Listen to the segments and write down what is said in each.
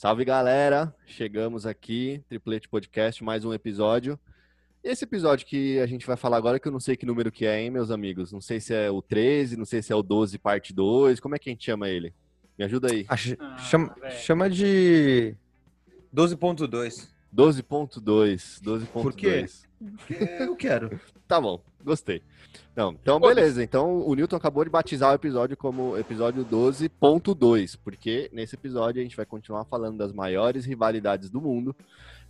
Salve galera, chegamos aqui, Triplete Podcast, mais um episódio. Esse episódio que a gente vai falar agora, que eu não sei que número que é, hein, meus amigos? Não sei se é o 13, não sei se é o 12, parte 2, como é que a gente chama ele? Me ajuda aí. Ah, ch- chama, chama de 12.2. 12.2, 12.2. Por quê? Eu quero. Tá bom, gostei. Não, então beleza. Então o Newton acabou de batizar o episódio como episódio 12.2, porque nesse episódio a gente vai continuar falando das maiores rivalidades do mundo,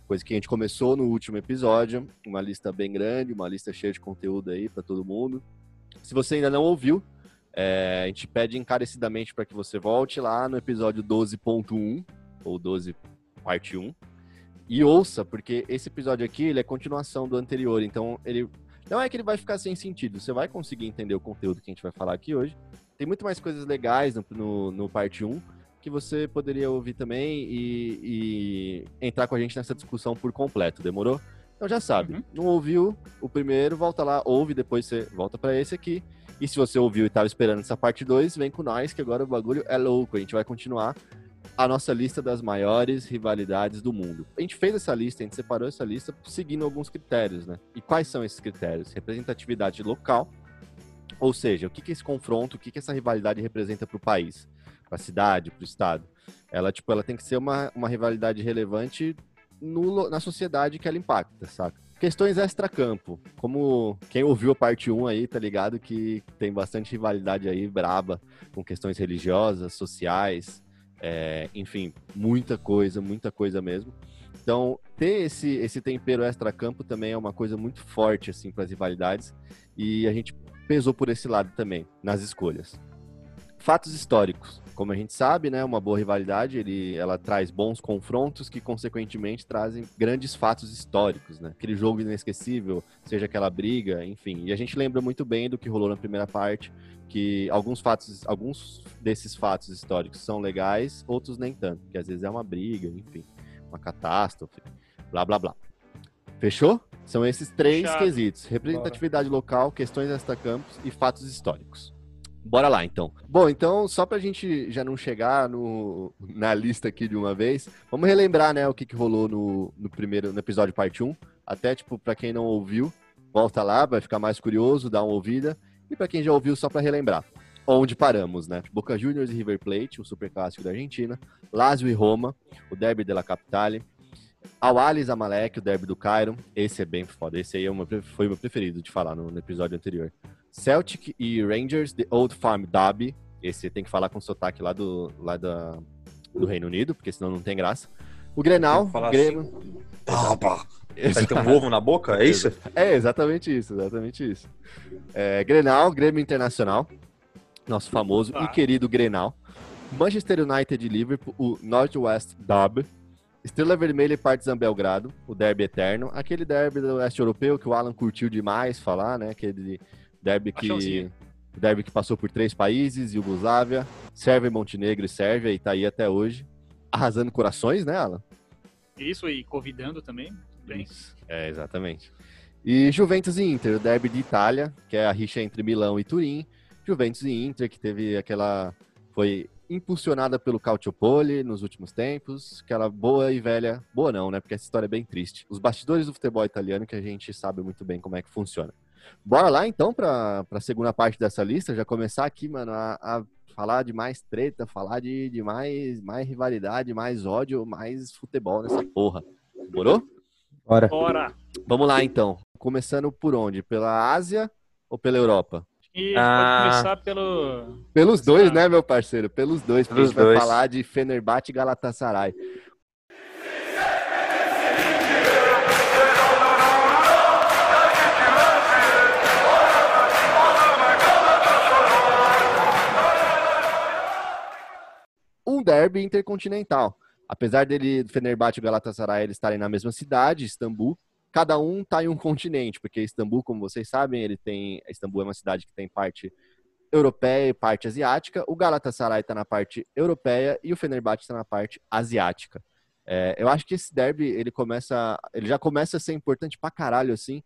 coisa que a gente começou no último episódio, uma lista bem grande, uma lista cheia de conteúdo aí para todo mundo. Se você ainda não ouviu, é, a gente pede encarecidamente para que você volte lá no episódio 12.1 ou 12 parte 1 e ouça, porque esse episódio aqui ele é continuação do anterior, então ele não é que ele vai ficar sem sentido, você vai conseguir entender o conteúdo que a gente vai falar aqui hoje. Tem muito mais coisas legais no, no, no parte 1 que você poderia ouvir também e, e entrar com a gente nessa discussão por completo, demorou? Então já sabe, Uhum. não ouviu o primeiro, volta lá, ouve, depois você volta para esse aqui. E se você ouviu e estava esperando essa parte 2, vem com nós, que agora o bagulho é louco. A gente vai continuar a nossa lista das maiores rivalidades do mundo. A gente fez essa lista, a gente separou essa lista seguindo alguns critérios, né? E quais são esses critérios? Representatividade local, ou seja, o que, que esse confronto, o que, que essa rivalidade representa para o país, para a cidade, para o estado. Ela, tipo, ela tem que ser uma, uma rivalidade relevante no na sociedade que ela impacta, saca? Questões extra-campo. Como quem ouviu a parte 1 aí, tá ligado que tem bastante rivalidade aí braba com questões religiosas, sociais, é, enfim, muita coisa, muita coisa mesmo. Então, ter esse, esse tempero extra-campo também é uma coisa muito forte, assim, para as rivalidades. E a gente pesou por esse lado também, nas escolhas. Fatos históricos. Como a gente sabe, né, uma boa rivalidade, ele, ela traz bons confrontos que, consequentemente, trazem grandes fatos históricos, né? Aquele jogo inesquecível, seja aquela briga, enfim. E a gente lembra muito bem do que rolou na primeira parte, que alguns fatos, alguns desses fatos históricos são legais, outros nem tanto, que às vezes é uma briga, enfim, uma catástrofe, blá blá blá. Fechou? São esses três Fechado. quesitos: representatividade local, questões extracampos e fatos históricos. Bora lá, então. Bom, então, só pra gente já não chegar no, na lista aqui de uma vez, vamos relembrar, né, o que, que rolou no, no primeiro, no episódio parte 1. Até, tipo, pra quem não ouviu, volta lá, vai ficar mais curioso, dá uma ouvida. E pra quem já ouviu, só pra relembrar. Onde paramos, né? Boca Juniors e River Plate, o super clássico da Argentina. Lazio e Roma, o derby della Capitale. Al-Ali e Zamalek, o derby do Cairo. Esse é bem foda. Esse aí é uma, foi o meu preferido de falar no, no episódio anterior. Celtic e Rangers, The Old Farm Derby. Esse tem que falar com sotaque lá do, lá da, do Reino Unido, porque senão não tem graça. O Grenal, Tem que falar Grêmio... Opa! Vai ter um ovo na boca, é isso? É, exatamente isso, exatamente isso. É, Grenal, Grêmio Internacional, nosso famoso Ah. e querido Grenal. Manchester United e Liverpool, o Northwest Derby. Estrela Vermelha e Partizan Belgrado, o derby eterno. Aquele derby do leste europeu que o Alan curtiu demais falar, né? Aquele derby que, derby que passou por três países, Iugoslávia, Sérvia, Montenegro e Sérvia, e tá aí até hoje. Arrasando corações, né, Alan? Isso e convidando também. Bem. Isso. É, exatamente. E Juventus e Inter, o derby de Itália, que é a rixa entre Milão e Turim. Juventus e Inter, que teve aquela. Foi impulsionada pelo Calciopoli nos últimos tempos. Aquela boa e velha. Boa não, né? Porque essa história é bem triste. Os bastidores do futebol italiano, que a gente sabe muito bem como é que funciona. Bora lá então para a segunda parte dessa lista, já começar aqui, mano, a, a falar de mais treta, falar de, de mais, mais rivalidade, mais ódio, mais futebol nessa porra. Demorou? Bora. Bora! Vamos lá então. Começando por onde? Pela Ásia ou pela Europa? E Ah. pode começar pelo. Pelos dois, né, meu parceiro? Pelos dois, porque a Pelos gente vai dois. falar de Fenerbahçe e Galatasaray. Um derby intercontinental. Apesar dele, Fenerbahçe e Galatasaray, eles estarem na mesma cidade, Istambul, cada um está em um continente, porque Istambul, como vocês sabem, ele tem, Istambul é uma cidade que tem parte europeia e parte asiática. O Galatasaray está na parte europeia e o Fenerbahçe está na parte asiática. É, eu acho que esse derby ele começa, ele já começa a ser importante pra caralho assim,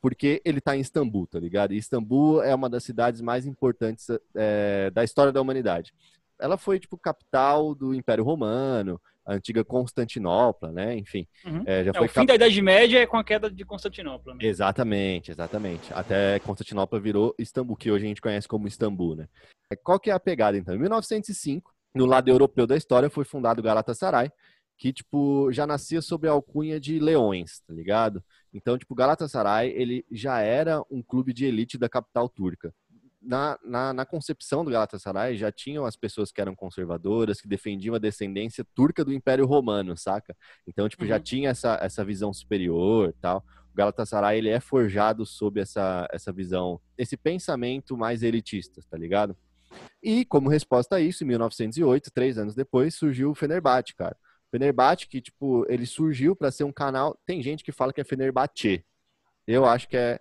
porque ele tá em Istambul, tá ligado? E Istambul é uma das cidades mais importantes é, da história da humanidade. Ela foi, tipo, capital do Império Romano, a antiga Constantinopla, né? Enfim. Uhum. É, já É, foi o fim da Idade Média é com a queda de Constantinopla. Né? Exatamente, exatamente. Até Constantinopla virou Istambul, que hoje a gente conhece como Istambul, né? É, Qual que é a pegada, então? Em 1905, no lado europeu da história, foi fundado o Galatasaray, que, tipo, já nascia sob a alcunha de leões, tá ligado? Então, tipo, o Galatasaray, ele já era um clube de elite da capital turca. Na, na, na concepção do Galatasaray, já tinham as pessoas que eram conservadoras, que defendiam a descendência turca do Império Romano, saca? Então, tipo, já Uhum. tinha essa, essa visão superior tal. O Galatasaray, ele é forjado sob essa, essa visão, esse pensamento mais elitista, tá ligado? E, como resposta a isso, em 1908, três anos depois, surgiu o Fenerbahçe, cara. Fenerbahçe, que, tipo, ele surgiu para ser um canal. Tem gente que fala que é Fenerbahçe. Eu acho que é.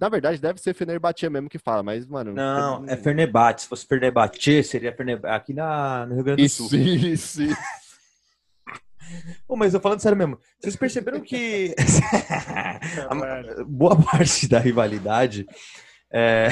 Na verdade, deve ser Fenerbahçe mesmo que fala, mas, mano. Não, é Fernebate. Se fosse Fernebate, seria Fernebate. Aqui na, no Rio Grande do Isso, Sul. isso, isso. Pô, mas eu falando sério mesmo, vocês perceberam que a boa parte da rivalidade é...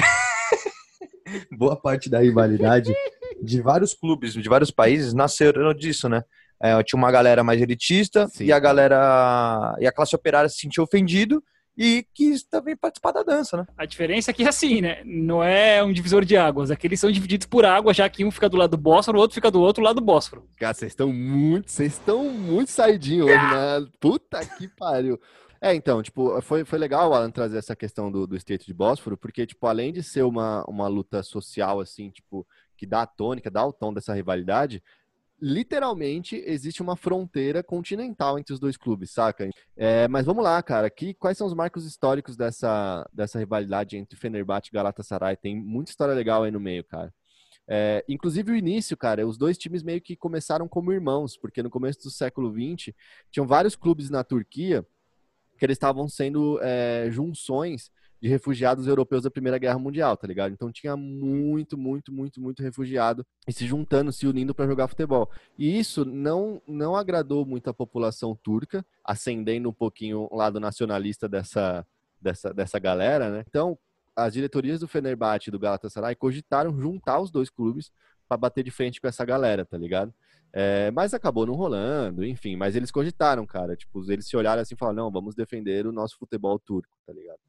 boa parte da rivalidade de vários clubes, de vários países nasceram disso, né? É, tinha uma galera mais elitista Sim. e a galera e a classe operária se sentiu ofendido e quis também participar da dança, né? A diferença é que é assim, né? Não é um divisor de águas. Aqueles são divididos por água, já que um fica do lado do Bósforo, o outro fica do outro lado do Bósforo. Cara, vocês estão muito, vocês estão muito saidinhos hoje, né? Puta que pariu. É, então, tipo, foi, foi legal o Alan trazer essa questão do, do Estreito de Bósforo, porque, tipo, além de ser uma, uma luta social, assim, tipo, que dá a tônica, dá o tom dessa rivalidade, literalmente existe uma fronteira continental entre os dois clubes, saca? É, mas vamos lá, cara, aqui, quais são os marcos históricos dessa, dessa rivalidade entre Fenerbahçe e Galatasaray? Tem muita história legal aí no meio, cara. É, inclusive o início, cara, os dois times meio que começaram como irmãos, porque no começo do século XX tinham vários clubes na Turquia que eles estavam sendo é, junções de refugiados europeus da Primeira Guerra Mundial, tá ligado? Então tinha muito, muito, muito, muito refugiado e se juntando, se unindo para jogar futebol. E isso não, não agradou muito a população turca, acendendo um pouquinho o lado nacionalista dessa, dessa, dessa galera, né? Então, as diretorias do Fenerbahçe e do Galatasaray cogitaram juntar os dois clubes para bater de frente com essa galera, tá ligado? É, mas acabou não rolando, enfim. Mas eles cogitaram, cara. Tipo, eles se olharam assim e falaram: não, vamos defender o nosso futebol turco, tá ligado?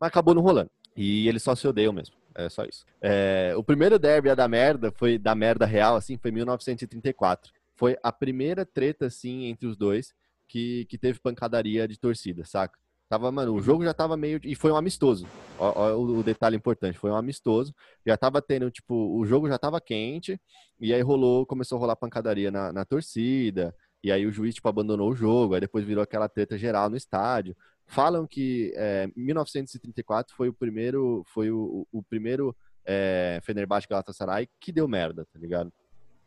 Mas acabou não rolando. E eles só se odeiam mesmo. É só isso. É, o primeiro derby a da merda foi da merda real, assim, foi em 1934. Foi a primeira treta, assim, entre os dois que, que teve pancadaria de torcida, saca? Tava, mano, o jogo já tava meio. E foi um amistoso. Ó, ó o, o detalhe importante, foi um amistoso. Já tava tendo, tipo, o jogo já tava quente. E aí rolou, começou a rolar pancadaria na, na torcida. E aí o juiz, tipo, abandonou o jogo. Aí depois virou aquela treta geral no estádio. Falam que é, 1934 foi o primeiro, foi o, o primeiro é, Fenerbahçe Galatasaray que deu merda, tá ligado?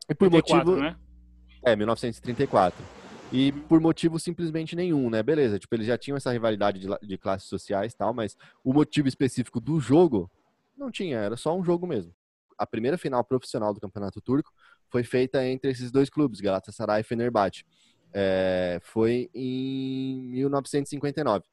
E por 34, motivo. né? É, 1934. E por motivo simplesmente nenhum, né? Beleza, tipo, eles já tinham essa rivalidade de, de classes sociais e tal, mas o motivo específico do jogo não tinha, era só um jogo mesmo. A primeira final profissional do Campeonato Turco foi feita entre esses dois clubes, Galatasaray e Fenerbahçe. É, foi em 1959,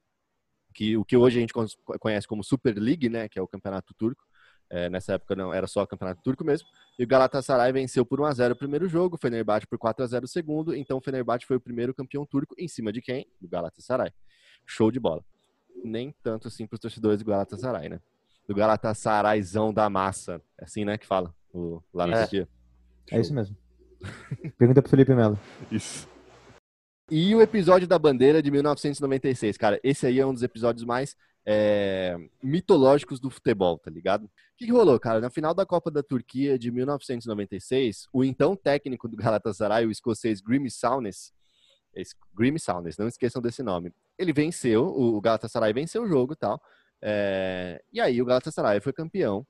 que o que hoje a gente con- conhece como Super League, né, que é o Campeonato Turco. É, nessa época não era só o Campeonato Turco mesmo. E o Galatasaray venceu por 1 a 0 o primeiro jogo, o Fenerbahçe por 4 a 0 o segundo. Então o Fenerbahçe foi o primeiro campeão turco em cima de quem? Do Galatasaray. Show de bola. Nem tanto assim para os torcedores do Galatasaray, né? Do Galatasarayzão da massa. É assim, né, que fala o, lá na É. Turquia. É isso mesmo. Pergunta pro Felipe Melo. Isso. E o episódio da bandeira de 1996, cara. Esse aí é um dos episódios mais é, mitológicos do futebol, tá ligado? O que, que rolou, cara? Na final da Copa da Turquia de 1996, o então técnico do Galatasaray, o escocês esse- Grimmy Souness, não esqueçam desse nome. Ele venceu, o o Galatasaray venceu o jogo e tal. é, e aí o Galatasaray foi campeão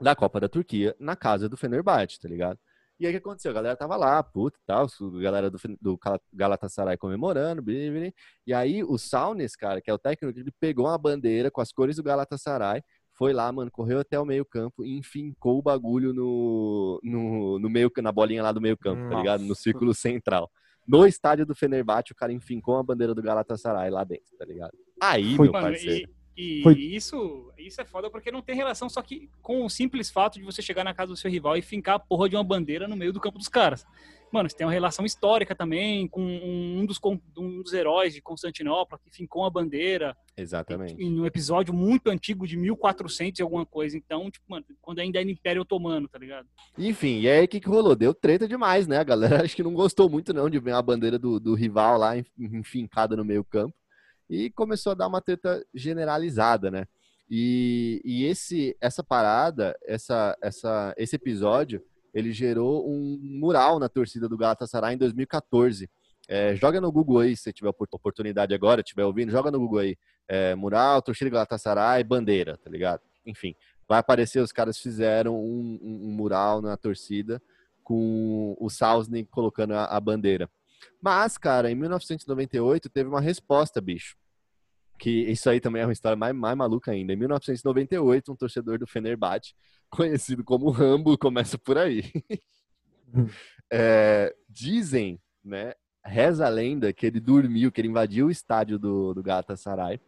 da Copa da Turquia na casa do Fenerbahçe, tá ligado? E aí o que aconteceu? A galera tava lá, puta e tal, a galera do, do Gal- Galatasaray comemorando, blí, blí. e aí o Saunes, cara, que é o técnico, ele pegou uma bandeira com as cores do Galatasaray, foi lá, mano, correu até o meio campo e enfincou o bagulho no, no, no meio, na bolinha lá do meio campo, tá ligado? No Nossa. círculo central. No estádio do Fenerbahçe, o cara enfincou a bandeira do Galatasaray lá dentro, tá ligado? Aí, Foi- meu Mano, parceiro. e, E Foi- isso, isso é foda porque não tem relação só que com o simples fato de você chegar na casa do seu rival e fincar a porra de uma bandeira no meio do campo dos caras. Mano, você tem uma relação histórica também com um dos, um dos heróis de Constantinopla que fincou uma bandeira Exatamente. em um episódio muito antigo de 1400 e alguma coisa. Então, tipo, mano, quando ainda era Império Otomano, tá ligado? Enfim, e aí o que, que rolou? Deu treta demais, né? A galera acho que não gostou muito não de ver a bandeira do, do rival lá en- enfincada no meio campo. E começou a dar uma treta generalizada, né? E, e esse, essa parada, essa, essa, esse episódio, ele gerou um mural na torcida do Galatasaray em 2014. É, joga no Google aí, se tiver opor- oportunidade agora, estiver ouvindo, joga no Google aí. É, mural, torcida do Galatasaray, bandeira, tá ligado? Enfim, vai aparecer, os caras fizeram um, um- um mural na torcida com o Sausnik colocando a, a bandeira. Mas, cara, em 1998 teve uma resposta, bicho. Que isso aí também é uma história mais, mais maluca ainda. Em 1998, um torcedor do Fenerbahçe, conhecido como Rambo, começa por aí. É, dizem, né, reza a lenda que ele dormiu, que ele invadiu o estádio do, do Galatasaray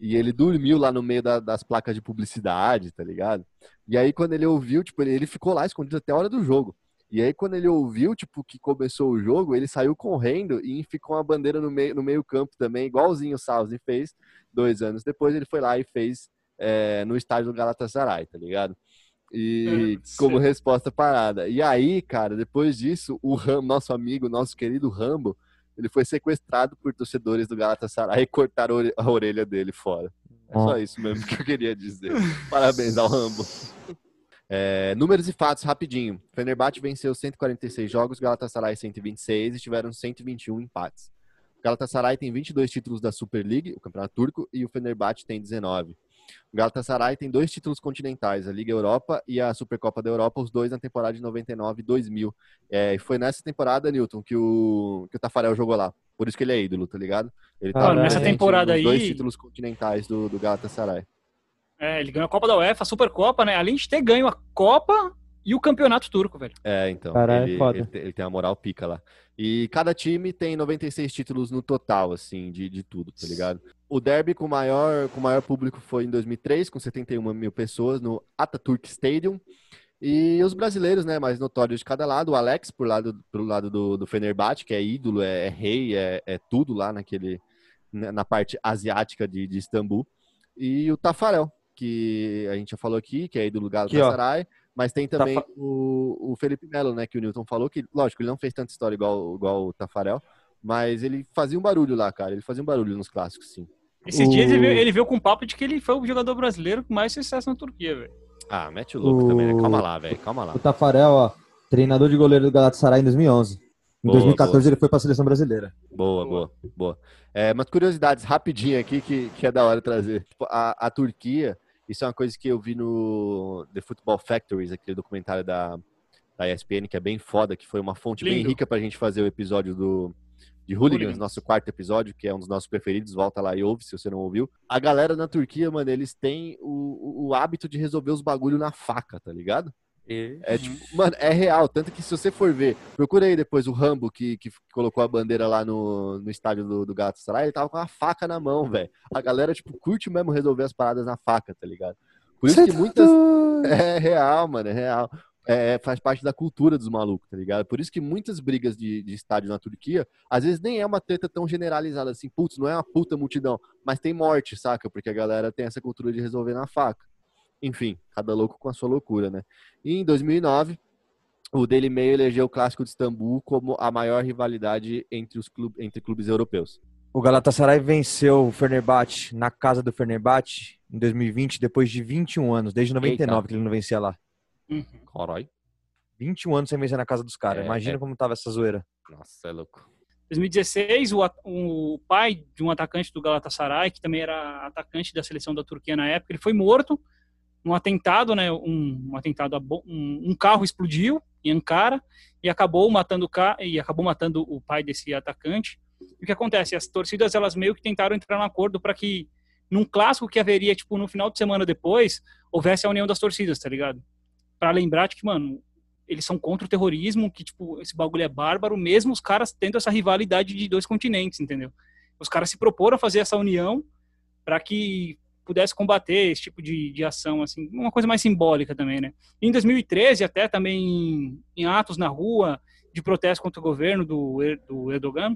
e ele dormiu lá no meio da- das placas de publicidade, tá ligado? E aí quando ele ouviu, tipo, ele, ele ficou lá escondido até a hora do jogo. E aí quando ele ouviu, tipo, que começou o jogo, ele saiu correndo e ficou uma bandeira no meio, no meio campo também, igualzinho o Salzi fez dois anos depois. Ele foi lá e fez é, no estádio do Galatasaray, tá ligado? E como resposta parada. E aí, cara, depois disso, o Ram, nosso amigo, nosso querido Rambo, ele foi sequestrado por torcedores do Galatasaray e cortaram a ore- a orelha dele fora. É só isso mesmo que eu queria dizer. Parabéns ao Rambo. É, números e fatos, rapidinho. Fenerbahçe venceu 146 jogos, Galatasaray 126 e tiveram 121 empates. O Galatasaray tem 22 títulos da Super League, o campeonato turco, e o Fenerbahçe tem 19. O Galatasaray tem dois títulos continentais, a Liga Europa e a Supercopa da Europa, os dois na temporada de 99 e 2000. É, e foi nessa temporada, Newton, que o, que o Tafarel jogou lá. Por isso que ele é ídolo, tá ligado? Ele Caralho. tava Nessa temporada nos dois aí- títulos continentais do, do Galatasaray. É, ele ganhou a Copa da UEFA, a Supercopa, né? Além de ter ganho a Copa e o Campeonato Turco, velho. É, então. Caralho, ele, foda. ele, tem- ele tem a moral pica lá. E cada time tem 96 títulos no total, assim, de, de tudo, tá ligado? O derby com maior, com maior público foi em 2003, com 71 mil pessoas no Ataturk Stadium. E os brasileiros, né, mais notórios de cada lado, o Alex por lado, pro lado do, do Fenerbahçe, que é ídolo, é, é rei, é, é tudo lá naquele, na na parte asiática de, de Istambul. E o Tafarel, que a gente já falou aqui, que é ídolo do ó. Galatasaray, mas tem também Tafa- o, o Felipe Melo, né, que o Newton falou, que, lógico, ele não fez tanta história igual, igual o Tafarel, mas ele fazia um barulho lá, cara, ele fazia um barulho nos clássicos, sim. Esses O- dias ele veio, ele veio com papo de que ele foi o jogador brasileiro com mais sucesso na Turquia, velho. Ah, mete o louco O- também, né? Calma lá, velho, calma lá. O Tafarel, ó, treinador de goleiro do Galatasaray em 2011. Em Boa, 2014 ele foi pra seleção brasileira. Boa, boa, boa. É, umas curiosidades rapidinho aqui que, que é da hora trazer. Tipo, A, a Turquia, isso é uma coisa que eu vi no The Football Factories, aquele documentário da, da ESPN, que é bem foda, que foi uma fonte bem Lindo. rica pra gente fazer o episódio do de Hooligans, Hooligans. nosso quarto episódio, que é um dos nossos preferidos, volta lá e ouve se você não ouviu. A galera na Turquia, mano, eles têm o, o, o hábito de resolver os bagulho na faca, tá ligado? É Uhum. tipo, mano, é real. Tanto que se você for ver, procura aí depois o Rambo que, que colocou a bandeira lá no, no estádio do, do Galatasaray, ele tava com a faca na mão, velho. A galera, tipo, curte mesmo resolver as paradas na faca, tá ligado? Por isso que tá muitas. É real, mano, é real. É, faz parte da cultura dos malucos, tá ligado? Por isso que muitas brigas de, de estádio na Turquia, às vezes nem é uma treta tão generalizada assim, putz, não é uma puta multidão, mas tem morte, saca? Porque a galera tem essa cultura de resolver na faca. Enfim, cada louco com a sua loucura, né? E em 2009, o Daily Mail elegeu o Clássico de Istambul como a maior rivalidade entre os clubes, entre clubes europeus. O Galatasaray venceu o Fenerbahçe na casa do Fenerbahçe em 2020, depois de 21 anos, desde 99 Eita. que ele não vencia lá. Uhum. Corói. 21 anos sem vencer na casa dos caras. É, Imagina é. como tava essa zoeira. Nossa, é louco. 2016, o, o pai de um atacante do Galatasaray, que também era atacante da seleção da Turquia na época, ele foi morto num atentado, né? Um, um atentado, a um, um carro explodiu em Ankara e acabou matando o ca- e acabou matando o pai desse atacante. E o que acontece? As torcidas elas meio que tentaram entrar num acordo para que num clássico que haveria tipo no final de semana depois houvesse a união das torcidas, tá ligado? Para lembrar de que, mano, eles são contra o terrorismo, que, tipo, esse bagulho é bárbaro, mesmo os caras tendo essa rivalidade de dois continentes, entendeu? Os caras se proporam a fazer essa união para que pudesse combater esse tipo de, de ação, assim, uma coisa mais simbólica também, né? Em 2013, até também em, atos na rua de protesto contra o governo do, do Erdogan,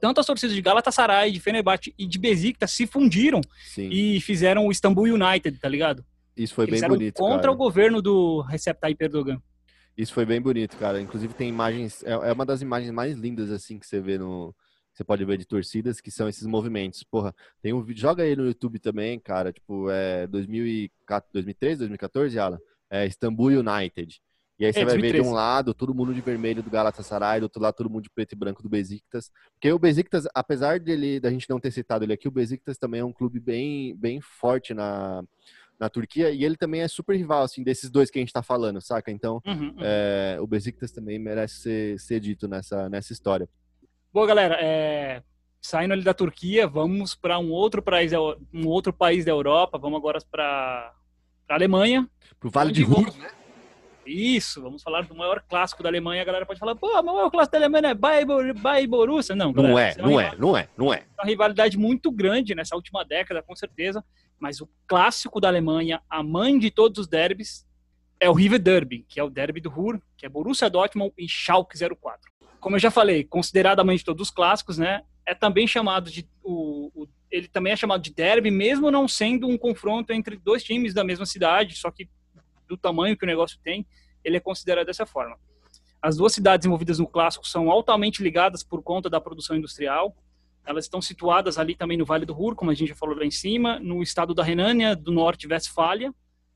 tanto as torcidas de Galatasaray, de Fenerbahçe e de Besiktas se fundiram Sim. e fizeram o Istanbul United, tá ligado? Isso foi Eles bem bonito, contra cara. o governo do Recep Tayyip Erdogan. Isso foi bem bonito, cara. Inclusive tem imagens, é, é uma das imagens mais lindas assim que você vê no, você pode ver de torcidas que são esses movimentos. Porra, tem um vídeo, joga aí no YouTube também, cara. Tipo, é 2004, 2013, 2014, Alan. É Istanbul United. E aí você É, vai ver de 2013. um lado todo mundo de vermelho do Galatasaray, do outro lado todo mundo de preto e branco do Besiktas. Porque o Besiktas, apesar dele da gente não ter citado ele aqui, o Besiktas também é um clube bem bem forte na na Turquia e ele também é super rival assim desses dois que a gente tá falando, saca? Então, Uhum, uhum. é, o Besiktas também merece ser, ser dito nessa, nessa história. Bom, galera, é, saindo ali da Turquia, vamos para um outro país, da- um outro país da Europa. Vamos agora para a Alemanha. Pro Vale de Ruhr, vamos- Isso, vamos falar do maior clássico da Alemanha. A galera pode falar, pô, o maior clássico da Alemanha é Bayern Bayern Borussia. Não, não galera, é, isso uma não é, não é, não é. uma rivalidade muito grande nessa última década, com certeza. Mas o clássico da Alemanha, a mãe de todos os derbys, é o River Derby, que é o derby do Ruhr, que é Borussia Dortmund e Schalke 04. Como eu já falei, considerado a mãe de todos os clássicos, né? É também chamado de o, o- ele também é chamado de derby, mesmo não sendo um confronto entre dois times da mesma cidade, só que do tamanho que o negócio tem, ele é considerado dessa forma. As duas cidades envolvidas no clássico são altamente ligadas por conta da produção industrial. Elas estão situadas ali também no Vale do Ruhr, como a gente já falou lá em cima, no estado da Renânia do Norte Westfália,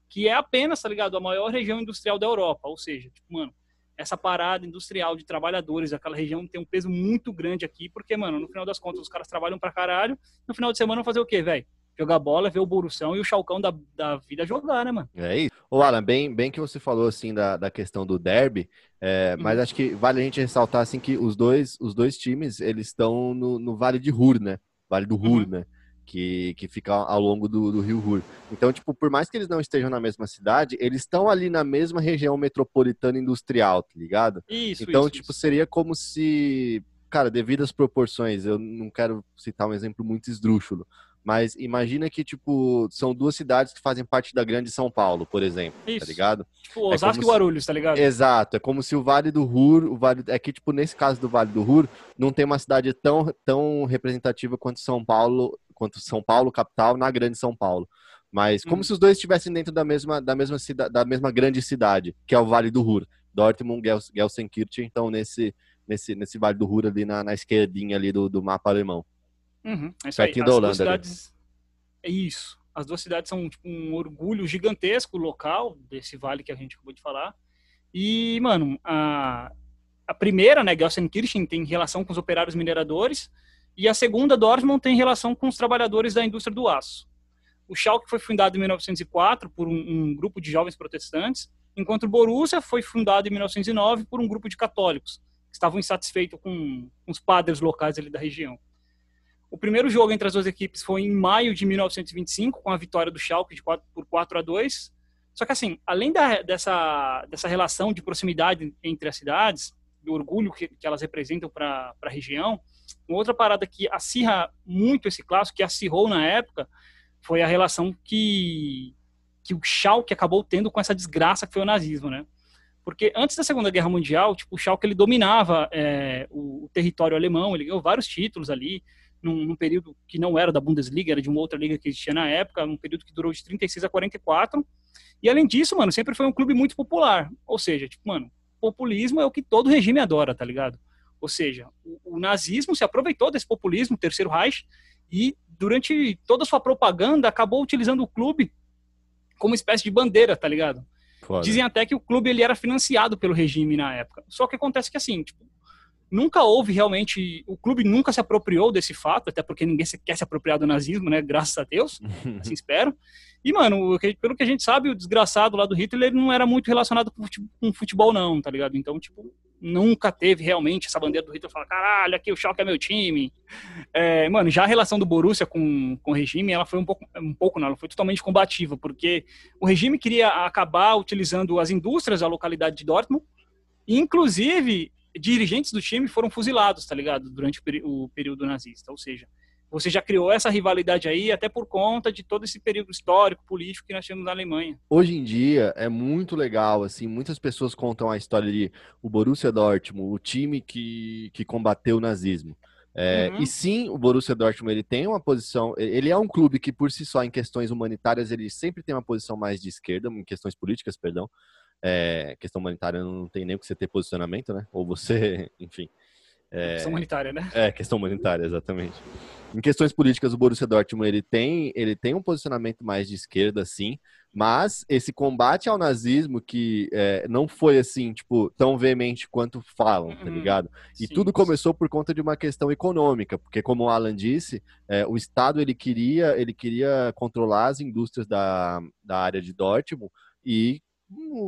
que é apenas, tá ligado, a maior região industrial da Europa. Ou seja, tipo, mano, essa parada industrial de trabalhadores daquela região tem um peso muito grande aqui, porque, mano, no final das contas os caras trabalham pra caralho, no final de semana vão fazer o quê, velho? Jogar bola, ver o Borussão e o Chalcão da, da vida jogar, né, mano? É isso. Ô, Alan, bem, bem que você falou assim da, da questão do derby, é, mas acho que vale a gente ressaltar assim que os dois, os dois times eles estão no, no Vale de Ruhr, né? Vale do Ruhr, Uhum. né? Que, que fica ao longo do, do rio Ruhr. Então, tipo, por mais que eles não estejam na mesma cidade, eles estão ali na mesma região metropolitana industrial, tá ligado? Isso, Então, isso, tipo, isso. seria como se, cara, devido às proporções, eu não quero citar um exemplo muito esdrúxulo, mas imagina que, tipo, são duas cidades que fazem parte da grande São Paulo, por exemplo, tá Isso. ligado? Tipo, é Osasco como e Guarulhos, tá ligado? Exato, é como se o Vale do Ruhr, o Vale, é que, tipo, nesse caso do Vale do Ruhr, não tem uma cidade tão, tão representativa quanto São Paulo, quanto São Paulo, capital, na grande São Paulo. Mas como Hum. se os dois estivessem dentro da mesma, da mesma, cida, da mesma grande cidade, que é o Vale do Ruhr. Dortmund, Gels- Gelsenkirchen, então nesse, nesse, nesse Vale do Ruhr ali na, na esquerdinha ali do, do mapa alemão. Uhum, é isso. Pertinho da duas Holanda cidades... É isso. As duas cidades são tipo, um orgulho gigantesco local desse vale que a gente acabou de falar. E, mano, a, a primeira, né, Gelsenkirchen, tem relação com os operários mineradores. E a segunda, Dortmund, tem relação com os trabalhadores da indústria do aço. O Schalke foi fundado em 1904 por um, um grupo de jovens protestantes, enquanto o Borussia foi fundado em 1909 por um grupo de católicos, que estavam insatisfeitos com, os padres locais ali da região. O primeiro jogo entre as duas equipes foi em maio de 1925, com a vitória do Schalke de 4, por 4 a 2. Só que assim, além da, dessa, dessa relação de proximidade entre as cidades, do orgulho que, que elas representam para a região, uma outra parada que acirra muito esse clássico, que acirrou na época, foi a relação que, que o Schalke acabou tendo com essa desgraça que foi o nazismo, né? Porque antes da Segunda Guerra Mundial, tipo, o Schalke ele dominava é, o, o território alemão, ele ganhou vários títulos ali, num, num, período que não era da Bundesliga, era de uma outra liga que existia na época, um período que durou de 36 a 44. E além disso, mano, sempre foi um clube muito popular. Ou seja, tipo, mano, populismo é o que todo regime adora, tá ligado? Ou seja, o, o nazismo se aproveitou desse populismo, o Terceiro Reich, e durante toda a sua propaganda acabou utilizando o clube como espécie de bandeira, tá ligado? Foda. Dizem até que o clube ele era financiado pelo regime na época. Só que acontece que assim, tipo, nunca houve realmente, o clube nunca se apropriou desse fato, até porque ninguém quer se apropriar do nazismo, né? Graças a Deus, assim espero. E, mano, pelo que a gente sabe, o desgraçado lá do Hitler ele não era muito relacionado com futebol, não, tá ligado? Então, tipo, nunca teve realmente essa bandeira do Hitler falar, caralho, aqui o Schalke é meu time. É, mano, já a relação do Borussia com, com o regime, ela foi um pouco, um pouco não, ela foi totalmente combativa, porque o regime queria acabar utilizando as indústrias da localidade de Dortmund, e, inclusive dirigentes do time foram fuzilados, tá ligado? Durante o período nazista. Ou seja, você já criou essa rivalidade aí, até por conta de todo esse período histórico, político que nós temos na Alemanha. Hoje em dia é muito legal, assim, muitas pessoas contam a história de o Borussia Dortmund, o time que, que combateu o nazismo. É, Uhum. E sim, o Borussia Dortmund ele tem uma posição, ele é um clube que por si só em questões humanitárias ele sempre tem uma posição mais de esquerda, em questões políticas, perdão. É, questão humanitária não tem nem o que você ter posicionamento, né? Ou você, enfim. É, Questão humanitária, né? é, questão humanitária, exatamente. Em questões políticas, o Borussia Dortmund ele tem, ele tem um posicionamento mais de esquerda, sim, mas esse combate ao nazismo que é, não foi assim, tipo, tão veemente quanto falam, tá Uhum. ligado? E Sim. tudo começou por conta de uma questão econômica, porque como o Alan disse, é, o Estado ele queria, ele queria controlar as indústrias da, da área de Dortmund e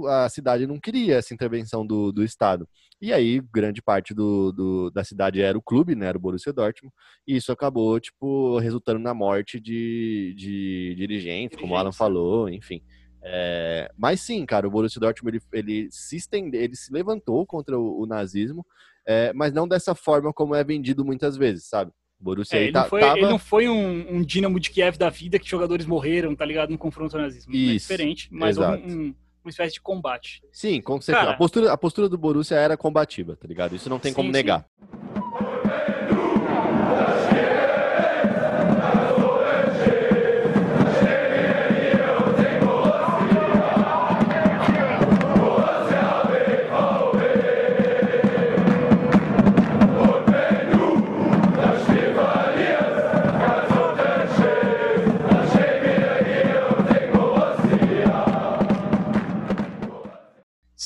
a cidade não queria essa intervenção do, do Estado. E aí, grande parte do, do- da cidade era o clube, né? Era o Borussia Dortmund. E isso acabou, tipo, resultando na morte de, de dirigentes, como o Alan né? falou, enfim. É, mas sim, cara, o Borussia Dortmund, ele, ele se estendeu, ele se levantou contra o, o nazismo, é, mas não dessa forma como é vendido muitas vezes, sabe? O Borussia É, ele, tá- não foi, tava... ele não foi um, um Dinamo de Kiev da vida que jogadores morreram, tá ligado? No confronto ao nazismo. é Isso, diferente, mas exato. um- uma espécie de combate. Sim, com certeza. Cara- a, postura, a postura do Borussia era combativa, tá ligado? Isso não tem Sim, como sim.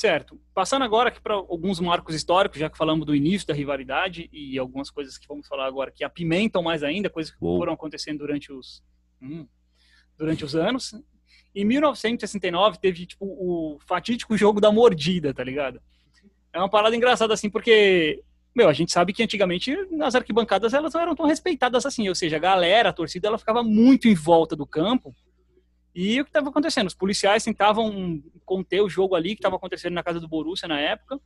Certo. Passando agora aqui para alguns marcos históricos, já que falamos do início da rivalidade e algumas coisas que vamos falar agora que apimentam mais ainda, coisas que Uou. foram acontecendo durante os hum, durante os anos. Em 1969 teve tipo o fatídico jogo da mordida, tá ligado? É uma parada engraçada assim, porque meu, a gente sabe que antigamente as arquibancadas elas não eram tão respeitadas assim, ou seja, a galera, a torcida, ela ficava muito em volta do campo. E o que estava acontecendo? Os policiais tentavam conter o jogo ali que estava acontecendo na casa do Borussia na época.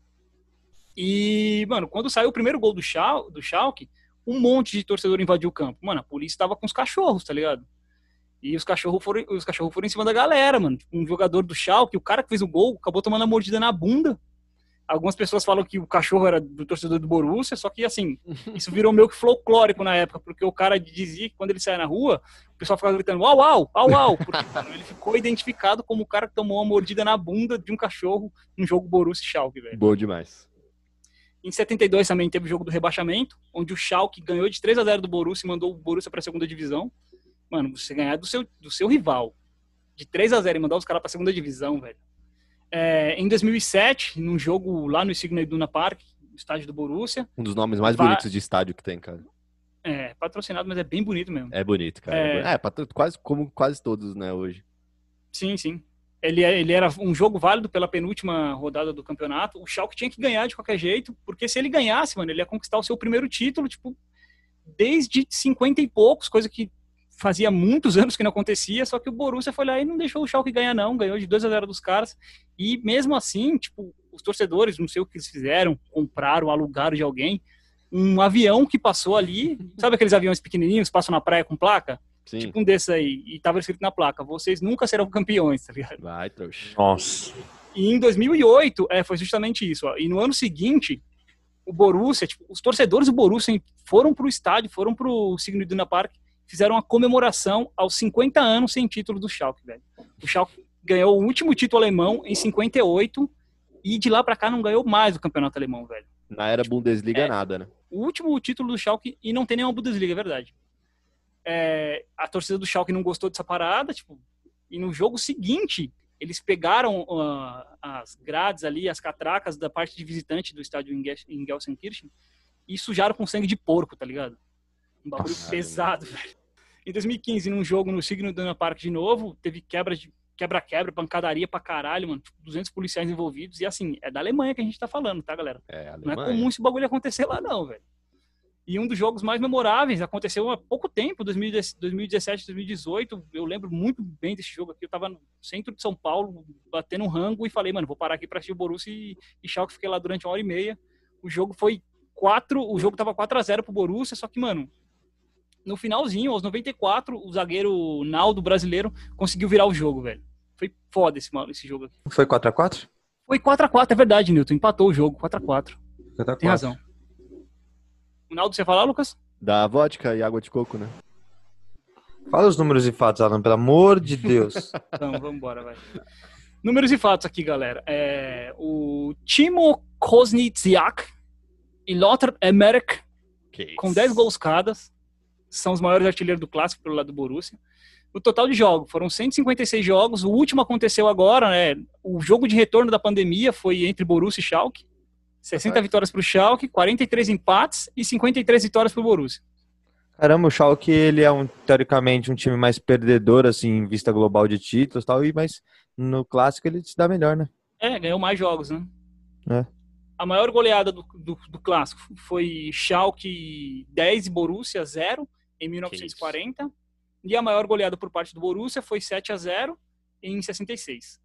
E, mano, quando saiu o primeiro gol do, Schal do Schalke, um monte de torcedor invadiu o campo. Mano, a polícia estava com os cachorros, tá ligado? E os cachorros foram, os cachorros foram em cima da galera, mano. Tipo, Um jogador do Schalke, o cara que fez o gol, acabou tomando a mordida na bunda. Algumas pessoas falam que o cachorro era do torcedor do Borussia, só que, assim, isso virou meio que folclórico na época, porque o cara dizia que quando ele saia na rua, o pessoal ficava gritando au, au, au, au, porque mano, ele ficou identificado como o cara que tomou uma mordida na bunda de um cachorro no jogo Borussia e Schalke, velho. Bom demais. Em 72 também teve o jogo do rebaixamento, onde o Schalke ganhou de 3 a 0 do Borussia e mandou o Borussia para a segunda divisão. Mano, você ganhar do seu, do seu rival de 3 a 0 e mandar os caras para a segunda divisão, velho. É, em 2007, num jogo lá no Signal Iduna Park, estádio do Borussia, Um dos nomes mais bonitos de estádio que tem, cara. é, patrocinado, mas é bem bonito mesmo. É bonito, cara. É. É, quase como quase todos, né, hoje. Sim, sim. Ele, é- ele era um jogo válido pela penúltima rodada do campeonato. O Schalke tinha que ganhar de qualquer jeito, porque se ele ganhasse, mano, ele ia conquistar o seu primeiro título, tipo, desde 50 e poucos, coisa que fazia muitos anos que não acontecia, só que o Borussia foi lá e não deixou o Schalke ganhar não, ganhou de 2 a 0 dos caras. E mesmo assim, tipo, os torcedores, não sei o que eles fizeram, compraram, alugaram de alguém, um avião que passou ali, sabe aqueles aviões pequenininhos que passam na praia com placa? Sim. Tipo um desses aí, e tava escrito na placa, vocês nunca serão campeões, tá ligado? Vai, trouxa. Nossa. E em 2008, é, foi justamente isso. Ó. E no ano seguinte, o Borussia, tipo, os torcedores do Borussia foram pro estádio, foram pro Signal Iduna Park, fizeram uma comemoração aos 50 anos sem título do Schalke, velho. O Schalke ganhou o último título alemão em 58 e de lá pra cá não ganhou mais o campeonato alemão, velho. Na era Bundesliga, É. nada, né? O último título do Schalke e não tem nenhuma Bundesliga, é verdade. É, a torcida do Schalke não gostou dessa parada, tipo, e no jogo seguinte, eles pegaram ah, as grades ali, as catracas da parte de visitante do estádio em Gelsenkirchen e sujaram com sangue de porco, tá ligado? Um bagulho Nossa, pesado, velho. Em 2015, num jogo no Signal Iduna Park de novo, teve quebra de quebra-quebra, pancadaria pra caralho, mano. Tipo, 200 policiais envolvidos. E assim, é da Alemanha que a gente tá falando, tá, galera? É, Não é comum esse bagulho acontecer lá, não, velho. E um dos jogos mais memoráveis aconteceu há pouco tempo, 2010 2017, 2018. Eu lembro muito bem desse jogo aqui. Eu tava no centro de São Paulo, batendo um rango e falei, mano, vou parar aqui pra assistir o Borussia e, e Schalke. Fiquei lá durante uma hora e meia. O jogo foi 4, o jogo tava 4 a 0 pro Borussia, só que, mano, no finalzinho, aos 94, o zagueiro Naldo brasileiro conseguiu virar o jogo, velho. Foi foda esse, mano, esse jogo aqui. Foi 4x4? Foi 4x4, é verdade, Newton. Empatou o jogo, 4x4. Tem razão. O Naldo, você falar, Lucas? Da vodka e água de coco, né? Fala os números e fatos, Alan, pelo amor de Deus. Então, vamos embora, vai. Números e fatos aqui, galera. É, o Timo Kozniziak e Lothar Emmerich, Que com isso. 10 gols cada, são os maiores artilheiros do clássico pelo lado do Borussia. O total de jogos foram 156 jogos. O último aconteceu agora, né? O jogo de retorno da pandemia foi entre Borussia e Schalke. 60 Certo. vitórias para o Schalke, 43 empates e 53 vitórias para o Borussia. Caramba, o Schalke, ele é, um, teoricamente, um time mais perdedor, assim, em vista global de títulos tal, e- mas no clássico ele se dá melhor, né? É, ganhou mais jogos, né? É. A maior goleada do, do, do clássico foi Schalke 10 e Borussia 0 em 1940. E a maior goleada por parte do Borussia foi 7 a 0 em 66.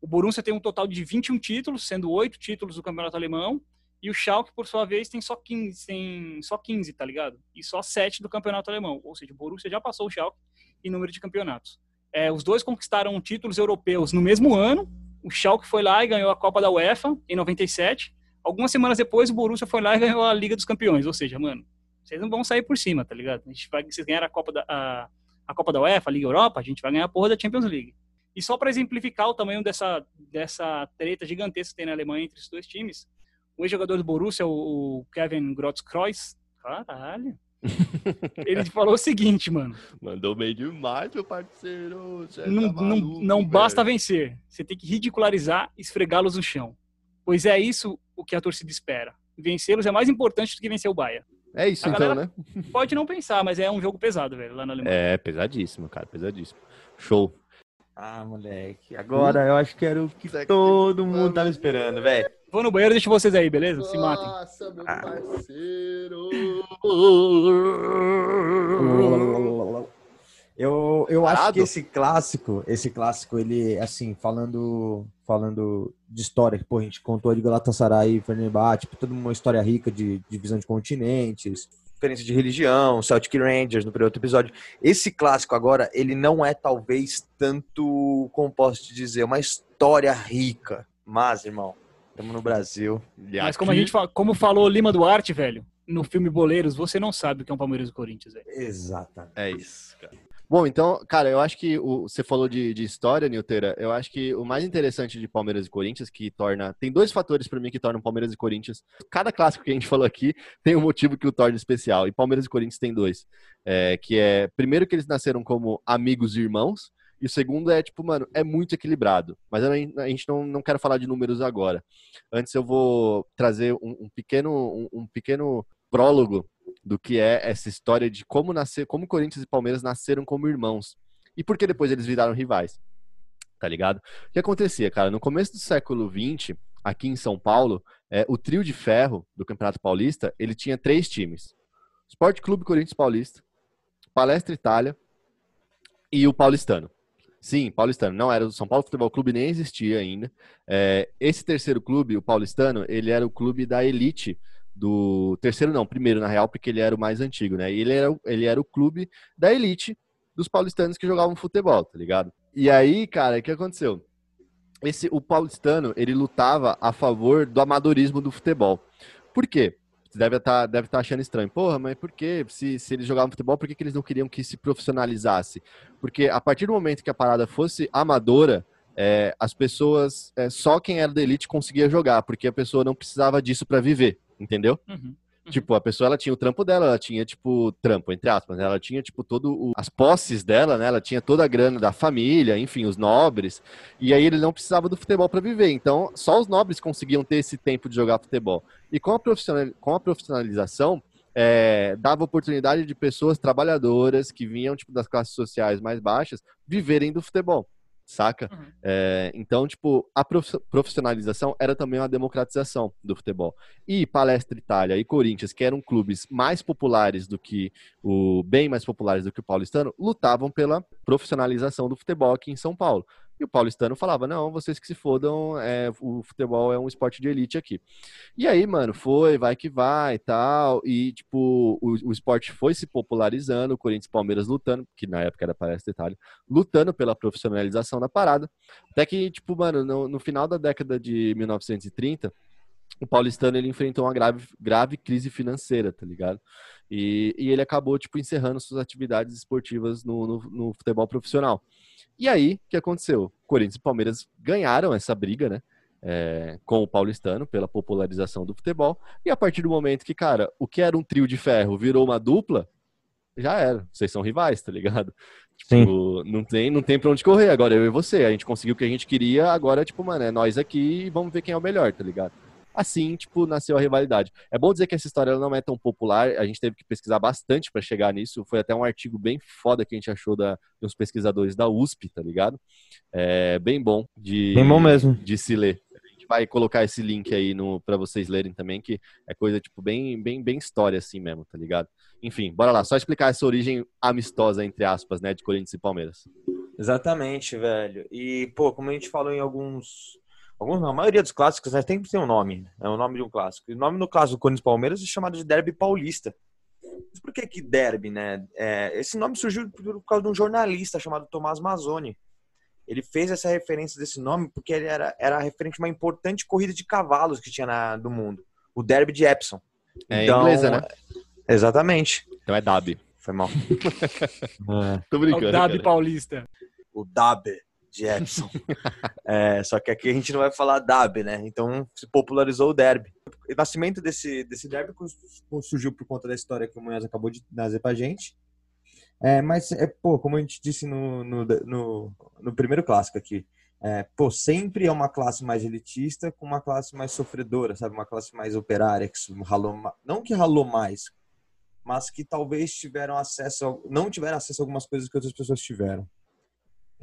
O Borussia tem um total de 21 títulos, sendo 8 títulos do Campeonato Alemão. E o Schalke, por sua vez, tem só 15, tem só 15 tá ligado? E só 7 do Campeonato Alemão. Ou seja, o Borussia já passou o Schalke em número de campeonatos. É, os dois conquistaram títulos europeus no mesmo ano, o Schalke foi lá e ganhou a Copa da UEFA em 97. Algumas semanas depois, o Borussia foi lá e ganhou a Liga dos Campeões. Ou seja, mano, vocês não vão sair por cima, tá ligado? A gente vai, vocês ganharam a Copa da, a, a Copa da UEFA, a Liga Europa, a gente vai ganhar a porra da Champions League. E só para exemplificar o tamanho dessa, dessa treta gigantesca que tem na Alemanha entre esses dois times, o ex-jogador do Borussia, o, Kevin Grotzkreuz, caralho, ele falou o seguinte, mano, Mandou bem demais, meu parceiro. Cê não, tá não, maluco, não velho. basta vencer, você tem que ridicularizar e esfregá-los no chão. Pois é isso o que a torcida espera. Vencê-los é mais importante do que vencer o Bahia. É isso A então, né? Pode não pensar, mas é um jogo pesado, velho, lá na Alemanha. É, pesadíssimo, cara, pesadíssimo. Show. Ah, moleque, agora eu acho que era o que todo mundo pariu. tava esperando, velho. Vou no banheiro, deixo vocês aí, beleza? Se matem. Nossa, meu Ah. parceiro. Eu, eu acho que esse clássico, esse clássico, ele, assim, falando falando de história, que pô, a gente contou de Galatasaray e Fenerbahçe, tipo, toda uma história rica de divisão de continentes. Diferença de religião, Celtic Rangers no primeiro outro episódio. Esse clássico agora, ele não é talvez tanto, como posso te dizer, uma história rica. Mas, irmão, estamos no Brasil. E Mas como a aqui- gente fa- como falou Lima Duarte, velho, no filme Boleiros, você não sabe o que é um Palmeiras e Corinthians, velho. Exatamente. É isso, cara. Bom, então, cara, eu acho que o, você falou de, de história, Nilteira. Eu acho que o mais interessante de Palmeiras e Corinthians, que torna. Tem dois fatores pra mim que tornam Palmeiras e Corinthians. Cada clássico que a gente falou aqui tem um motivo que o torna especial. E Palmeiras e Corinthians tem dois. É, que é, primeiro, que eles nasceram como amigos e irmãos. E o segundo é, tipo, mano, é muito equilibrado. Mas gente a gente não, não quero falar de números agora. Antes eu vou trazer um, um pequeno, um, um pequeno prólogo do que é essa história de como nascer, como Corinthians e Palmeiras nasceram como irmãos e por que depois eles viraram rivais. Tá ligado? O que acontecia, cara? No começo do século XX, aqui em São Paulo, é, o trio de ferro do Campeonato Paulista, ele tinha três times: Esporte Clube Corinthians Paulista, Palestra Itália e o Paulistano. Sim, Paulistano. Não era o São Paulo Futebol Clube, nem existia ainda. É, esse terceiro clube, o Paulistano, ele era o clube da elite do terceiro não, primeiro na real, porque ele era o mais antigo, né? Ele era, ele era o clube da elite dos paulistanos que jogavam futebol, tá ligado? E aí, cara, o que aconteceu? Esse o paulistano, ele lutava a favor do amadorismo do futebol. Por quê? Você deve estar deve tá achando estranho. Porra, mas por quê? Se, se eles jogavam futebol, por que, que eles não queriam que se profissionalizasse? Porque a partir do momento que a parada fosse amadora, é, as pessoas, é, só quem era da elite conseguia jogar, porque a pessoa não precisava disso para viver, entendeu? Uhum. Tipo, a pessoa ela tinha o trampo dela, ela tinha, tipo, trampo, entre aspas, né? ela tinha, tipo, todo o- as posses dela, né? Ela tinha toda a grana da família, enfim, os nobres. E aí ele não precisava do futebol para viver. Então, só os nobres conseguiam ter esse tempo de jogar futebol. E com a, profissional, com a profissionalização, é, dava oportunidade de pessoas trabalhadoras que vinham, tipo, das classes sociais mais baixas, viverem do futebol. Saca? Uhum. É, então, tipo, a prof- profissionalização era também uma democratização do futebol. E Palestra Itália e Corinthians, que eram clubes mais populares do que o bem mais populares do que o paulistano, lutavam pela profissionalização do futebol aqui em São Paulo. E o paulistano falava: não, vocês que se fodam, é, o futebol é um esporte de elite aqui. E aí, mano, foi, vai que vai e tal. E, tipo, o, o esporte foi se popularizando, o Corinthians e Palmeiras lutando, que na época era para esse detalhe, lutando pela profissionalização da parada. Até que, tipo, mano, no, no final da década de 1930, o paulistano ele enfrentou uma grave, grave crise financeira, tá ligado? E, e ele acabou, tipo, encerrando suas atividades esportivas no, no, no futebol profissional. E aí, o que aconteceu? Corinthians e Palmeiras ganharam essa briga, né? É, com o paulistano pela popularização do futebol. E a partir do momento que, cara, o que era um trio de ferro virou uma dupla, já era. Vocês são rivais, tá ligado? Tipo, não tem, não tem pra onde correr. Agora eu e você. A gente conseguiu o que a gente queria, agora, tipo, mano, é nós aqui e vamos ver quem é o melhor, tá ligado? Assim, tipo, nasceu a rivalidade. É bom dizer que essa história não é tão popular, a gente teve que pesquisar bastante para chegar nisso. Foi até um artigo bem foda que a gente achou da, de uns pesquisadores da USP, tá ligado? É bem bom de, bem bom mesmo. de se ler. A gente vai colocar esse link aí no para vocês lerem também, que é coisa, tipo, bem, bem, bem história assim mesmo, tá ligado? Enfim, bora lá, só explicar essa origem amistosa, entre aspas, né, de Corinthians e Palmeiras. Exatamente, velho. E, pô, como a gente falou em alguns alguns, a maioria dos clássicos né, tem que ter um nome, é o nome de um clássico. E o nome no caso do Corinthians Palmeiras é chamado de Derby Paulista. Mas por que que Derby, né? É, esse nome surgiu por causa de um jornalista chamado Tomás Mazzoni. Ele fez essa referência desse nome porque ele era, era referente a uma importante corrida de cavalos que tinha na, do mundo. O Derby de Epsom. É então, inglesa, né? Exatamente. Então é Derby. Foi mal. é. Tô brincando. É o Derby Paulista. O Derby de Epson. é, só que aqui a gente não vai falar derby, né? Então se popularizou o derby. O nascimento desse, desse derby surgiu por conta da história que o Munhoz acabou de trazer pra gente. É, mas, é, pô, como a gente disse no, no, no, no primeiro clássico aqui, é, pô, sempre é uma classe mais elitista com uma classe mais sofredora, sabe? Uma classe mais operária, que ralou, não que ralou mais, mas que talvez tiveram acesso, não tiveram acesso a algumas coisas que outras pessoas tiveram.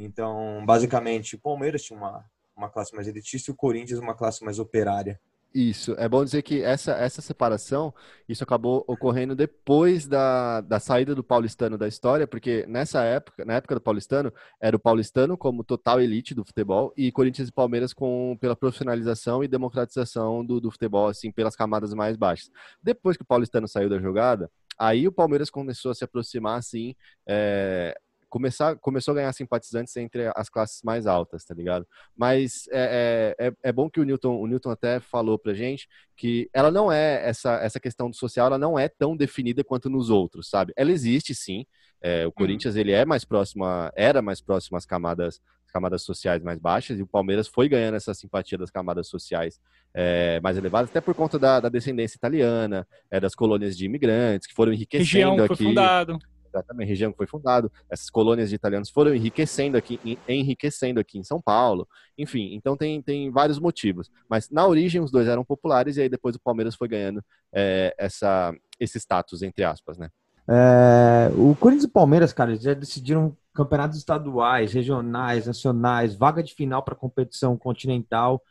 Então, basicamente, o Palmeiras tinha uma, uma classe mais elitista e o Corinthians uma classe mais operária. Isso, é bom dizer que essa, essa separação, isso acabou ocorrendo depois da, da saída do paulistano da história, porque nessa época, na época do paulistano, era o paulistano como total elite do futebol e Corinthians e Palmeiras com, pela profissionalização e democratização do, do futebol, assim, pelas camadas mais baixas. Depois que o paulistano saiu da jogada, aí o Palmeiras começou a se aproximar, assim, é, começar, começou a ganhar simpatizantes entre as classes mais altas, tá ligado? Mas é, é, é, é bom que o Newton, o Newton até falou pra gente que ela não é, essa, essa questão do social, ela não é tão definida quanto nos outros, sabe? Ela existe sim, é, o uhum. Corinthians ele é mais próximo, a, era mais próximo às camadas camadas sociais mais baixas e o Palmeiras foi ganhando essa simpatia das camadas sociais é, mais elevadas, até por conta da, da descendência italiana, é, das colônias de imigrantes que foram enriquecendo Região aqui. Foi fundado exatamente, região que foi fundado, essas colônias de italianos foram enriquecendo aqui, enriquecendo aqui em São Paulo, enfim, então tem, tem vários motivos. Mas na origem os dois eram populares e aí depois o Palmeiras foi ganhando é, essa, esse status, entre aspas, né? É, o Corinthians e Palmeiras, cara, já decidiram campeonatos estaduais, regionais, nacionais, vaga de final para competição continental.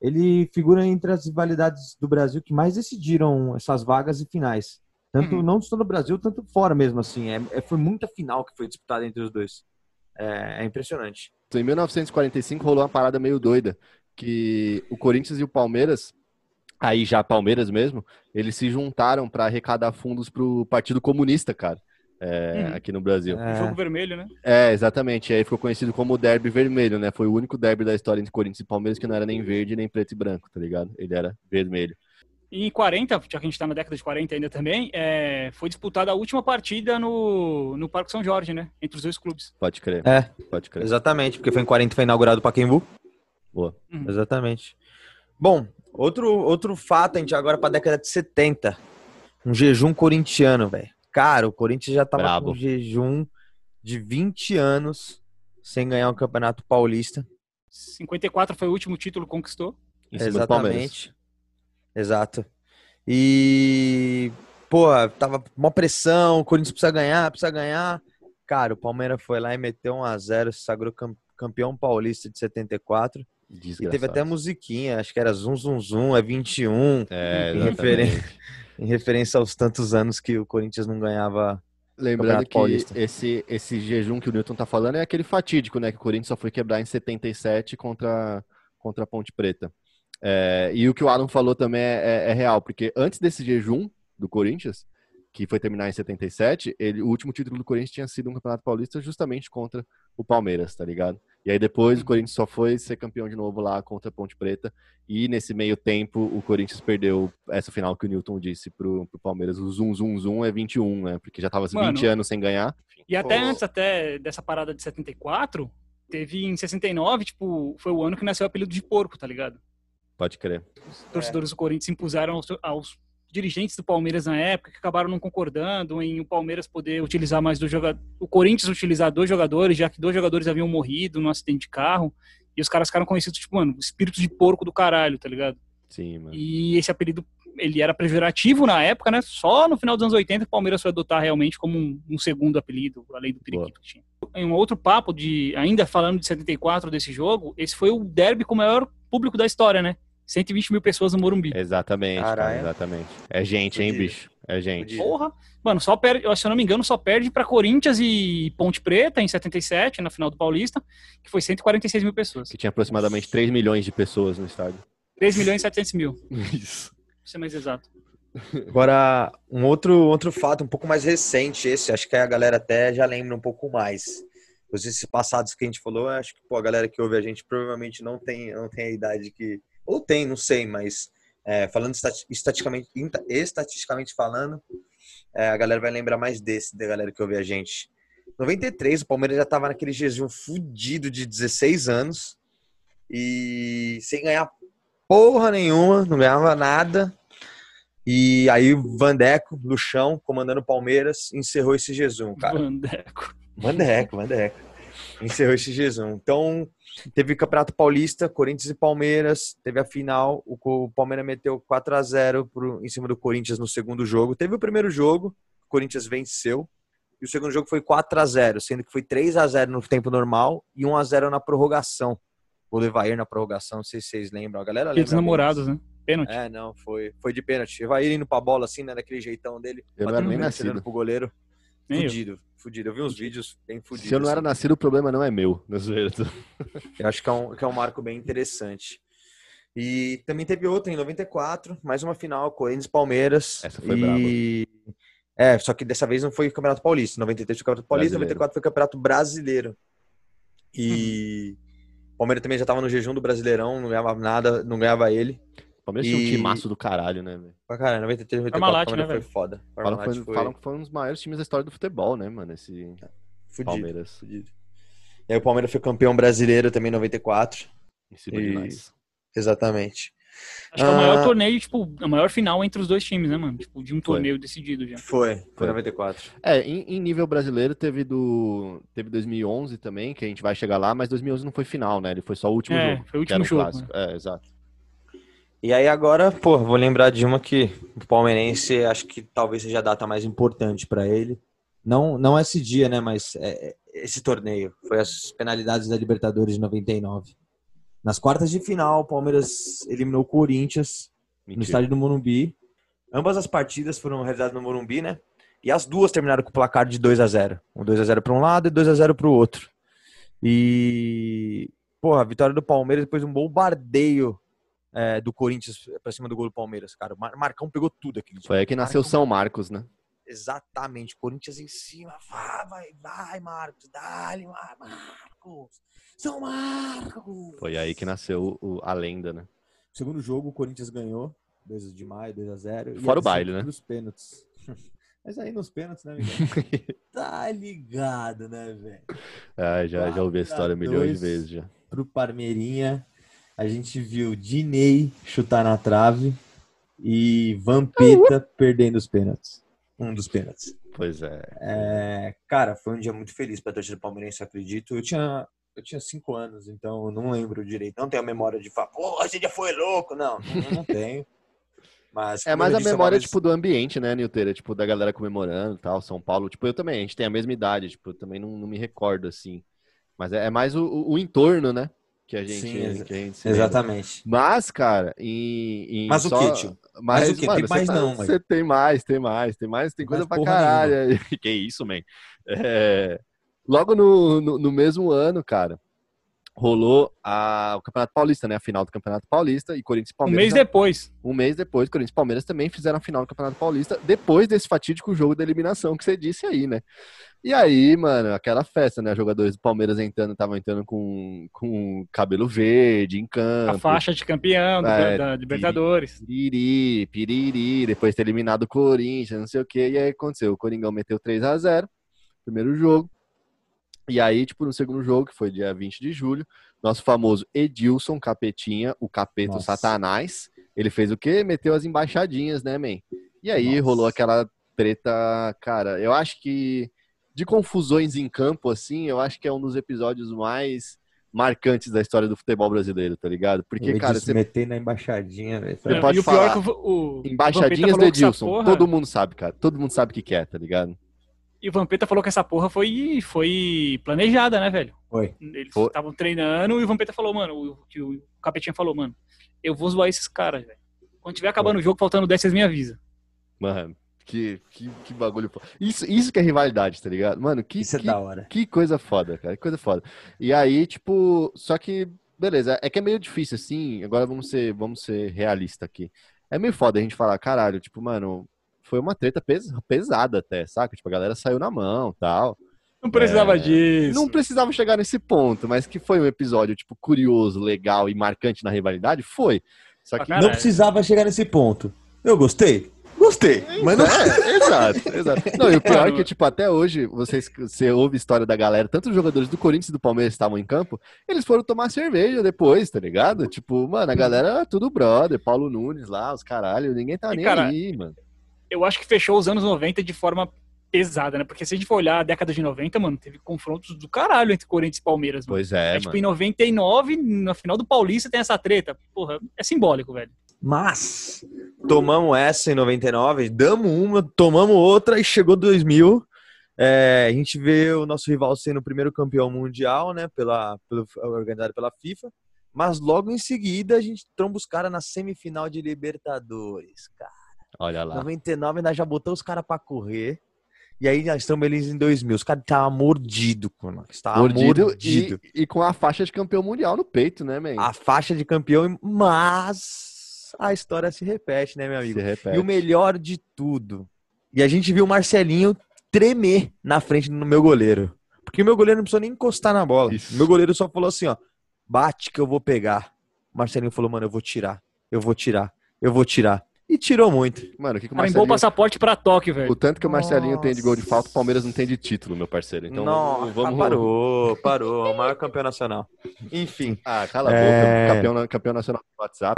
Ele figura entre as rivalidades do Brasil que mais decidiram essas vagas e finais. Tanto uhum. não só no Brasil, tanto fora mesmo, assim. É, é, foi muita final que foi disputada entre os dois. É, é impressionante. Em 1945 rolou uma parada meio doida, que o Corinthians e o Palmeiras, aí já Palmeiras mesmo, eles se juntaram para arrecadar fundos pro Partido Comunista, cara. É, uhum. aqui no Brasil. É. Jogo vermelho, né? É, exatamente. Aí ficou conhecido como derby vermelho, né? Foi o único derby da história entre Corinthians e Palmeiras que não era nem verde nem preto e branco, tá ligado? Ele era vermelho. E em 40, já que a gente está na década de 40 ainda também, é, foi disputada a última partida no, no Parque São Jorge, né? Entre os dois clubes. Pode crer. É, pode crer. Exatamente, porque foi em 40 foi inaugurado o Pacaembu. Boa. Uhum. Exatamente. Bom, outro, outro fato, a gente agora para a década de 70. Um jejum corintiano, velho. Cara, o Corinthians já tava Brabo. com um jejum de 20 anos sem ganhar o um Campeonato Paulista. 54 foi o último título que conquistou. Exatamente. Exato. E, pô, tava uma pressão, o Corinthians precisa ganhar, precisa ganhar. Cara, o Palmeiras foi lá e meteu 1 a 0 se sagrou campeão paulista de 74. Desgraçado. E teve até musiquinha, acho que era Zum Zum Zum, é 21. É, em, referência, em referência aos tantos anos que o Corinthians não ganhava Lembrando que Paulista. esse, esse jejum que o Newton tá falando é aquele fatídico, né? Que o Corinthians só foi quebrar em 77 contra, contra a Ponte Preta. É, e o que o Alan falou também é, é- é real, porque antes desse jejum do Corinthians, que foi terminar em 77, ele, o último título do Corinthians tinha sido um Campeonato Paulista justamente contra o Palmeiras, tá ligado? E aí depois o Corinthians só foi ser campeão de novo lá contra a Ponte Preta. E nesse meio tempo o Corinthians perdeu essa final que o Newton disse pro, pro Palmeiras. O zoom, zoom, zoom é 21, né? Porque já tava 20 Mano, anos sem ganhar. E até Pô. antes até dessa parada de 74, teve em 69, tipo, foi o ano que nasceu o apelido de porco, tá ligado? Pode crer. Os torcedores do Corinthians se impuseram aos, aos dirigentes do Palmeiras na época, que acabaram não concordando em o Palmeiras poder utilizar mais dois jogadores, o Corinthians utilizar dois jogadores, já que dois jogadores haviam morrido num acidente de carro, e os caras ficaram conhecidos, tipo, mano, espírito de porco do caralho, tá ligado? Sim, mano. E esse apelido, ele era pejorativo na época, né? Só no final dos anos 80 que o Palmeiras foi adotar realmente como um, um segundo apelido, além do periquito que tinha. Em um outro papo, de ainda falando de 74 desse jogo, esse foi o derby com o maior público da história, né? 120 mil pessoas no Morumbi. Exatamente, cara, exatamente. É gente, hein, bicho? É gente. Porra! Mano, só perde, se eu não me engano, só perde pra Corinthians e Ponte Preta em 77, na final do Paulista, que foi 146 mil pessoas. Que tinha aproximadamente 3 milhões de pessoas no estádio. 3 milhões e 700 mil, pra Isso. ser mais exato. Agora, um outro, outro fato um pouco mais recente, esse, acho que a galera até já lembra um pouco mais. Os esses passados que a gente falou, acho que pô, a galera que ouve a gente provavelmente não tem, não tem a idade que. Ou tem, não sei, mas é, falando estati- estatisticamente, estatisticamente falando, é, a galera vai lembrar mais desse, da galera que ouve a gente. 93, o Palmeiras já tava naquele jejum fudido de 16 anos e sem ganhar porra nenhuma, não ganhava nada. E aí o Vandeco, no chão, comandando o Palmeiras, encerrou esse jejum, cara. Vandeco. Vandeco, Vandeco. Encerrou esse jejum. Então, teve Campeonato Paulista, Corinthians e Palmeiras, teve a final, o Palmeiras meteu 4 a 0 pro, em cima do Corinthians no segundo jogo. Teve o primeiro jogo, o Corinthians venceu, e o segundo jogo foi 4 a 0 sendo que foi 3 a 0 no tempo normal e 1 a 0 na prorrogação. O Levair na prorrogação, não sei se vocês lembram. A galera lembra bem namorados, né? Pênalti. é, não, foi, foi de pênalti. Vai indo pra bola assim, né? Daquele jeitão dele. Eu era nem nascido. pro goleiro. Fudido, fudido. Eu vi uns vídeos bem fudidos. Se eu não era assim. nascido, o problema não é meu. Eu acho que é, um, que é um marco bem interessante. E também teve outra em 94, mais uma final, Corinthians e Palmeiras. Essa foi e... É, só que dessa vez não foi Campeonato Paulista. 93 foi Campeonato Paulista, Brasileiro. 94 foi Campeonato Brasileiro. E Uhum. o Palmeiras também já tava no jejum do Brasileirão, não ganhava nada, não ganhava ele. O Palmeiras tinha um E- timaço do caralho, né, velho? Pra caralho, 93, 94, Parmalat, o Palmeiras né, foi foda. Falam, foi- foi falam que foi um dos maiores times da história do futebol, né, mano? Esse fudido. Palmeiras. Fudido. E aí o Palmeiras foi campeão brasileiro também em 94. Em cima de E- nós. Exatamente. Acho que é o maior Ah. torneio, tipo, a maior final entre os dois times, né, mano? Tipo, de um Foi. torneio decidido já. Foi, foi Foi. 94. É, em, em nível brasileiro teve do teve 2011 também, que a gente vai chegar lá, mas 2011 não foi final, né? Ele foi só o último É, jogo. foi o último jogo, clássico. É, exato. E aí agora, pô, vou lembrar de uma que o palmeirense acho que talvez seja a data mais importante pra ele. Não, não esse dia, né, mas é, é, esse torneio. Foi as penalidades da Libertadores de 99. Nas quartas de final, o Palmeiras eliminou o Corinthians no Mentira. estádio do Morumbi. Ambas as partidas foram realizadas no Morumbi, né? E as duas terminaram com o placar de 2 a 0 Um 2 a 0 para um lado e 2 a 0 para o outro. E, porra, a vitória do Palmeiras depois de um bombardeio é, do Corinthians para cima do gol do Palmeiras, cara. O Mar- Marcão pegou tudo dia. Foi aí que nasceu Marcão- São Marcos, né? Exatamente. Corinthians em cima. Vai, vai, vai, Marcos. Dá-lhe, Marcos. São Marcos. Foi aí que nasceu o- a lenda, né? Segundo jogo, o Corinthians ganhou. 2 de maio, 2 a 0 E Fora o baile, né? Nos pênaltis. Mas aí nos pênaltis, né, Miguel? tá ligado, né, velho? Ah, já, já ouvi a história milhões de vezes já. Pro Parmeirinha, a gente viu Dinei chutar na trave e Vampeta perdendo os pênaltis. Um dos pênaltis. Pois é. É, cara, foi um dia muito feliz pra torcida palmeirense, eu acredito. Eu tinha, eu tinha cinco anos, então eu não lembro direito. Não tenho a memória de falar, pô, esse dia foi louco. Não, não, não tenho. Mas, É mais a disse uma memória, vez- tipo, do ambiente, né, Nilteira? Tipo, da galera comemorando e tal, São Paulo. Tipo, eu também, a gente tem a mesma idade, tipo, eu também não, não me recordo, assim. Mas é, é mais o, o- o entorno, né? Que a gente, Sim, que a gente se lembra. Exatamente. Mas, cara, em, em Mas o só- quê, tio? Mas, Mas o mano, Tem mais tá- não. Você tem mais, tem mais, tem mais, tem coisa mais pra caralho. que isso, man. É, logo no, no, no mesmo ano, cara, rolou a, o Campeonato Paulista, né? A final do Campeonato Paulista e Corinthians e Um Palmeiras. mês já- depois. um mês depois, Corinthians e Palmeiras também fizeram a final do Campeonato Paulista, depois desse fatídico jogo da eliminação que você disse aí, né? E aí, mano, aquela festa, né? Os jogadores do Palmeiras entrando, estavam entrando com, com cabelo verde em campo. A faixa de campeão do- É, da Libertadores. Piriri, piriri, depois de ter eliminado o Corinthians, não sei o que, e aí aconteceu, o Coringão meteu 3 a 0 primeiro jogo, e aí, tipo, no segundo jogo, que foi dia 20 de julho, nosso famoso Edilson Capetinha, o Capeto Nossa. Satanás, ele fez o quê? Meteu as embaixadinhas, né, man? E aí Nossa. rolou aquela treta, cara, eu acho que de confusões em campo, assim, eu acho que é um dos episódios mais marcantes da história do futebol brasileiro, tá ligado? Porque, Ele cara, você meter na embaixadinha, velho. Você pode e o pior é falar. que o, Embaixadinhas do Edilson. porra- Todo mundo sabe, cara. Todo mundo sabe o que que é, tá ligado? E o Vampeta falou que essa porra foi, foi planejada, né, velho? Foi. Eles Foi. estavam treinando e o Vampeta falou, mano, o que o Capetinha falou, mano, eu vou zoar esses caras, velho. Quando tiver acabando o jogo, faltando 10, vocês me avisam. Mano, que, que, que bagulho. Isso, isso que é rivalidade, tá ligado? Mano, que, Isso é que, da hora. que coisa foda, cara. Que coisa foda. E aí, tipo, só que, beleza, é que é meio difícil, assim. Agora vamos ser, vamos ser realista aqui. É meio foda a gente falar, caralho, tipo, mano, foi uma treta pes- pesada até, saca? Tipo, a galera saiu na mão tal. Não precisava É, disso. Não precisava chegar nesse ponto, mas que foi um episódio, tipo, curioso, legal e marcante na rivalidade, foi. Só Pra que. Não precisava chegar nesse ponto. Eu gostei? Gostei. Mas não... É, exato, exato. Não, e o pior é que, tipo, até hoje, vocês, você ouve a história da galera, tanto os jogadores do Corinthians e do Palmeiras estavam em campo, eles foram tomar cerveja depois, tá ligado? Tipo, mano, a galera era tudo brother, Paulo Nunes lá, os caralho, ninguém tá E, nem cara, aí, mano. Eu acho que fechou os anos 90 de forma pesada, né? Porque se a gente for olhar a década de 90, mano, teve confrontos do caralho entre Corinthians e Palmeiras, mano. Pois é, É, tipo, mano. em 99, na final do Paulista, tem essa treta. Porra, é simbólico, velho. Mas tomamos essa em 99, damos uma, tomamos outra e chegou 2000. É, a gente vê o nosso rival sendo o primeiro campeão mundial, né? Pela, pelo, organizado pela FIFA. Mas logo em seguida a gente tromba os caras na semifinal de Libertadores, cara. Olha lá. 99 nós já botamos os caras pra correr. E aí nós estamos eles em 2000. Os caras estavam mordidos com nós. Tava Mordido, mordido. E, e com a faixa de campeão mundial no peito, né, man? A faixa de campeão, mas a história se repete, né, meu amigo? Se repete. E o melhor de tudo. E a gente viu o Marcelinho tremer na frente do meu goleiro. Porque o meu goleiro não precisou nem encostar na bola. Isso. Meu goleiro só falou assim, ó. Bate que eu vou pegar. O Marcelinho falou, mano, eu vou tirar. Eu vou tirar. Eu vou tirar. E tirou muito. Mano, o que, que o o Marcelinho... passaporte pra Tóquio, O velho. tanto que o Marcelinho tem de gol de Nossa. falta, o Palmeiras não tem de título, meu parceiro. Então Nossa, vamos... parou, parou. O maior campeão nacional. Enfim, Ah, cala a É. boca. Campeão, campeão nacional do WhatsApp.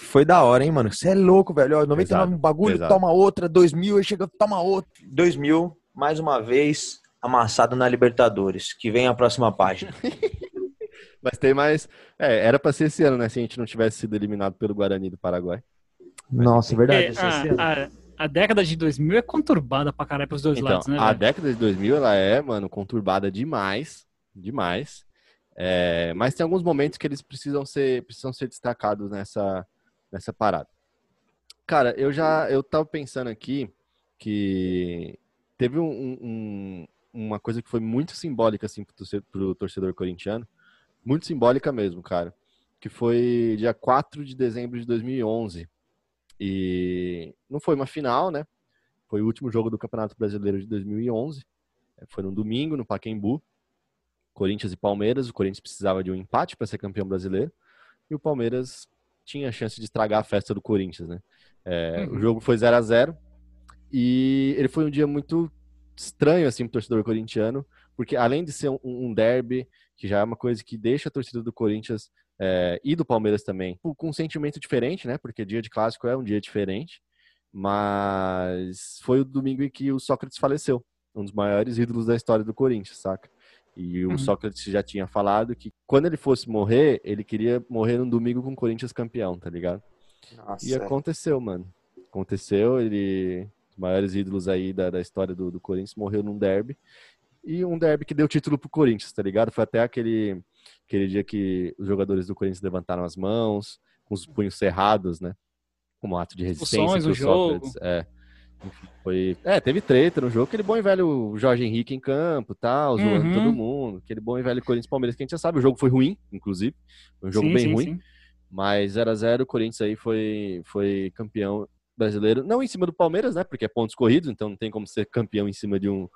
foi da hora, hein, mano? Você é louco, velho. Ó, 99 Pesado, um bagulho, pesado. toma outra. 2000, aí chega, toma outra. 2000, mais uma vez, amassado na Libertadores. Que vem a próxima página. Mas tem mais. É, era pra ser esse ano, né? Se a gente não tivesse sido eliminado pelo Guarani do Paraguai. Nossa, é verdade. É, a, a- a década de 2000 é conturbada pra caralho pros dois Então, lados, né, a velho? década de 2000, ela é, mano, conturbada demais. Demais. É, mas tem alguns momentos que eles precisam ser, precisam ser destacados nessa, nessa parada. Cara, eu já eu tava pensando aqui que teve um- um- um- uma coisa que foi muito simbólica assim pro torcedor, pro torcedor corintiano, muito simbólica mesmo, cara, que foi dia 4 de dezembro de 2011. E não foi uma final, né? Foi o último jogo do Campeonato Brasileiro de 2011. É, Foi no domingo, no Pacaembu. Corinthians e Palmeiras. O Corinthians precisava de um empate para ser campeão brasileiro. E o Palmeiras tinha a chance de estragar a festa do Corinthians, né? É, Uhum. O jogo foi 0 a 0 E ele foi um dia muito estranho, assim, pro torcedor corintiano. Porque além de ser um, um derby, que já é uma coisa que deixa a torcida do Corinthians é, e do Palmeiras também com um sentimento diferente, né? Porque dia de clássico é um dia diferente. Mas foi o domingo em que o Sócrates faleceu, um dos maiores ídolos da história do Corinthians, saca? E o Uhum. Sócrates já tinha falado que quando ele fosse morrer, ele queria morrer num domingo com o Corinthians campeão, tá ligado? Nossa, E aconteceu, mano. Aconteceu, ele. Os maiores ídolos aí da, da história do, do Corinthians morreu num derby. E um derby que deu título pro Corinthians, tá ligado? Foi até aquele, aquele dia que os jogadores do Corinthians levantaram as mãos, com os punhos cerrados, né? Como ato de resistência. Expulsões, o jogo. Sócrates, é. Foi... É, teve treta no jogo, aquele bom e velho Jorge Henrique em campo, tal, zoando Uhum. todo mundo, aquele bom e velho Corinthians Palmeiras que a gente já sabe, o jogo foi ruim, inclusive, foi um jogo Sim, bem sim, ruim, sim. mas 0 a 0 o Corinthians aí foi, foi campeão brasileiro, não em cima do Palmeiras, né, porque é pontos corridos, então não tem como ser campeão em cima de um,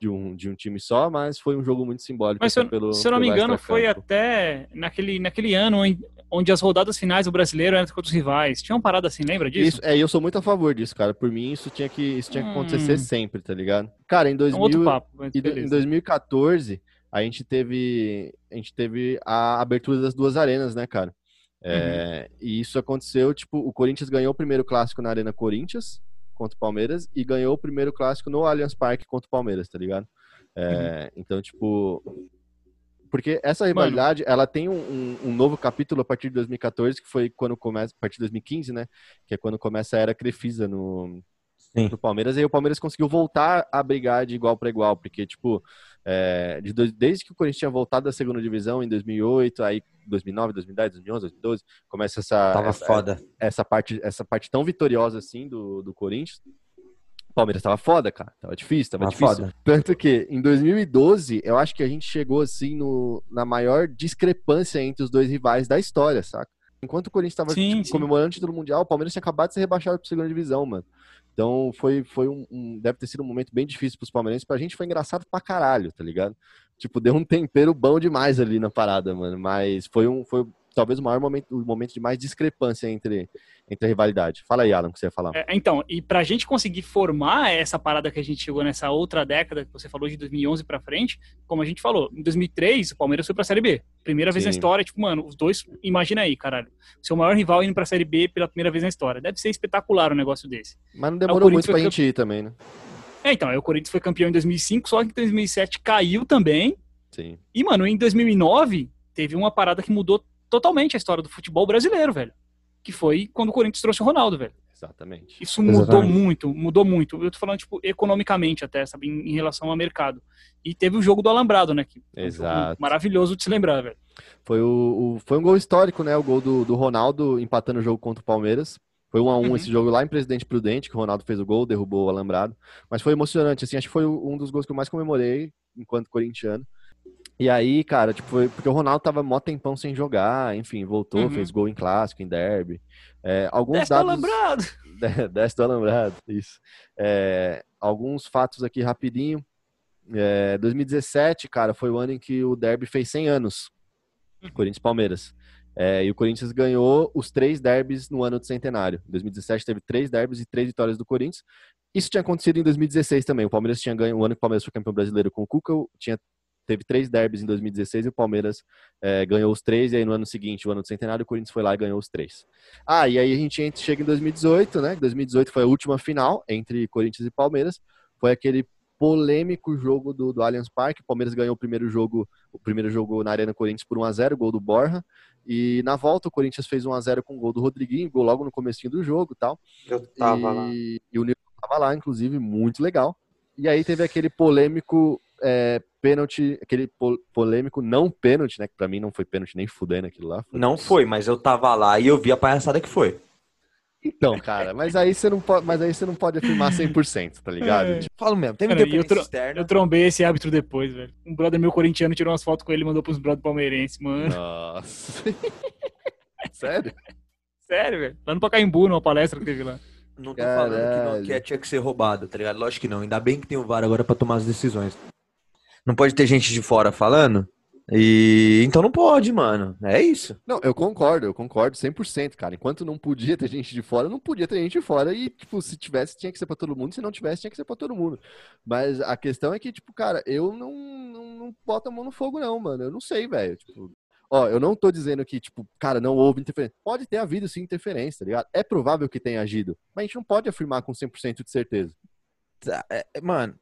de um, de um time só, mas foi um jogo muito simbólico. Mas se eu, assim, pelo, se eu não me engano, foi até naquele, naquele ano onde as rodadas finais do brasileiro eram contra os rivais. Tinha uma parada assim, lembra disso? Isso, é, e eu sou muito a favor disso, cara. Por mim, isso tinha que, isso tinha que acontecer Hum. sempre, tá ligado? Cara, em É um 2000, outro papo. mas E do- em beleza. 2014, a gente teve a gente teve a abertura das duas arenas, né, cara? É, E isso aconteceu, tipo, o Corinthians ganhou o primeiro clássico na Arena Corinthians contra o Palmeiras e ganhou o primeiro clássico no Allianz Parque contra o Palmeiras, tá ligado? É, Então, tipo, porque essa rivalidade, ela tem um, um- um novo capítulo a partir de 2014, que foi quando começa, a partir de 2015, né? Que é quando começa a era Crefisa no, Sim. no Palmeiras, e aí o Palmeiras conseguiu voltar a brigar de igual para igual, porque, tipo, é, de desde que o Corinthians tinha voltado da segunda divisão em 2008, aí 2009, 2010, 2011, 2012, começa essa, Tava essa, foda. essa parte, essa parte tão vitoriosa assim do, do Corinthians. O Palmeiras tava foda, cara. Tava difícil, tava, Tava difícil. foda. Tanto que em 2012, eu acho que a gente chegou assim no, na maior discrepância entre os dois rivais da história, saca? Enquanto o Corinthians tava Sim, tipo, sim. comemorando o título mundial, o Palmeiras tinha acabado de ser rebaixado pra segunda divisão, mano. Então foi, foi um, um- Deve ter sido um momento bem difícil pros palmeirenses. Pra gente foi engraçado pra caralho, tá ligado? Tipo, deu um tempero bom demais ali na parada, mano. Mas foi um. Foi talvez o maior momento, o momento de mais discrepância entre, entre a rivalidade. Fala aí, Alan, o que você ia falar. É, então, e pra gente conseguir formar essa parada que a gente chegou nessa outra década que você falou de 2011 pra frente, como a gente falou, em 2003 o Palmeiras foi pra Série B. Primeira vez na Sim. história, tipo, mano, os dois, imagina aí, caralho. Seu maior rival indo pra Série B pela primeira vez na história. Deve ser espetacular um negócio desse. Mas não demorou muito pra foi gente ir também, né? É, então, aí o Corinthians foi campeão em 2005, só que em 2007 caiu também. Sim. E, mano, em 2009 teve uma parada que mudou totalmente a história do futebol brasileiro, velho. Que foi quando o Corinthians trouxe o Ronaldo, velho. Exatamente. Isso mudou Exatamente. muito, mudou muito. Eu tô falando, tipo, economicamente até, sabe, em, em relação ao mercado. E teve o jogo do Alambrado, né? Que foi um jogo Exato. Maravilhoso de se lembrar, velho. Foi, o, o- foi um gol histórico, né? O gol do, do Ronaldo empatando o jogo contra o Palmeiras. Foi um a um Uhum. esse jogo lá em Presidente Prudente, que o Ronaldo fez o gol, derrubou o alambrado. Mas foi emocionante, assim, acho que foi um dos gols que eu mais comemorei enquanto corintiano. E aí, cara, tipo, foi porque o Ronaldo tava mó tempão sem jogar, enfim, voltou, Uhum. fez gol em clássico, em derby. É, alguns Desce do dados. Alambrado! De- Desce do alambrado, isso. É, alguns fatos aqui rapidinho. É, 2017, cara, foi o ano em que o Derby fez 100 anos. Corinthians e Palmeiras. É, e o Corinthians ganhou os três derbys no ano do centenário. Em 2017 teve três derbys e três vitórias do Corinthians. Isso tinha acontecido em 2016 também. O Palmeiras tinha ganho, o ano que o Palmeiras foi campeão brasileiro com o Cuca, tinha, teve três derbys em 2016 e o Palmeiras é, ganhou os três. E aí no ano seguinte, o ano do centenário, o Corinthians foi lá e ganhou os três. Ah, e aí a gente entra- chega em 2018, né? 2018 foi a última final entre Corinthians e Palmeiras. Foi aquele polêmico jogo do, do Allianz Parque. O Palmeiras ganhou o primeiro jogo, o primeiro jogo na Arena Corinthians por 1 a 0, gol do Borja. E na volta o Corinthians fez 1 a 0 com o gol do Rodriguinho, gol logo no comecinho do jogo, e tal. Eu e, e o Nilson tava lá, inclusive, muito legal. E aí teve aquele polêmico é, pênalti, aquele po- polêmico não pênalti, né? Que pra mim não foi pênalti nem fudendo aquilo lá. Foi- Não foi, mas eu tava lá e eu vi a palhaçada que foi. Então, cara, mas aí você não pode, mas aí você não pode afirmar 100%, tá ligado? É. Tipo, Falo mesmo, teve Cara, independência eu tro- externa. Eu trombei esse árbitro depois, velho. Um brother meu corintiano tirou umas fotos com ele e mandou pros brother palmeirense, mano. nossa. Sério? Sério, velho. Lá no Pacaembu, numa palestra que teve lá. Não tô falando que, não, Caralho. que é- tinha que ser roubado, tá ligado? Lógico que não. Ainda bem que tem o VAR agora pra tomar as decisões. Não pode ter gente de fora falando? E então não pode, mano. É isso. Não, eu concordo, eu concordo 100%, cara. Enquanto não podia ter gente de fora, não podia ter gente de fora. E, tipo, se tivesse, tinha que ser pra todo mundo. Se não tivesse, tinha que ser pra todo mundo. Mas a questão é que, tipo, cara, eu não, não, não boto a mão no fogo, não, mano. Eu não sei, velho. Tipo, ó, eu não tô dizendo que, tipo, cara, não houve interferência. Pode ter havido, sim, interferência, tá ligado? É provável que tenha agido. Mas a gente não pode afirmar com 100% de certeza. Tá, é- é, Mano,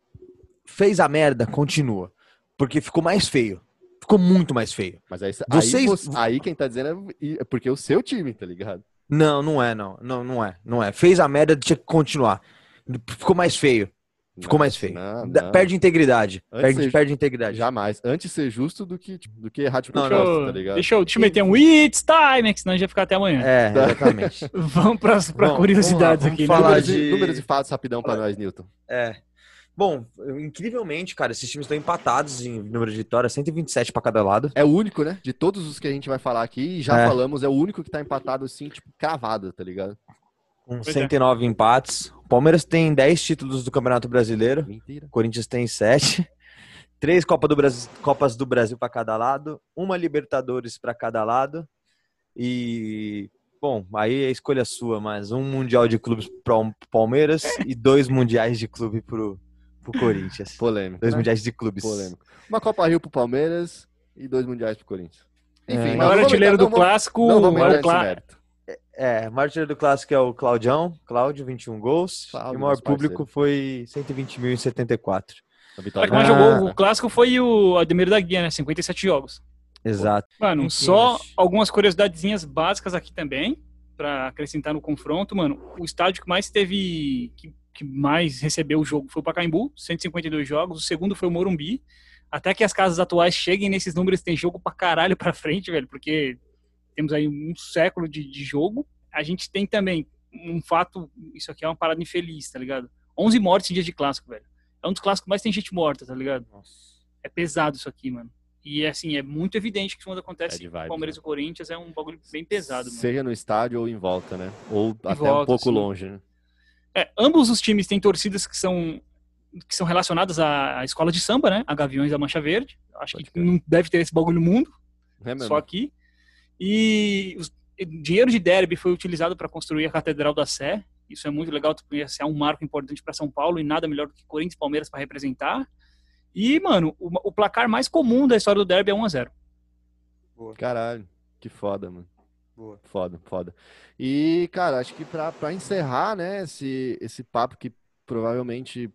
fez a merda, continua. Porque ficou mais feio. Ficou muito mais feio. Mas aí, Vocês- aí, você- aí quem tá dizendo é, é porque é o seu time, tá ligado? Não, não é, não. Não, não é. Não é. Fez a merda, tinha que continuar. Ficou mais feio. Ficou mais Nossa, feio. não, não. Perde integridade. Antes Perde, perde integridade. Jamais. Antes ser justo do que, do que errar de Não, Deixa propósito, eu, tá ligado? deixa eu, eu meter um It's time, que senão a gente vai ficar até amanhã. É, exatamente. Vamos para Vamos- curiosidades vamos aqui, lá, né? vamos falar números, de- números e fatos rapidão pra nós, Newton. É. Bom, incrivelmente, cara, esses times estão empatados em número de vitórias, 127 pra cada lado. É o único, né? De todos os que a gente vai falar aqui, e já É. falamos, é o único que tá empatado assim, tipo, cravado, tá ligado? Com Pois é. 109 empates. O Palmeiras tem 10 títulos do Campeonato Brasileiro. Mentira. O Corinthians tem 7. Três Copa do Brasil, Copas do Brasil para cada lado. Uma Libertadores para cada lado. E, bom, aí é escolha sua, mas um Mundial de Clubes para o Palmeiras e dois Mundiais de Clube pro, pro Corinthians. Polêmico. Dois né? Mundiais de Clubes. Polêmico. Uma Copa Rio pro Palmeiras e dois mundiais pro Corinthians. É. Enfim, mas maior artilheiro do clássico. É o. É, maior artilheiro do clássico é o Claudião, Cláudio, 21 gols. Cláudio, e o maior público foi 120.074. A O vitória que mais Ah. jogou o clássico foi o Ademir da Guia, né? 57 jogos. Exato. Mano, só algumas curiosidadezinhas básicas aqui também, pra acrescentar no confronto, mano. O estádio que mais teve. Que, que mais recebeu o jogo foi o Pacaembu, 152 jogos. O segundo foi o Morumbi. Até que as casas atuais cheguem nesses números, tem jogo pra caralho pra frente, velho, porque temos aí um século de, de jogo. A gente tem também um fato, isso aqui é uma parada infeliz, tá ligado? 11 mortes em dia de clássico, velho. É um dos clássicos que mais tem gente morta, tá ligado? É pesado isso aqui, mano. E assim, é muito evidente que quando É acontece de vibes, Palmeiras né? e Corinthians é um bagulho bem pesado, mano. Seja no estádio ou em volta, né? Ou até um volta, pouco sim. longe, né? É, ambos os times têm torcidas que são que são relacionadas à, escola de samba, né? A Gaviões da Mancha Verde. Acho Pode que não deve ter esse bagulho no mundo, É mesmo. só aqui. E e dinheiro de derby foi utilizado para construir a Catedral da Sé. Isso é muito legal, é um marco importante para São Paulo e nada melhor do que Corinthians e Palmeiras para representar. E, mano, o, o placar mais comum da história do derby é 1 a 0 Caralho, que foda, mano. Boa. Foda, foda. E, cara, acho que pra, pra encerrar, né, esse, esse papo que provavelmente,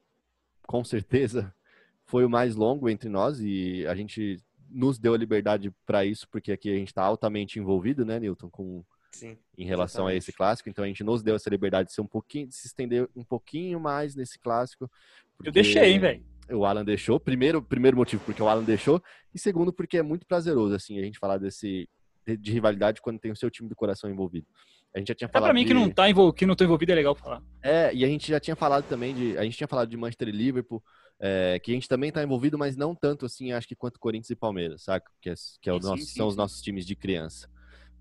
com certeza, foi o mais longo entre nós e a gente nos deu a liberdade pra isso, porque aqui a gente tá altamente envolvido, né, Newton, com, Sim. em relação a Exatamente. esse clássico, então a gente nos deu essa liberdade de ser um pouquinho, de se estender um pouquinho mais nesse clássico. porque deixei, velho? O Alan deixou. Primeiro, primeiro motivo porque o Alan deixou e segundo porque é muito prazeroso assim a gente falar desse de, de rivalidade quando tem o seu time do coração envolvido. A gente já tinha falado pra mim que de- não tá envol... que não tô envolvido é legal falar. é, e a gente já tinha falado também de. A gente tinha falado de Manchester e Liverpool, é, que a gente também tá envolvido, mas não tanto assim, acho que quanto Corinthians e Palmeiras, saca? Que, é, que é Sim, nosso- sim, são os sim. nossos times de criança.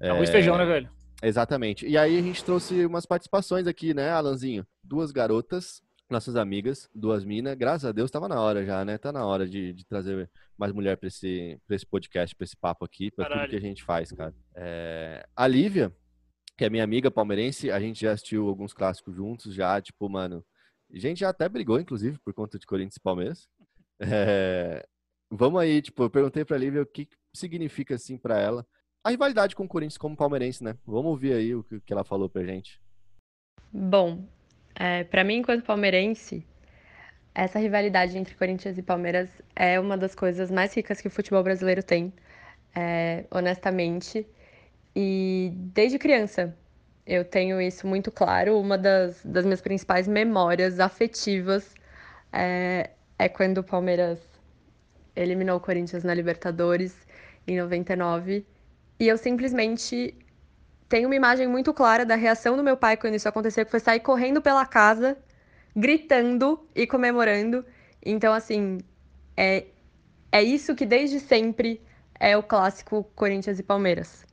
Arroz e É, feijão, né, velho? Exatamente. E aí a gente trouxe umas participações aqui, né, Alanzinho? Duas garotas, nossas amigas, duas minas. Graças a Deus tava na hora já, né? Tá na hora de, de trazer mais mulher pra esse, pra esse podcast, pra esse papo aqui, pra tudo que a gente faz, cara. É, A Lívia, que é minha amiga palmeirense, a gente já assistiu alguns clássicos juntos, já, tipo, mano. A gente já até brigou, inclusive, por conta de Corinthians e Palmeiras. É, Vamos aí, tipo, eu perguntei pra Lívia o que significa, assim, pra ela a rivalidade com o Corinthians como palmeirense, né? Vamos ouvir aí o que que ela falou pra gente. Bom, é, para mim, enquanto palmeirense, essa rivalidade entre Corinthians e Palmeiras é uma das coisas mais ricas que o futebol brasileiro tem, é, honestamente. E desde criança eu tenho isso muito claro. Uma das, das minhas principais memórias afetivas é, é quando o Palmeiras eliminou o Corinthians na Libertadores em 99. E eu simplesmente tenho uma imagem muito clara da reação do meu pai quando isso aconteceu, que foi sair correndo pela casa, gritando e comemorando. Então, assim, é, é isso que desde sempre é o clássico Corinthians e Palmeiras.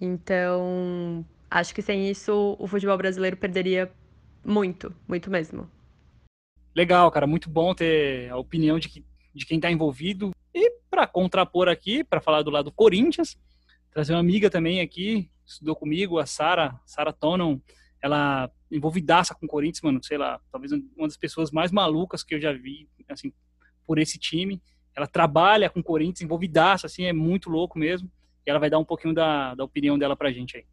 Então, acho que sem isso o futebol brasileiro perderia muito, muito mesmo. Legal, cara, muito bom ter a opinião de, que, de quem tá envolvido. E pra contrapor aqui, pra falar do lado do Corinthians, trazer uma amiga também aqui, estudou comigo, a Sara, Sara Tonon, ela envolvidaça com o Corinthians, mano, sei lá, talvez uma das pessoas mais malucas que eu já vi, assim, por esse time. Ela trabalha com o Corinthians, envolvidaça, assim, é muito louco mesmo. E ela vai dar um pouquinho da, da opinião dela pra gente aí.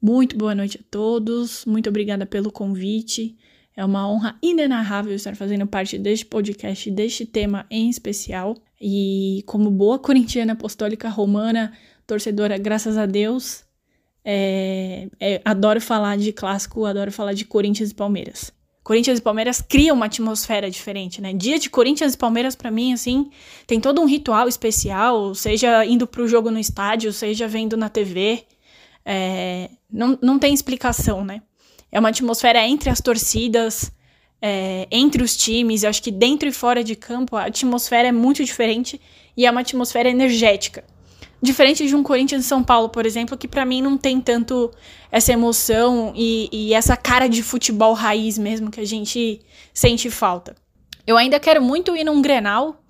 Muito boa noite a todos, muito obrigada pelo convite. É uma honra inenarrável estar fazendo parte deste podcast, deste tema em especial. E como boa corintiana apostólica romana, torcedora, graças a Deus, é, é, adoro falar de clássico, adoro falar de Corinthians e Palmeiras. Corinthians e Palmeiras cria uma atmosfera diferente, né? Dia de Corinthians e Palmeiras, para mim, assim, tem todo um ritual especial, seja indo pro jogo no estádio, seja vendo na TV. É, não, não tem explicação, né? É uma atmosfera entre as torcidas, é, entre os times. Acho que dentro e fora de campo a atmosfera é muito diferente e é uma atmosfera energética. Diferente de um Corinthians e São Paulo, por exemplo, que para mim não tem tanto essa emoção e, e, essa cara de futebol raiz mesmo que a gente sente falta. Eu ainda quero muito ir num Grenal,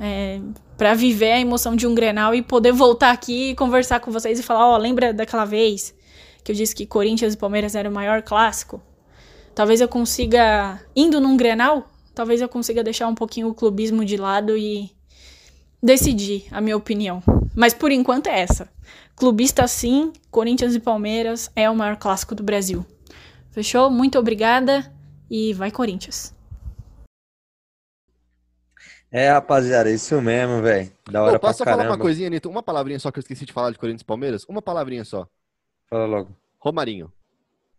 é, para viver a emoção de um Grenal e poder voltar aqui e conversar com vocês e falar, ó, oh, lembra daquela vez que eu disse que Corinthians e Palmeiras era o maior clássico? Talvez eu consiga, indo num Grenal, talvez eu consiga deixar um pouquinho o clubismo de lado e decidir a minha opinião. Mas por enquanto é essa. Clubista sim, Corinthians e Palmeiras é o maior clássico do Brasil. Fechou? Muito obrigada e vai Corinthians. É, rapaziada, isso mesmo, velho. Da hora Pô, posso pra falar uma coisinha, Nito? Uma palavrinha só que eu esqueci de falar de Corinthians e Palmeiras? Uma palavrinha só. Fala logo. Romarinho.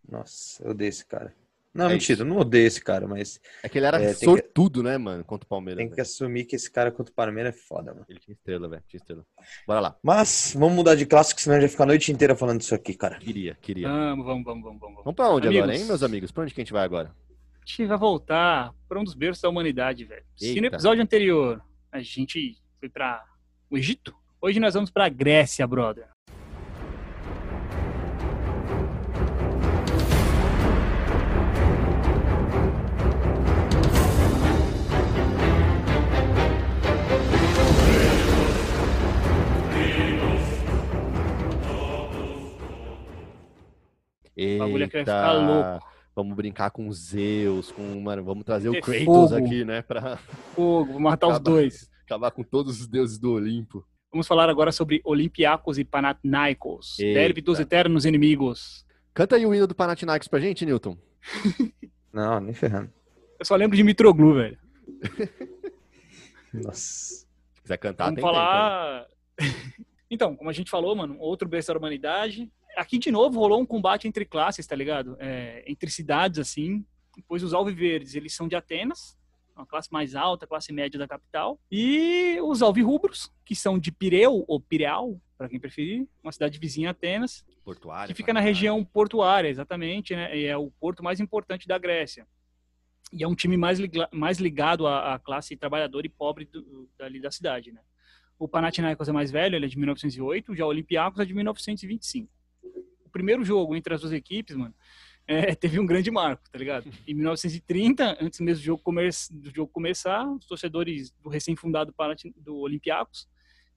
Nossa, eu odeio esse cara. Não, é mentira, isso. não odeio esse cara, mas. É que ele era é, sortudo, que... né, mano, contra o Palmeiras. Tem véio. que assumir que esse cara contra o Palmeiras é foda, mano. Ele tinha estrela, velho, tinha estrela. Bora lá. Mas, vamos mudar de clássico, senão a gente vai ficar a noite inteira falando disso aqui, cara. Queria, queria. Vamos, vamos, vamos, vamos. Vamos, vamos pra onde amigos, agora, hein, meus amigos? Pra onde que a gente vai agora? A gente vai voltar pra um dos berços da humanidade, velho. Se no episódio anterior a gente foi pra o Egito, hoje nós vamos pra Grécia, brother. Eita, o bagulho aqui vai ficar louco. Vamos brincar com Zeus, com, mano, vamos trazer o Kratos fogo. aqui, né, pra... Fogo, matar acabar, os dois. Acabar com todos os deuses do Olimpo. Vamos falar agora sobre Olympiacos e Panathinaikos. Derby dos eternos inimigos. Canta aí o hino do Panathinaikos pra gente, Newton. Não, nem ferrando. Eu só lembro de Mitroglu, velho. Nossa. Se quiser cantar, Vamos tem falar... Tempo, então, como a gente falou, mano, outro berço da humanidade, aqui de novo rolou um combate entre classes, tá ligado? É, entre cidades, assim. Pois os alviverdes, eles são de Atenas, uma classe mais alta, classe média da capital. E os alvirrubros, que são de Pireu, ou Pireal, para quem preferir, uma cidade vizinha a Atenas. Portuária. Que fica na região portuária, exatamente, né? E é o porto mais importante da Grécia. E é um time mais, mais ligado à, à classe trabalhadora e pobre do, dali da cidade, né? O Panathinaikos é mais velho, ele é de 1908, já o Olympiacos é de 1925 primeiro jogo entre as duas equipes, mano, é, teve um grande marco, tá ligado? Em 1930, antes mesmo do jogo, come do jogo começar, os torcedores do recém-fundado do Olympiacos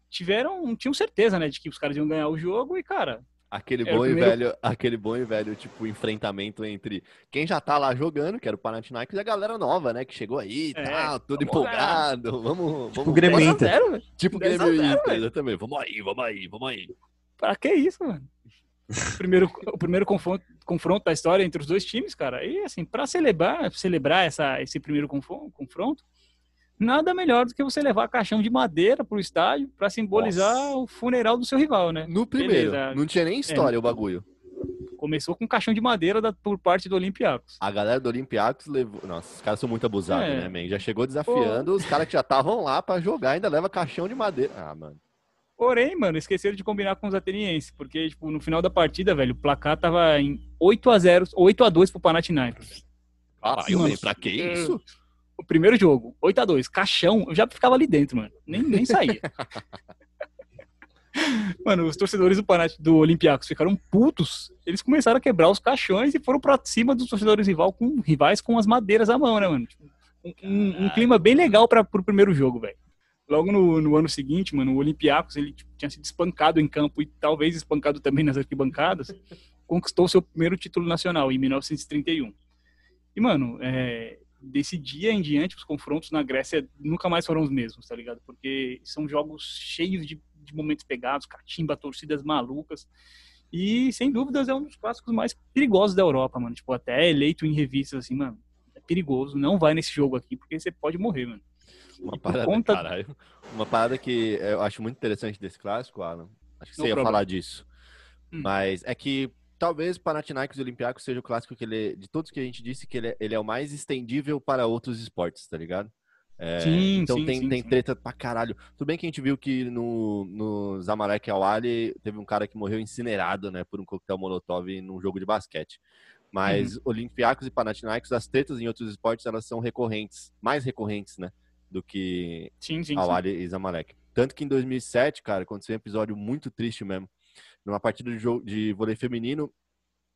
tiveram, tinham certeza, né, de que os caras iam ganhar o jogo e, cara... Aquele bom primeiro... e velho, aquele bom e velho, tipo, enfrentamento entre quem já tá lá jogando, que era o Panathinaikos, e a galera nova, né, que chegou aí e é, tal, tudo empolgado, vamos... Tipo vamos Grêmio Inter. Tipo Grêmio Inter, exatamente, vamos aí, vamos aí, vamos aí. Pra que isso, mano? O primeiro, o primeiro confronto, confronto da história entre os dois times, cara. E assim, para celebrar, celebrar essa, esse primeiro confronto, nada melhor do que você levar caixão de madeira pro estádio para simbolizar Nossa. o funeral do seu rival, né? No primeiro, Beleza. não tinha nem história é, o bagulho. Começou com caixão de madeira da, por parte do Olympiacos. A galera do Olympiacos levou. Nossa, os caras são muito abusados, é. né, man? Já chegou desafiando, Pô. os caras que já estavam lá para jogar ainda leva caixão de madeira. Ah, mano. Porém, mano, esqueceram de combinar com os atenienses, porque, tipo, no final da partida, velho, o placar tava em 8 a 0 8 a 2 pro Panathinaikos. Caralho, mano, pra que é, isso? O primeiro jogo, 8 a 2 caixão, eu já ficava ali dentro, mano. Nem, nem saía. mano, os torcedores do Panath, do Olympiacos ficaram putos. Eles começaram a quebrar os caixões e foram pra cima dos torcedores rival com, rivais com as madeiras à mão, né, mano? Tipo, um, um, clima bem legal para pro primeiro jogo, velho. Logo no, no, ano seguinte, mano, o Olympiacos, ele tipo, tinha sido espancado em campo e talvez espancado também nas arquibancadas, conquistou seu primeiro título nacional em 1931. E, mano, é, desse dia em diante, os confrontos na Grécia nunca mais foram os mesmos, tá ligado? Porque são jogos cheios de, de momentos pegados, catimba, torcidas malucas. E, sem dúvidas, é um dos clássicos mais perigosos da Europa, mano. Tipo, até eleito em revistas assim, mano, é perigoso, não vai nesse jogo aqui, porque você pode morrer, mano. Uma parada, conta... caralho, uma parada que eu acho muito interessante desse clássico, Alan. Acho que você ia falar disso. Hum. Mas é que talvez Panathinaikos e Olympiacos seja o clássico que ele, de todos que a gente disse, que ele é, ele é o mais estendível para outros esportes, tá ligado? É, Sim, então sim, tem, sim, tem sim. treta pra caralho. Tudo bem que a gente viu que no, no Zamalek Awali teve um cara que morreu incinerado, né, por um coquetel molotov num jogo de basquete. Mas Uhum. Olympiacos e Panathinaikos, as tretas em outros esportes, elas são recorrentes, mais recorrentes, né, do que Sim, sim, sim. Awali e Zamalek. Tanto que em 2007, cara, aconteceu um episódio muito triste mesmo. Numa partida de, jogo, de vôlei feminino,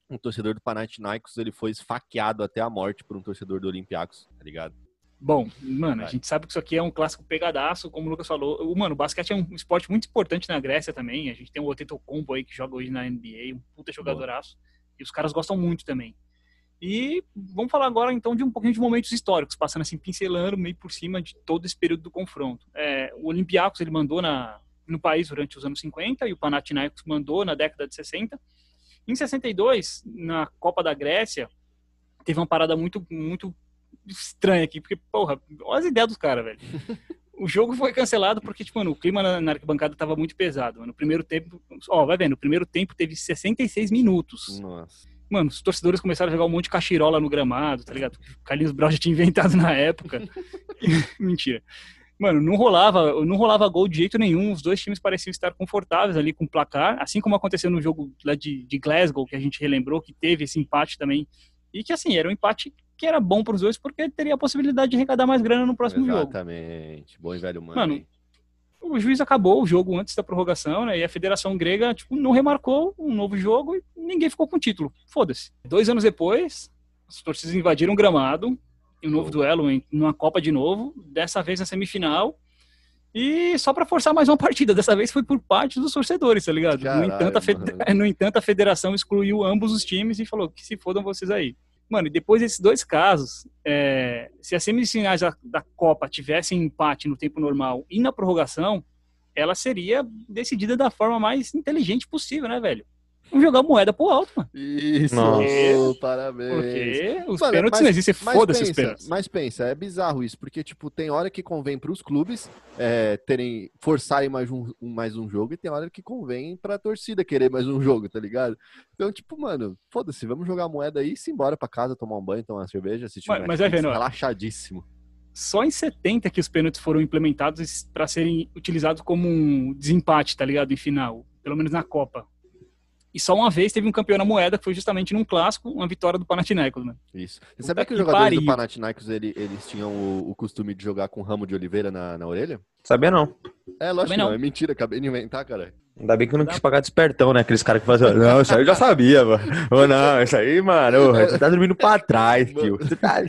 um torcedor do Panathinaikos, ele foi esfaqueado até a morte por um torcedor do Olympiacos, tá ligado? Bom, mano, a gente sabe que isso aqui é um clássico pegadaço, como o Lucas falou. Mano, o basquete é um esporte muito importante na Grécia também. A gente tem o Antetokounmpo aí que joga hoje na NBA, um puta jogadoraço. E os caras gostam muito também. E vamos falar agora então de um pouquinho de momentos históricos, passando assim, pincelando meio por cima de todo esse período do confronto. É, o Olympiacos ele mandou na, no país durante os anos 50 e o Panathinaikos mandou na década de 60. Em 62, na Copa da Grécia, teve uma parada muito, muito estranha aqui, porque, porra, olha as ideias dos caras, velho. O jogo foi cancelado porque, tipo, mano, o clima na, na arquibancada tava muito pesado. No primeiro tempo, ó, vai vendo, no primeiro tempo teve 66 minutos. Nossa. Mano, os torcedores começaram a jogar um monte de cachirola no gramado, tá ligado? O Carlinhos Brau já tinha inventado na época. Mentira. Mano, não rolava, não rolava gol de jeito nenhum. Os dois times pareciam estar confortáveis ali com o placar, assim como aconteceu no jogo lá de, de Glasgow, que a gente relembrou, que teve esse empate também. E que, assim, era um empate que era bom para os dois, porque teria a possibilidade de arrecadar mais grana no próximo jogo. Exatamente. Bom e velho mano. Mano, o juiz acabou o jogo antes da prorrogação, né? E a Federação Grega, tipo, não remarcou um novo jogo e ninguém ficou com o título. Foda-se. Dois anos depois, as torcidas invadiram o gramado, em um novo duelo, em uma Copa de novo, dessa vez na semifinal. E só pra forçar mais uma partida, dessa vez foi por parte dos torcedores, tá ligado? Caralho, no, entanto, no entanto, a federação excluiu ambos os times e falou que se fodam vocês aí. Mano, e depois desses dois casos, é, se as semifinais da, da Copa tivessem empate no tempo normal e na prorrogação, ela seria decidida da forma mais inteligente possível, né, velho? Vamos jogar moeda pro alto, mano. Isso, Nossa. parabéns. Porque os Mano, pênaltis mas- não existem, Mas foda-se os pensa, pênaltis. mas pensa, é bizarro isso, porque, tipo, tem hora que convém pros clubes é, terem, forçarem mais um, um- mais um jogo e tem hora que convém pra torcida querer mais um jogo, tá ligado? Então, tipo, mano, foda-se, vamos jogar moeda aí e se embora pra casa, tomar um banho, tomar uma cerveja, assistir um Mas- mas vai Netflix, vendo, relaxadíssimo. Só em 70 que os pênaltis foram implementados pra serem utilizados como um desempate, tá ligado? Em final, pelo menos na Copa. E só uma vez teve um campeão na moeda, que foi justamente num clássico, uma vitória do Panathinaikos, né? Isso. Você sabia que os jogadores do pariu. Panathinaikos, ele- eles tinham o, o costume de jogar com ramo de oliveira na, na orelha? Sabia não. É, lógico não. não. é mentira, acabei de inventar, cara. Ainda bem que eu não quis pagar despertão, né? Aqueles caras que faziam, não, isso aí eu já sabia, mano. Ou não, isso aí, mano, você tá dormindo pra trás, tio. Você tá-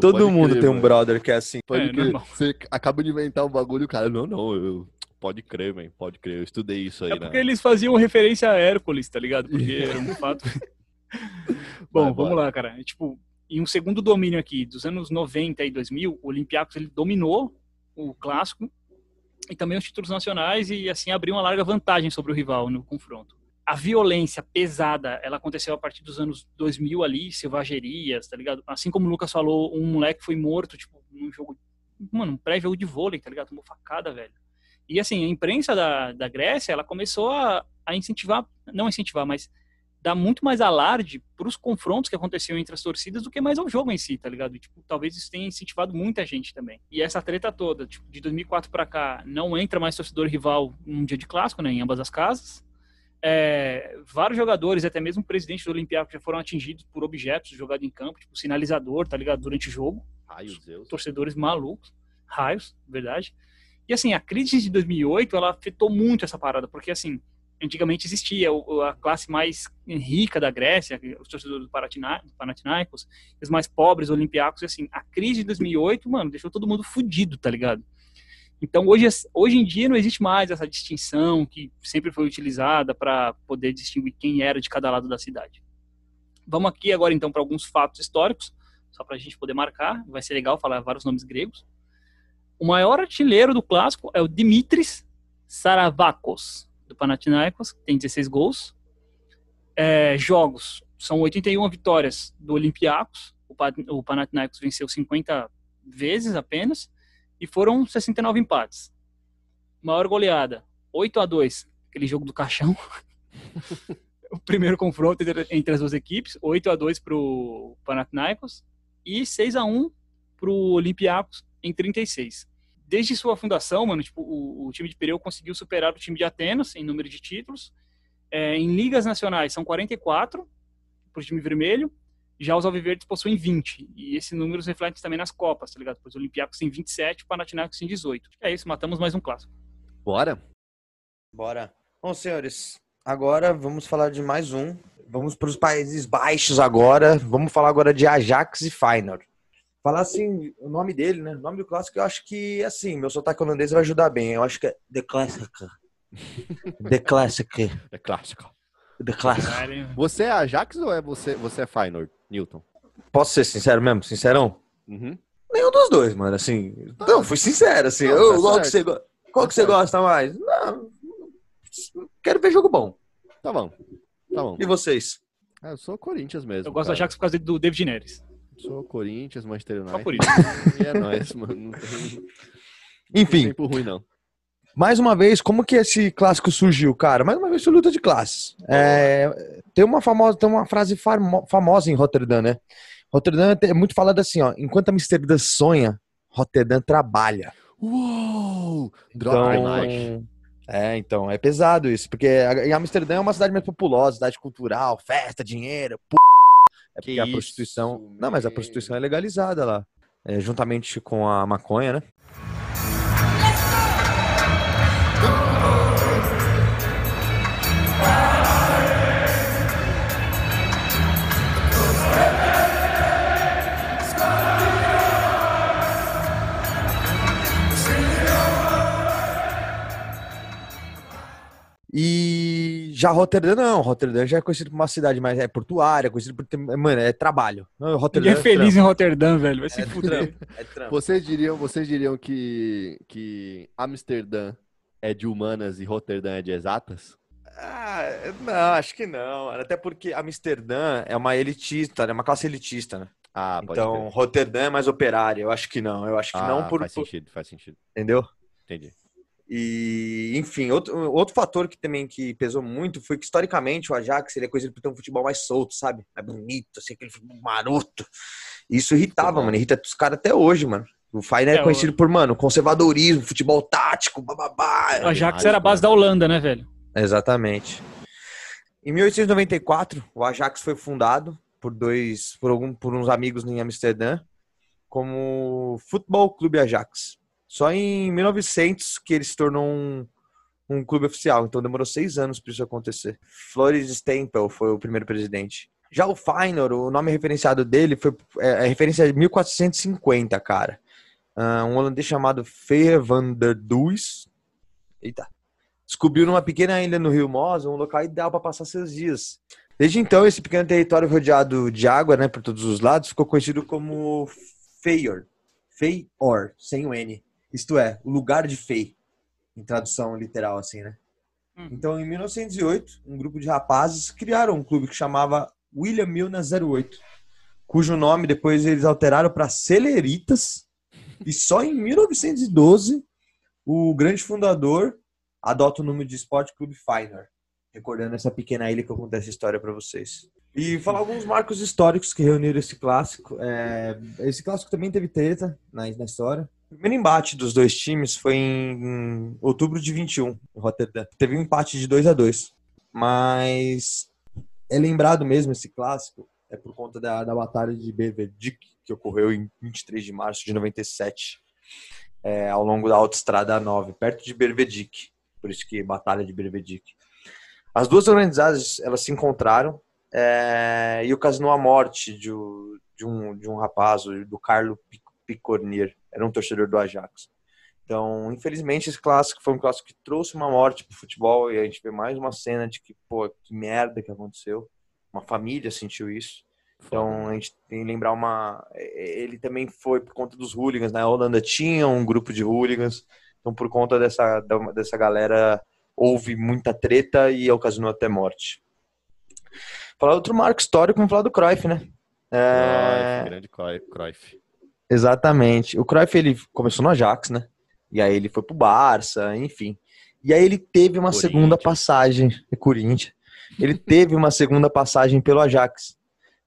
Todo Pode mundo crer, tem um mano. brother que é assim. Pode É. Você acaba de inventar um bagulho, cara. Não, não, eu. Pode crer, man. Pode crer. Eu estudei isso aí, É né? porque eles faziam referência a Hércules, tá ligado? Porque era um fato. Bom, Vai, vamos bora. lá, cara. Tipo, em um segundo domínio aqui, dos anos 90 e 2000, o Olympiacos ele dominou o clássico e também os títulos nacionais e assim abriu uma larga vantagem sobre o rival no confronto. A violência pesada, ela aconteceu a partir dos anos 2000 ali, selvagerias, tá ligado? Assim como o Lucas falou, um moleque foi morto, tipo, num jogo, mano, um pré-jogo de vôlei, tá ligado? Tomou facada, velho. E assim, a imprensa da, da Grécia, ela começou a, a incentivar, não incentivar, mas dar muito mais alarde para os confrontos que aconteciam entre as torcidas do que mais ao jogo em si, tá ligado? E, tipo, talvez isso tenha incentivado muita gente também. E essa treta toda, tipo, de 2004 para cá, não entra mais torcedor rival num dia de clássico, né, em ambas as casas. É, vários jogadores, até mesmo o presidente do Olympiacos, já foram atingidos por objetos jogados em campo, tipo sinalizador, tá ligado? Durante o jogo Ai, os Deus. torcedores malucos, raios, verdade. E assim, a crise de 2008, ela afetou muito essa parada, porque assim, antigamente existia a classe mais rica da Grécia, os torcedores do Panathina- do Panathinaikos, os mais pobres, os Olympiacos, e assim, a crise de 2008, mano, deixou todo mundo fudido, tá ligado? Então, hoje, hoje em dia não existe mais essa distinção que sempre foi utilizada para poder distinguir quem era de cada lado da cidade. Vamos aqui agora então para alguns fatos históricos, só para a gente poder marcar. Vai ser legal falar vários nomes gregos. O maior artilheiro do clássico é o Dimitris Saravakos, do Panathinaikos, que tem 16 gols. É, jogos, são 81 vitórias do Olympiacos, o, Pa- o Panathinaikos venceu 50 vezes apenas, e foram 69 empates. Maior goleada, 8 a 2 aquele jogo do caixão. o primeiro confronto entre as duas equipes, 8 a 2 para o Panathinaikos e 6 a 1 para o Olympiacos em 36. Desde sua fundação, mano, tipo, o, o time de Pireu conseguiu superar o time de Atenas em número de títulos. É, em ligas nacionais são 44 para o time vermelho, já os alviverdes possuem 20. E esse número se reflete também nas Copas, tá ligado? Pois o Olympiacos tem 27 e o Panathinaikos tem 18. É isso, matamos mais um clássico. Bora? Bora. Bom, senhores, agora vamos falar de mais um. Vamos para os Países Baixos agora. Vamos falar agora de Ajax e Feyenoord. Falar assim, o nome dele, né? O nome do clássico, eu acho que, assim, meu sotaque holandês vai ajudar bem. Eu acho que é The Classic. The Classic. É clássico. The Classic. Você é Ajax ou é você, você é Feyenoord, Newton? Posso ser sincero mesmo? Sincerão? Uhum. Nenhum dos dois, mano. Assim, não, fui sincero, assim. Não, Ô, tá qual que você, qual Tá que você certo. gosta mais? Não, quero ver jogo bom. Tá bom. Tá bom. E vocês? Ah, eu sou Corinthians mesmo. Eu gosto do cara. Ajax por causa do David Neres. Sou Corinthians, Manchester United. Só por isso. E é nóis, mano. Não tem, não tem Enfim, tempo ruim, não. mais uma vez, como que esse clássico surgiu, cara? Mais uma vez foi luta de classes. É, tem uma famosa, tem uma frase famo- famosa em Rotterdam, né? Rotterdam é muito falado assim, ó. Enquanto Amsterdã sonha, Rotterdam trabalha. Uou! Drop Então, mic. é, então, é pesado isso, porque a- em Amsterdã é uma cidade mais populosa, cidade cultural, festa, dinheiro, p... É Que porque a isso, prostituição. Não, mas a prostituição é legalizada lá. É, juntamente com a maconha, né? E já Rotterdam não, Rotterdam já é conhecido por uma cidade mais é portuária, conhecido por ter, mano, é trabalho. Não, Rotterdam Ninguém é feliz em Roterdã, velho. Vai se É fuder. trampo, é trampo. Vocês diriam, vocês diriam que, que Amsterdã é de humanas e Roterdã é de exatas? Ah, não, acho que não. Até porque Amsterdã é uma elitista, é uma classe elitista, né? Ah, pode Então. Roterdã é mais operária. Eu acho que não. Eu acho que Ah, não por, faz sentido, faz sentido. entendeu? Entendi. E, enfim, outro, outro fator que também que pesou muito foi que historicamente o Ajax ele é conhecido por ter um futebol mais solto, sabe? Mais bonito, assim, aquele futebol maroto. Isso irritava, Futebol. mano. Irrita os caras até hoje, mano. O Feyenoord é, É, conhecido por, mano, conservadorismo, futebol tático, bababá. O Ajax era a base da Holanda, né, velho? Exatamente. Em 1894, o Ajax foi fundado por dois, por algum, por uns amigos em Amsterdã, como Futebol Clube Ajax. Só em 1900 que ele se tornou um, um clube oficial. Então demorou seis anos para isso acontecer. Floris Stempel foi o primeiro presidente. Já o Feyenoord, o nome referenciado dele foi é, é referência de 1450, cara. Ah, um holandês chamado Fer van der Duys. Eita descobriu numa pequena ilha no Rio Mosa um local ideal para passar seus dias. Desde então, esse pequeno território rodeado de água, né, por todos os lados, ficou conhecido como Feyord. Feyord, sem o N. Isto é, o lugar de Fey, em tradução literal, assim, né? Hum. Então, em 1908, um grupo de rapazes criaram um clube que chamava William Milner 08, cujo nome depois eles alteraram para Celeritas, e só em 1912 o grande fundador adota o nome de Esporte Clube Feyenoord, recordando essa pequena ilha que eu contei essa história para vocês. E falar alguns marcos históricos que reuniram esse clássico. É, esse clássico também teve treta na, na história. O primeiro embate dos dois times foi em, outubro de 21, em Rotterdam. Teve um empate de 2 a 2 Mas é lembrado mesmo esse clássico é por conta da, da batalha de Beverdik, que ocorreu em 23 de março de 97, é, ao longo da Autoestrada 9, perto de Bervedik. Por isso que Batalha de Bervedik. As duas organizadas elas se encontraram é, e ocasionou a morte de, de um, de um rapaz, do Carlo Pic- Picornier, era um torcedor do Ajax. Então, infelizmente, esse clássico foi um clássico que trouxe uma morte pro futebol e a gente vê mais uma cena de que, pô, que merda que aconteceu. Uma família sentiu isso. Então, a gente tem que lembrar uma. Ele também foi por conta dos hooligans. Na Holanda tinha um grupo de hooligans. Então, por conta dessa, dessa galera, houve muita treta e ocasionou até morte. Falar outro marco histórico, vamos falar do Cruyff, né? É, Cruyff, grande Cruyff. Cruyff. Exatamente. O Cruyff, ele começou no Ajax, né? E aí ele foi pro Barça, enfim. E aí ele teve uma segunda passagem, é Corinthians. ele teve uma segunda passagem pelo Ajax.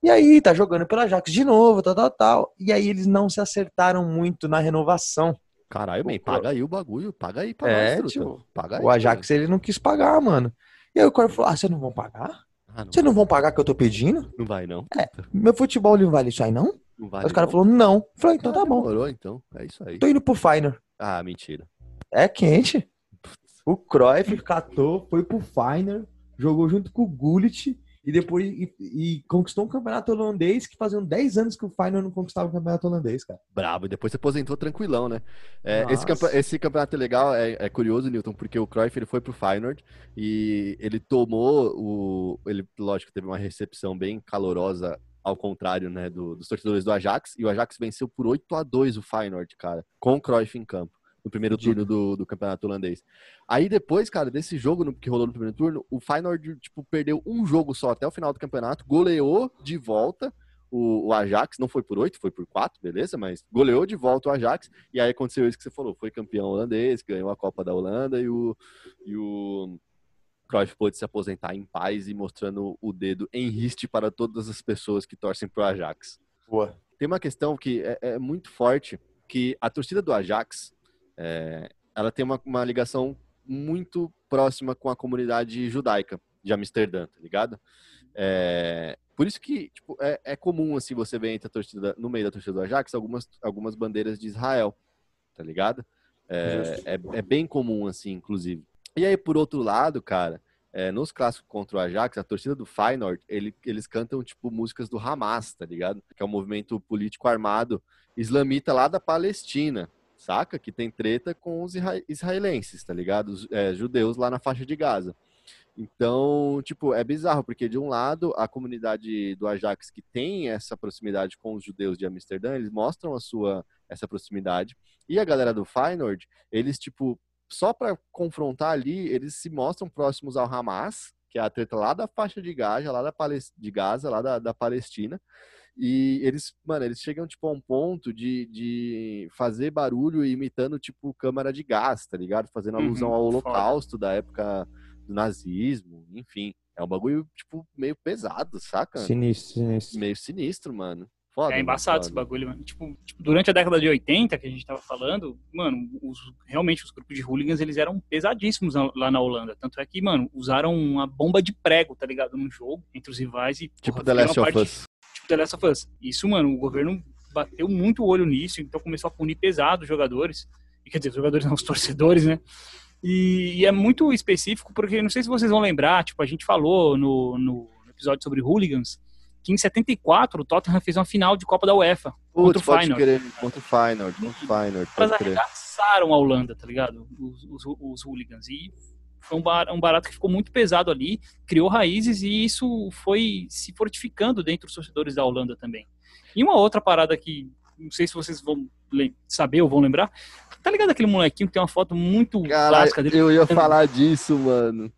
E aí, tá jogando pelo Ajax de novo, tal, tal, tal. E aí eles não se acertaram muito na renovação. Caralho, man, paga aí o bagulho, paga aí pra É, nós, tipo, Paga aí, O Ajax, ele não quis pagar, mano. E aí o cara falou, ah, vocês não vão pagar? Ah, não, Vocês não vão pagar que eu tô pedindo? não vai não. Meu futebol não vale isso aí, não? Aí os caras falaram, não. Eu Falei, então Ah, tá bom. Demorou, então. É isso aí. Tô indo pro Feyenoord. Ah, mentira. É quente. O Cruyff catou, foi pro Feyenoord, jogou junto com o Gullit e depois e, e conquistou um campeonato holandês que faziam 10 anos que o Feyenoord não conquistava o campeonato holandês, cara. Brabo. E depois você aposentou tranquilão, né? É, esse, esse campeonato é legal, é, é curioso, Newton, porque o Cruyff ele foi pro Feyenoord e ele tomou o... Ele, lógico, teve uma recepção bem calorosa ao contrário, né, do- dos torcedores do Ajax. E o Ajax venceu por 8 a 2 o Feyenoord, cara, com o Cruyff em campo. No primeiro turno do, do campeonato holandês. Aí depois, cara, desse jogo no- que rolou no primeiro turno, o Feyenoord, tipo, perdeu um jogo só até o final do campeonato, goleou de volta o, o Ajax, não foi por oito, foi por quatro, beleza? Mas goleou de volta o Ajax, e aí aconteceu isso que você falou, foi campeão holandês, ganhou a Copa da Holanda, e o, e o Cruyff pôde se aposentar em paz e mostrando o dedo em riste para todas as pessoas que torcem pro Ajax. Boa. Tem uma questão que é, é muito forte, que a torcida do Ajax, é, ela tem uma, uma ligação muito próxima com a comunidade judaica de Amsterdã, tá ligado? É, por isso que tipo, é, é comum assim você ver entre a torcida, no meio da torcida do Ajax algumas, algumas bandeiras de Israel, tá ligado? É, é, é bem comum assim, inclusive. E aí, por outro lado, cara, é, nos clássicos contra o Ajax, a torcida do Feyenoord, ele, eles cantam, tipo, músicas do Hamas, tá ligado? Que é um movimento político armado islamita lá da Palestina, saca? Que tem treta com os isra- israelenses, tá ligado? Os é, judeus lá na faixa de Gaza. Então, tipo, é bizarro, porque de um lado, a comunidade do Ajax que tem essa proximidade com os judeus de Amsterdã, eles mostram a sua essa proximidade. E a galera do Feyenoord, eles, tipo, só para confrontar ali, eles se mostram próximos ao Hamas, que é a treta lá da faixa de Gaza, lá da de Gaza, lá da, da Palestina. E eles, mano, eles chegam, tipo, a um ponto de, de fazer barulho imitando, tipo, câmara de gás, tá ligado? Fazendo Uhum, alusão ao foda. holocausto da época do nazismo, enfim. É um bagulho, tipo, meio pesado, saca? Sinistro, sinistro. Meio sinistro, mano. Foda, É embaçado esse foda. bagulho, mano. Tipo, tipo, durante a década de 80, que a gente tava falando, mano, os, realmente os grupos de hooligans, eles eram pesadíssimos na- lá na Holanda. Tanto é que, mano, usaram uma bomba de prego, tá ligado? Num jogo, entre os rivais e... Tipo porra, The Last of parte- Us. Tipo The Last of Us. Isso, mano, o governo bateu muito o olho nisso, então começou a punir pesado os jogadores. E, Quer dizer, os jogadores não, os torcedores, né? E, e é muito específico, porque não sei se vocês vão lembrar, tipo, a gente falou no, no episódio sobre hooligans, que em 74 o Tottenham fez uma final de Copa da UEFA contra Putz, o pode Feyenoord. Contra o Feyenoord, contra o Feyenoord, Elas arregaçaram a Holanda, tá ligado? Os, os, os hooligans. E foi um, bar- barato que ficou muito pesado ali, criou raízes e isso foi se fortificando dentro dos torcedores da Holanda também. E uma outra parada que não sei se vocês vão saber ou vão lembrar, tá ligado aquele molequinho que tem uma foto muito Caralho, clássica dele? eu ia falar disso, mano.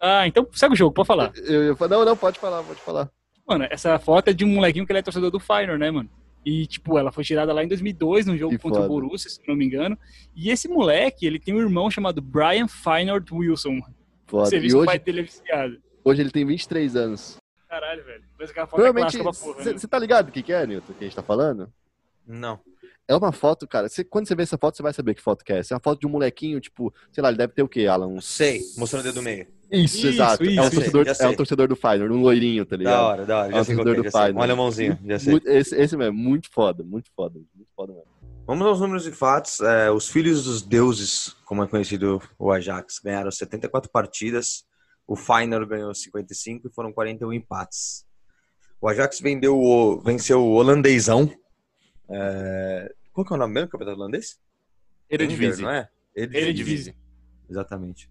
Ah, então segue o jogo, pode falar. Eu ia falar, não, não, pode falar, pode falar. Mano, essa foto é de um molequinho que ele é torcedor do Feyenoord, né, mano? E, tipo, ela foi tirada lá em 2002, num jogo Que contra foda. o Borussia, se não me engano. E esse moleque, ele tem um irmão chamado Brian Feyenoord Wilson. Foda. Você viu que o pai hoje, dele é viciado. hoje ele tem 23 anos. Caralho, velho. Mas aquela foto Provavelmente, é clássica pra porra, né? você tá ligado o que, que é, Nilton, que a gente tá falando? Não. É uma foto, cara. cê- quando você vê essa foto, você vai saber que foto que é. Essa é uma foto de um molequinho, tipo, sei lá, ele deve ter o quê, Alan? Sei, mostrando o dedo do meio. Isso, Isso, exato. isso, é, um torcedor, Já é sei. um torcedor do Feyenoord, um loirinho, tá ligado? Da hora, da hora. É sei qual torcedor é, do sei. Feyenoord. Um alemãozinho, já sei. Muito- esse, esse mesmo, muito foda, muito foda, muito foda mesmo. Vamos aos números e fatos. É, os filhos dos deuses, como é conhecido o Ajax, ganharam 74 partidas. O Feyenoord ganhou 55 e foram 41 empates. O Ajax vendeu o- venceu o holandesão. É, qual que é o nome mesmo do campeonato holandês? Eredivisie. Não é? Eredivisie. Exatamente.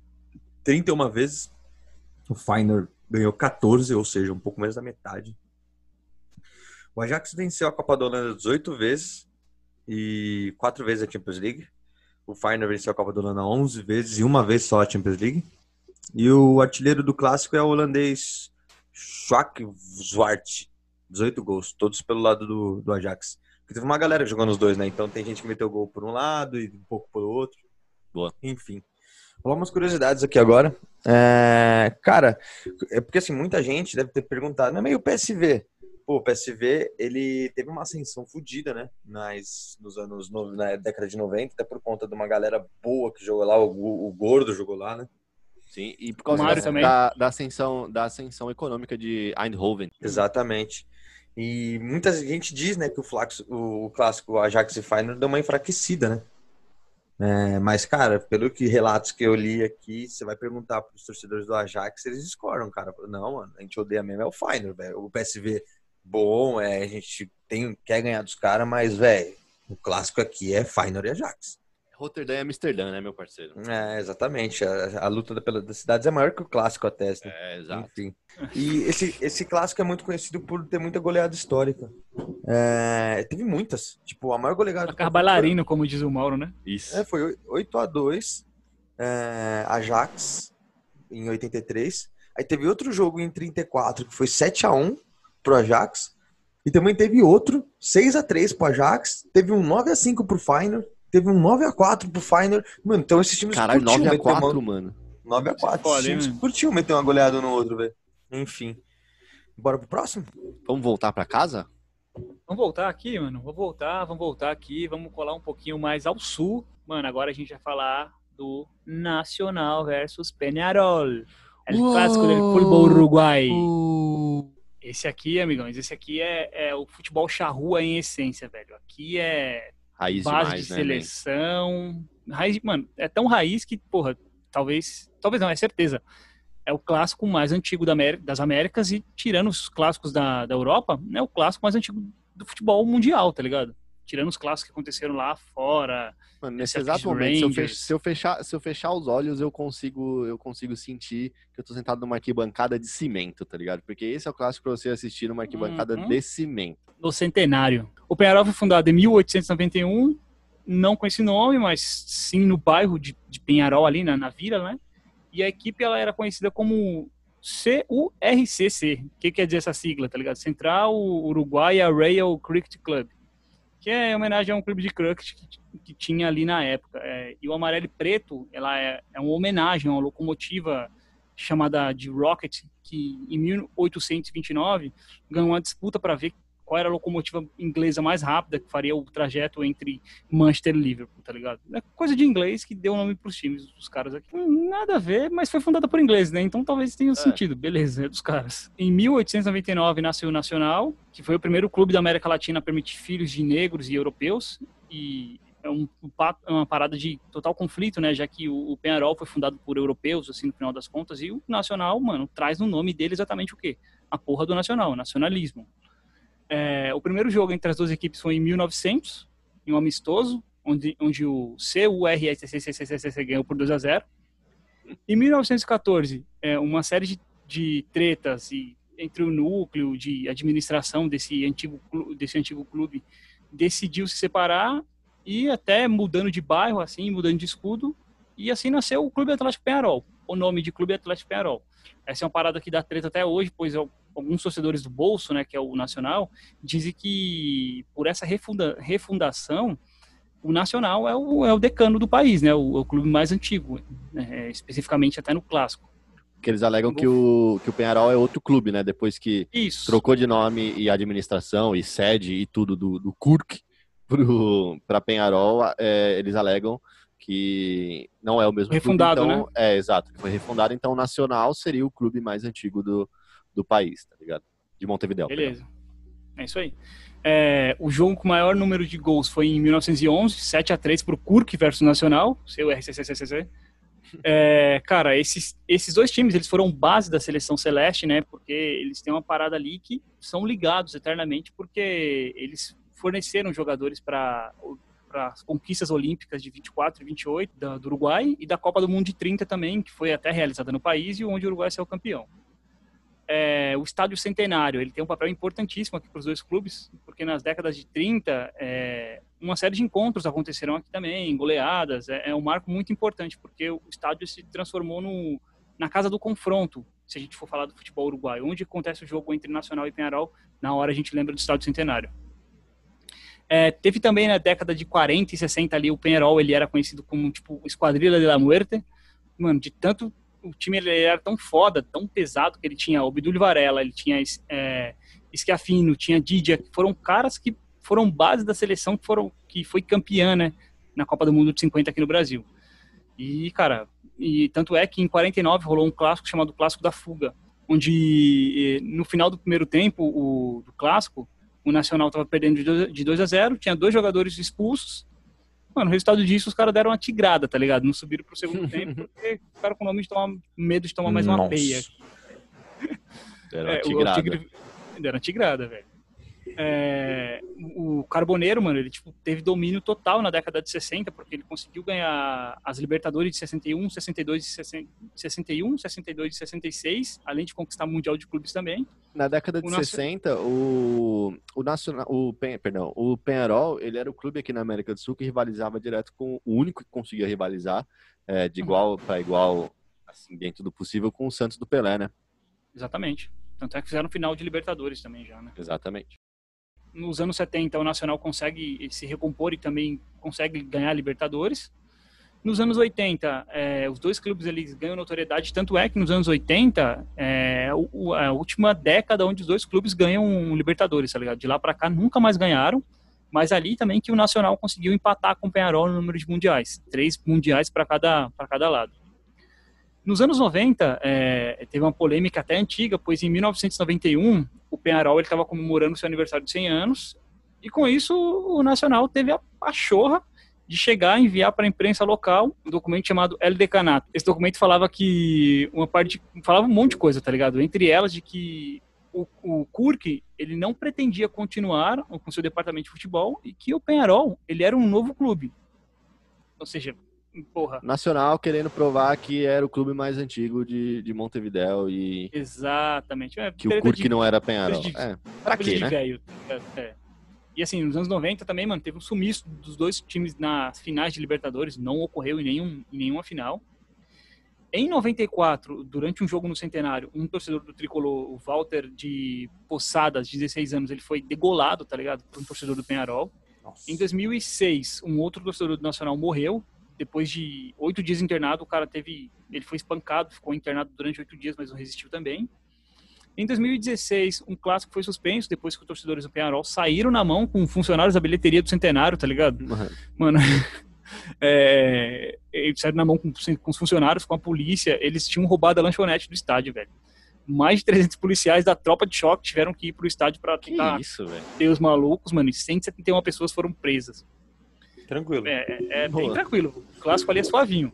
31 vezes. O Feyenoord ganhou 14, ou seja, um pouco menos da metade. O Ajax venceu a Copa da Holanda 18 vezes e 4 vezes a Champions League. O Feyenoord venceu a Copa da Holanda 11 vezes e uma vez só a Champions League. E o artilheiro do clássico é o holandês Schwak Zwart. 18 gols, todos pelo lado do, do Ajax. Porque teve uma galera jogando os dois, né? Então tem gente que meteu gol por um lado e um pouco pelo outro. Boa. Enfim. Vou falar umas curiosidades aqui agora. É, cara, é porque assim, muita gente deve ter perguntado, não é meio PSV. Pô, o PSV, ele teve uma ascensão fodida, né? Mas nos anos, no, na década de 90, até por conta de uma galera boa que jogou lá, o, o Gordo jogou lá, né? Sim, e por causa da, da ascensão, da ascensão econômica de Eindhoven. Exatamente. E muita gente diz, né, que o, Flax, o, clássico Ajax e Feyenoord deu uma enfraquecida, né? É, mas, cara, pelo que relatos que eu li aqui, você vai perguntar para os torcedores do Ajax, eles discordam, cara. Não, mano, a gente odeia mesmo é o Feyenoord, velho. O PSV bom, é, a gente tem, quer ganhar dos caras, mas, velho, o clássico aqui é Feyenoord e Ajax. Rotterdam e Amsterdã, né, meu parceiro? É, exatamente. A, a luta da- pela, das cidades é maior que o clássico até, assim. É, exato. Enfim. E esse, esse clássico é muito conhecido por ter muita goleada histórica. É, teve muitas. Tipo, a maior goleada. Placar bailarino, como diz o Mauro, né? Isso. É, foi 8 a 2 é, Ajax em 83. Aí teve outro jogo em 34 que foi 7 a 1 pro Ajax. E também teve outro 6 a 3 pro Ajax. Teve um 9 a 5 pro Feyenoord. Teve um 9 a 4 pro Feyenoord. Mano, então esses times Caralho, curtiam 9 a meter uma- 4, mano. 9 a 4 Foda, Esses hein, times mano? curtiam meter uma goleada no outro, velho. Enfim. Bora pro próximo? Vamos voltar pra casa? Vamos voltar aqui, mano. Vamos voltar, vamos voltar aqui. Vamos colar um pouquinho mais ao sul. Mano, agora a gente vai falar do Nacional versus Peñarol. El Uou! clássico do futebol uruguai. Esse aqui, amigões, esse aqui é, é o futebol charrua em essência, velho. Aqui é Raiz base demais, de né, man? seleção. Raiz, mano, é tão raiz que, porra, talvez. Talvez não, é certeza. É o clássico mais antigo da América- das Américas e, tirando os clássicos da, da Europa, é o clássico mais antigo do futebol mundial, tá ligado? Tirando os clássicos que aconteceram lá fora. Mano, nesse exato momento, se eu, fech- se eu fechar, se eu fechar os olhos, eu consigo, eu consigo sentir que eu tô sentado numa arquibancada de cimento, tá ligado? Porque esse é o clássico pra você assistir numa arquibancada Uhum. de cimento. no centenário. O Penharol foi fundado em 1891, não com esse nome, mas sim no bairro de, de Penharol, ali na, na vila, né? E a equipe ela era conhecida como CURCC. O que quer dizer essa sigla, tá ligado? Central Uruguaia Rail Cricket Club. Que é em homenagem a um clube de cricket que, que tinha ali na época. É, e o amarelo e preto, ela é, é uma homenagem a uma locomotiva chamada de Rocket, que em 1829 ganhou uma disputa para ver qual era a locomotiva inglesa mais rápida que faria o trajeto entre Manchester e Liverpool, tá ligado? É coisa de inglês que deu nome pros times dos caras aqui. Hum, Nada a ver, mas foi fundada por inglês, né? Então talvez tenha sentido. Beleza, é dos caras. Em 1899 nasceu o Nacional, que foi o primeiro clube da América Latina a permitir filhos de negros e europeus. E é um, é uma parada de total conflito, né? Já que o, o Penharol foi fundado por europeus, assim, no final das contas, e o Nacional, mano, traz no nome dele exatamente o quê? A porra do Nacional, nacionalismo. É, o primeiro jogo entre as duas equipes foi em 1900, em um amistoso, onde, onde o CURSCCCCC ganhou por 2 a 0. Em 1914, é, uma série de, de tretas e, entre o núcleo de administração desse antigo, desse antigo clube decidiu se separar e até mudando de bairro, assim, mudando de escudo, e assim nasceu o Clube Atlético Penharol, o nome de Clube Atlético Penharol. Essa é uma parada que dá treta até hoje, pois al- alguns torcedores do Bolso, né, que é o Nacional, dizem que por essa refunda- refundação, o Nacional é o, é o decano do país, né, o, é o clube mais antigo, né, especificamente até no Clássico. Que eles alegam que o, que o Penharol é outro clube, né? Depois que Isso. trocou de nome e administração e sede e tudo do, do Kurk pro, pra Penharol, é, eles alegam que não é o mesmo Refundado, clube. Então, É, exato. Foi refundado, então o Nacional seria o clube mais antigo do, do país, tá ligado? De Montevideo. Beleza. É isso aí. É, o jogo com maior número de gols foi em 1911, 7 a 3 pro Kurk versus Nacional, seu RCCCC. É, cara, esses, esses dois times, eles foram base da seleção celeste, né? Porque eles têm uma parada ali que são ligados eternamente, porque eles forneceram jogadores para para as conquistas olímpicas de 24 e 28 da, do Uruguai e da Copa do Mundo de 30 também, que foi até realizada no país e onde o Uruguai saiu campeão é, o estádio centenário ele tem um papel importantíssimo aqui para os dois clubes, porque nas décadas de 30 é, uma série de encontros aconteceram aqui também, goleadas, é, é um marco muito importante, porque o estádio se transformou no, na casa do confronto, se a gente for falar do futebol uruguaio, onde acontece o jogo entre Nacional e Penharol, na hora a gente lembra do estádio centenário. É, teve também na década de 40 e 60 ali, o Penharol, ele era conhecido como, tipo, Esquadrilha de la Muerte, mano, de tanto o time ele era tão foda, tão pesado, que ele tinha Obdul Varela, ele tinha é, tinha Didia, que foram caras que foram base da seleção que, foram, que foi campeã, né, na Copa do Mundo de 50 aqui no Brasil. E, cara, e tanto é que em 49 rolou um clássico chamado Clássico da Fuga, onde no final do primeiro tempo o, do clássico, o Nacional estava perdendo de 2 a 0 tinha dois jogadores expulsos. Mano, o resultado disso, os caras deram uma tigrada, tá ligado? Não subiram pro segundo tempo, porque o cara com nome de tomar, medo de tomar mais uma Nossa. peia. Deram uma é, tigrada. Tigre, deram uma tigrada, velho. É, o Carboneiro, mano, ele tipo, teve domínio total na década de 60, porque ele conseguiu ganhar as Libertadores de 61, 62 e 61, 62 e 66, além de conquistar o Mundial de Clubes também. Na década de o 60, o, o Nacional, o, perdão, o Penharol, ele era o clube aqui na América do Sul que rivalizava direto com o único que conseguia rivalizar é, de igual uhum. para igual, assim, dentro do possível, com o Santos do Pelé, né? Exatamente. Tanto é que fizeram final de Libertadores também já, né? Exatamente nos anos 70 o Nacional consegue se recompor e também consegue ganhar Libertadores. Nos anos 80, é, os dois clubes eles ganham notoriedade, tanto é que nos anos 80 é a última década onde os dois clubes ganham Libertadores, tá ligado? De lá para cá nunca mais ganharam, mas ali também que o Nacional conseguiu empatar com o Penharol no número de mundiais, três mundiais para cada, cada lado. Nos anos 90, é, teve uma polêmica até antiga, pois em 1991 o Penharol estava comemorando seu aniversário de 100 anos e com isso o Nacional teve a pachorra de chegar a enviar para a imprensa local um documento chamado El Decanato. Esse documento falava que uma parte falava um monte de coisa, tá ligado? Entre elas de que o, o Kurk ele não pretendia continuar com seu departamento de futebol e que o Penharol ele era um novo clube. Ou seja, porra. Nacional querendo provar que era o clube mais antigo de, de Montevidéu e. Exatamente. É, que o Curque não era Penharol. De, é. Pra quê, né? Velho. É, é. E assim, nos anos 90 também, mano, teve um sumiço dos dois times nas finais de Libertadores, não ocorreu em, nenhum, em nenhuma final. Em 94, durante um jogo no Centenário, um torcedor do Tricolor, o Walter de Poçadas, 16 anos, ele foi degolado, tá ligado? Por um torcedor do Penharol. Nossa. Em 2006, um outro torcedor do Nacional morreu depois de oito dias internado, o cara teve. Ele foi espancado, ficou internado durante oito dias, mas não resistiu também. Em 2016, um clássico foi suspenso depois que os torcedores do Penharol saíram na mão com funcionários da bilheteria do Centenário, tá ligado? Uhum. Mano, é, eles saíram na mão com, com os funcionários, com a polícia, eles tinham roubado a lanchonete do estádio, velho. Mais de 300 policiais da tropa de choque tiveram que ir pro estádio pra tentar isso, ter os malucos, mano, e 171 pessoas foram presas. Tranquilo. É, é, é bem tranquilo. O clássico ali é suavinho.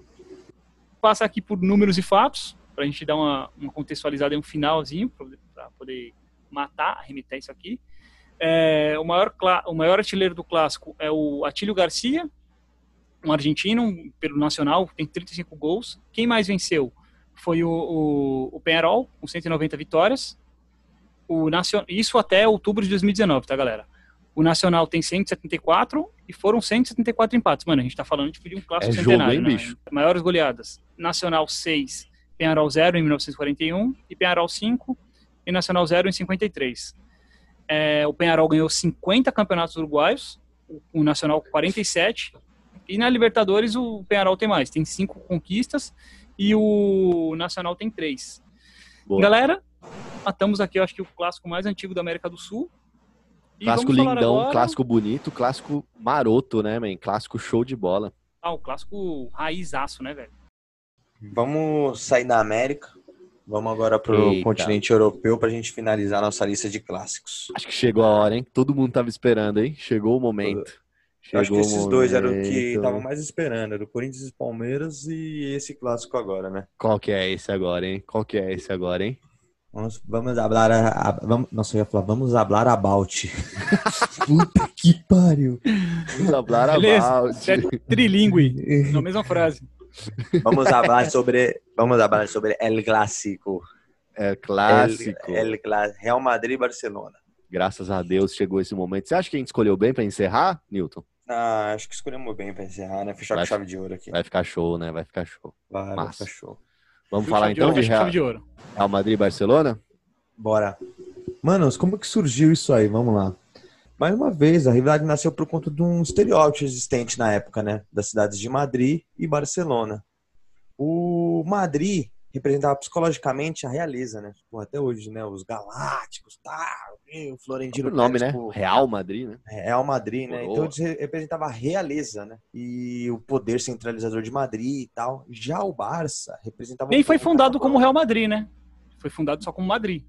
Passa aqui por números e fatos, para a gente dar uma, uma contextualizada em um finalzinho, para poder matar, arremeter isso aqui. É, o, maior, o maior artilheiro do clássico é o Atílio Garcia, um argentino, pelo Nacional, tem 35 gols. Quem mais venceu foi o, o, o Penharol, com 190 vitórias. O Nacion... Isso até outubro de 2019, tá, galera? O Nacional tem 174 e foram 174 empates. Mano, a gente tá falando de um clássico é centenário. Jogo, hein, né? bicho? Maiores goleadas. Nacional 6, Penharol 0 em 1941 e Penharol 5 e Nacional 0 em 53. É, o Penharol ganhou 50 campeonatos uruguaios, o Nacional 47 e na Libertadores o Penharol tem mais, tem 5 conquistas e o Nacional tem 3. Galera, matamos aqui, eu acho que o clássico mais antigo da América do Sul, clássico lindão, agora... clássico bonito, clássico maroto, né, man? Clássico show de bola. Ah, o clássico raizaço, né, velho? Vamos sair da América. Vamos agora pro Eita. continente europeu pra gente finalizar nossa lista de clássicos. Acho que chegou a hora, hein? Todo mundo tava esperando, hein? Chegou o momento. Chegou acho que esses dois eram o que estavam mais esperando, era o Corinthians e Palmeiras e esse clássico agora, né? Qual que é esse agora, hein? Qual que é esse agora, hein? Vamos, vamos hablar. A, a, vamos, nossa, eu ia falar, vamos hablar about. Puta que pariu. Vamos hablar about. É trilingue, na mesma frase. Vamos falar sobre. Vamos falar sobre El Clássico. El Clássico. El, El, Real Madrid e Barcelona. Graças a Deus chegou esse momento. Você acha que a gente escolheu bem para encerrar, Newton? Ah, acho que escolhemos bem para encerrar, né? Fechar vai, com chave de ouro aqui. Vai ficar show, né? Vai ficar show. Vai, vai ficar show. Vamos falar então de, Real, de Real Madrid e Barcelona? Bora. Manos, como que surgiu isso aí? Vamos lá. Mais uma vez, a rivalidade nasceu por conta de um estereótipo existente na época, né? Das cidades de Madrid e Barcelona. O Madrid representava psicologicamente a realeza, né? Pô, até hoje, né? Os galácticos, tá? O Florentino O nome, Pérez, né? pô, Real Madrid, né? Real Madrid, né? Então eles representava a realeza, né? E o poder centralizador de Madrid e tal. Já o Barça representava. Nem foi fundado como Real Madrid, né? Foi fundado só como Madrid.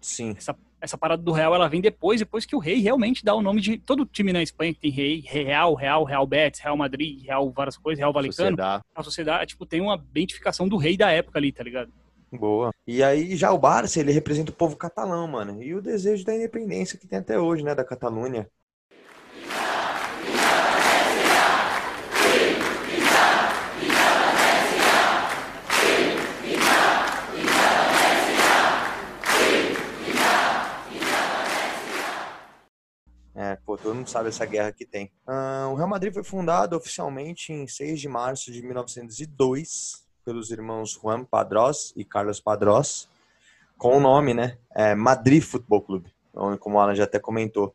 Sim. Essa, essa parada do Real, ela vem depois, depois que o rei realmente dá o nome de todo time na Espanha que tem rei, Real, Real, Real Betis, Real Madrid, Real várias coisas, Real Valecano. Sociedade. A sociedade, tipo, tem uma identificação do rei da época ali, tá ligado? Boa. E aí, já o Barça, ele representa o povo catalão, mano. E o desejo da independência que tem até hoje, né? Da Catalunha. É, pô, todo mundo sabe essa guerra que tem. Ah, o Real Madrid foi fundado oficialmente em 6 de março de 1902 pelos irmãos Juan Padrós e Carlos Padrós, com o nome, né? É Madrid Futebol Clube, como o Alan já até comentou.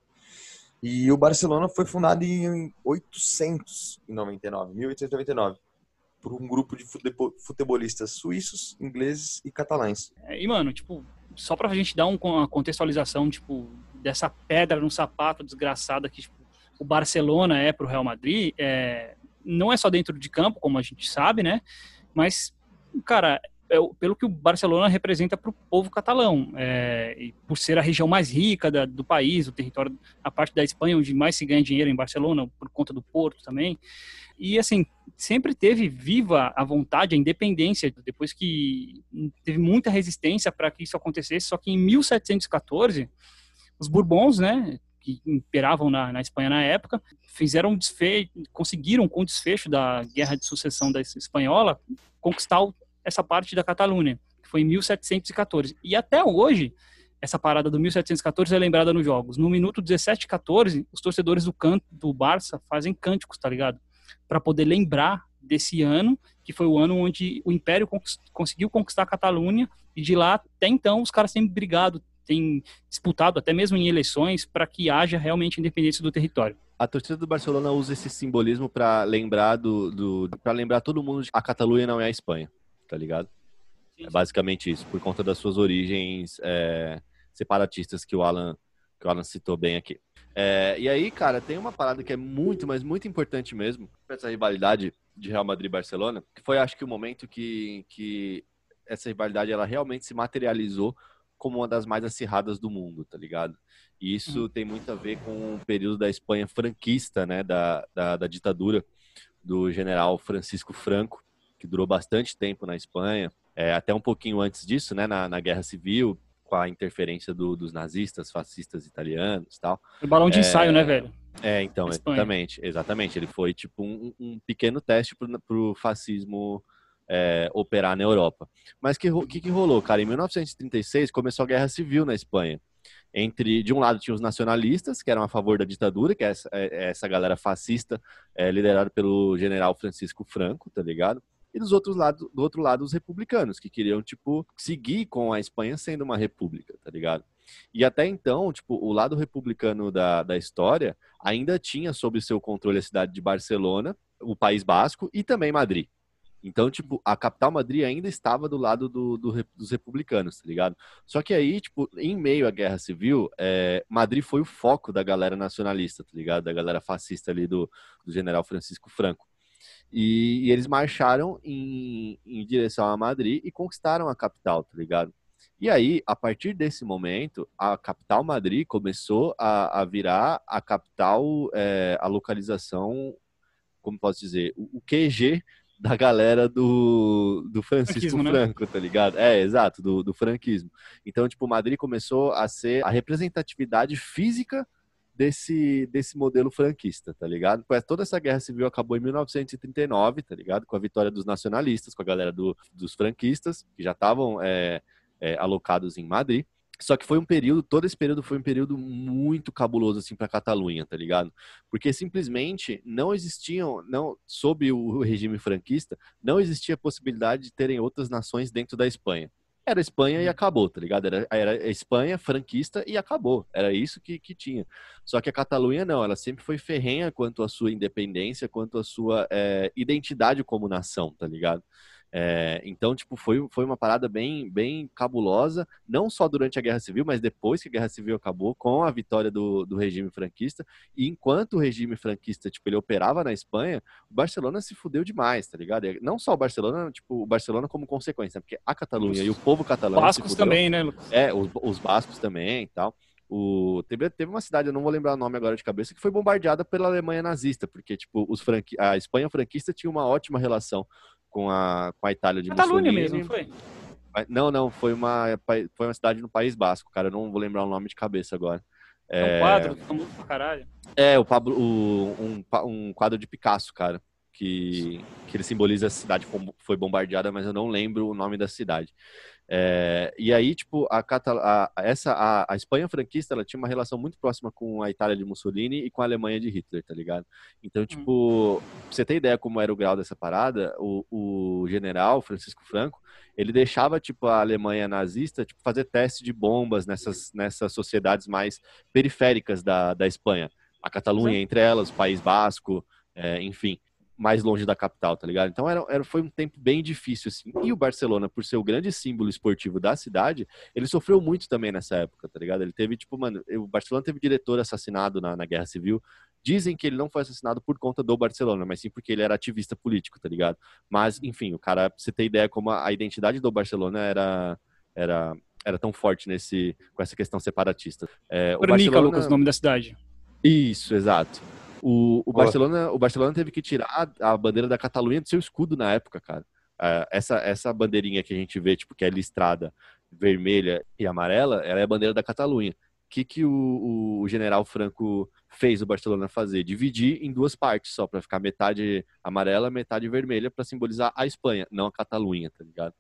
E o Barcelona foi fundado em 899, 1899, por um grupo de futebo- futebolistas suíços, ingleses e catalães. É, E, mano, tipo, só pra gente dar um- uma contextualização, tipo, dessa pedra no sapato desgraçada que tipo, o Barcelona é pro Real Madrid, é, não é só dentro de campo, como a gente sabe, né? Mas, cara, é o- pelo que o Barcelona representa pro povo catalão, é, e por ser a região mais rica da- do país, o território, a parte da Espanha onde mais se ganha dinheiro em Barcelona, por conta do Porto também. E, assim, sempre teve viva a vontade, a independência, depois que teve muita resistência para que isso acontecesse, só que em 1714, os Bourbons, né, que imperavam na, na Espanha na época, fizeram um desfecho, conseguiram, com o desfecho da Guerra de Sucessão da Espanhola, conquistar essa parte da Catalunha, que foi em 1714. E até hoje, essa parada do 1714 é lembrada nos jogos. No minuto 17 14, os torcedores do canto do Barça fazem cânticos, tá ligado? Para poder lembrar desse ano, que foi o ano onde o Império conseguiu conquistar a Catalunha, e de lá até então os caras têm brigado, têm disputado até mesmo em eleições para que haja realmente independência do território. A torcida do Barcelona usa esse simbolismo pra lembrar do, do para lembrar todo mundo que a Catalunha não é a Espanha, tá ligado? É basicamente isso, por conta das suas origens é, separatistas que o Alan que o Alan citou bem aqui. É, e aí, cara, tem uma parada que é muito, mas muito importante mesmo pra essa rivalidade de Real Madrid e Barcelona, que foi, acho que, o momento que, que essa rivalidade ela realmente se materializou como uma das mais acirradas do mundo, tá ligado? E isso tem muito a ver com o período da Espanha franquista, né, da, da, da ditadura do general Francisco Franco, que durou bastante tempo na Espanha, é, até um pouquinho antes disso, né, na, na Guerra Civil, com a interferência do- dos nazistas, fascistas italianos e tal. O balão de É, ensaio, né, velho? É, então, exatamente, exatamente. Ele foi tipo um, um pequeno teste pro, pro fascismo é, operar na Europa. Mas o que, que, que rolou, cara? Em 1936 começou a Guerra Civil na Espanha. Entre, de um lado tinha os nacionalistas, que eram a favor da ditadura, que é essa, é- é essa galera fascista, é, liderada pelo general Francisco Franco, tá ligado? E dos outros lados, do outro lado, os republicanos, que queriam, tipo, seguir com a Espanha sendo uma república, tá ligado? E até então, tipo, o lado republicano da, da história ainda tinha sob seu controle a cidade de Barcelona, o País Basco e também Madrid. Então, tipo, a capital Madrid ainda estava do lado do, do dos republicanos, tá ligado? Só que aí, tipo, em meio à guerra civil, é, Madrid foi o foco da galera nacionalista, tá ligado? Da galera fascista ali do, do general Francisco Franco. E, e eles marcharam em, em direção a Madrid e conquistaram a capital, tá ligado? E aí, a partir desse momento, a capital Madrid começou a, a virar a capital, é, a localização, como posso dizer, o, o QG da galera do, do Francisco Franquismo, né? Franco, tá ligado? É, exato, do, do franquismo. Então, tipo, Madrid começou a ser a representatividade física desse, desse modelo franquista, tá ligado? Pois toda essa guerra civil acabou em 1939, tá ligado? Com a vitória dos nacionalistas, com a galera do, dos franquistas, que já estavam é, é, alocados em Madrid. Só que foi um período, todo esse período foi um período muito cabuloso assim para Catalunha, tá ligado? Porque simplesmente não existiam, não sob o regime franquista, não existia possibilidade de terem outras nações dentro da Espanha. Era Espanha e acabou, tá ligado? Era, era Espanha franquista e acabou. Era isso que, que tinha. Só que a Catalunha não, ela sempre foi ferrenha quanto à sua independência, quanto à sua é, identidade como nação, tá ligado? É, então, tipo, foi, foi uma parada bem, bem cabulosa, não só durante a Guerra Civil, mas depois que a Guerra Civil acabou, com a vitória do, do regime franquista. E enquanto o regime franquista, tipo, ele operava na Espanha, o Barcelona se fudeu demais, tá ligado? E não só o Barcelona, tipo, o Barcelona como consequência, porque a Catalunha e o povo catalão. Bascos também, né, Lucas? É, os, os bascos também e tal. O, teve, teve uma cidade, eu não vou lembrar o nome agora de cabeça, que foi bombardeada pela Alemanha nazista, porque tipo, os franqui, a Espanha franquista tinha uma ótima relação com a, com a Itália de Catalunha mesmo, foi? Não, não, foi uma, foi uma cidade no País Basco, cara, eu não vou lembrar o nome de cabeça agora. É um é, quadro, famoso pra caralho. É, o Pablo, o, um, um quadro de Picasso, cara, que, que ele simboliza a cidade que foi bombardeada, mas eu não lembro o nome da cidade. É, e aí, tipo, a, a, essa, a, a, Espanha franquista, ela tinha uma relação muito próxima com a Itália de Mussolini e com a Alemanha de Hitler, tá ligado? Então, tipo, hum. pra você ter ideia como era o grau dessa parada, o, o general Francisco Franco, ele deixava, tipo, a Alemanha nazista, tipo, fazer teste de bombas nessas, nessas sociedades mais periféricas da, da Espanha. A Catalunha, entre elas, o País Basco, é, enfim mais longe da capital, tá ligado? Então era, era, foi um tempo bem difícil, assim. E o Barcelona, por ser o grande símbolo esportivo da cidade, ele sofreu muito também nessa época, tá ligado? Ele teve, tipo, mano, o Barcelona teve diretor assassinado na, na Guerra Civil. Dizem que ele não foi assassinado por conta do Barcelona, mas sim porque ele era ativista político, tá ligado? Mas, enfim, o cara, pra você ter ideia como a, a identidade do Barcelona era, era, era tão forte nesse, com essa questão separatista. É, o Barcelona... Lucas, o nome da cidade. Isso, exato. O, o, Barcelona, o Barcelona teve que tirar a bandeira da Catalunha do seu escudo na época, cara. É, essa, essa bandeirinha que a gente vê, tipo, que é listrada vermelha e amarela, ela é a bandeira da Catalunha. O que, que o, o general Franco fez o Barcelona fazer? Dividir em duas partes só, para ficar metade amarela, metade vermelha, para simbolizar a Espanha, não a Catalunha, tá ligado?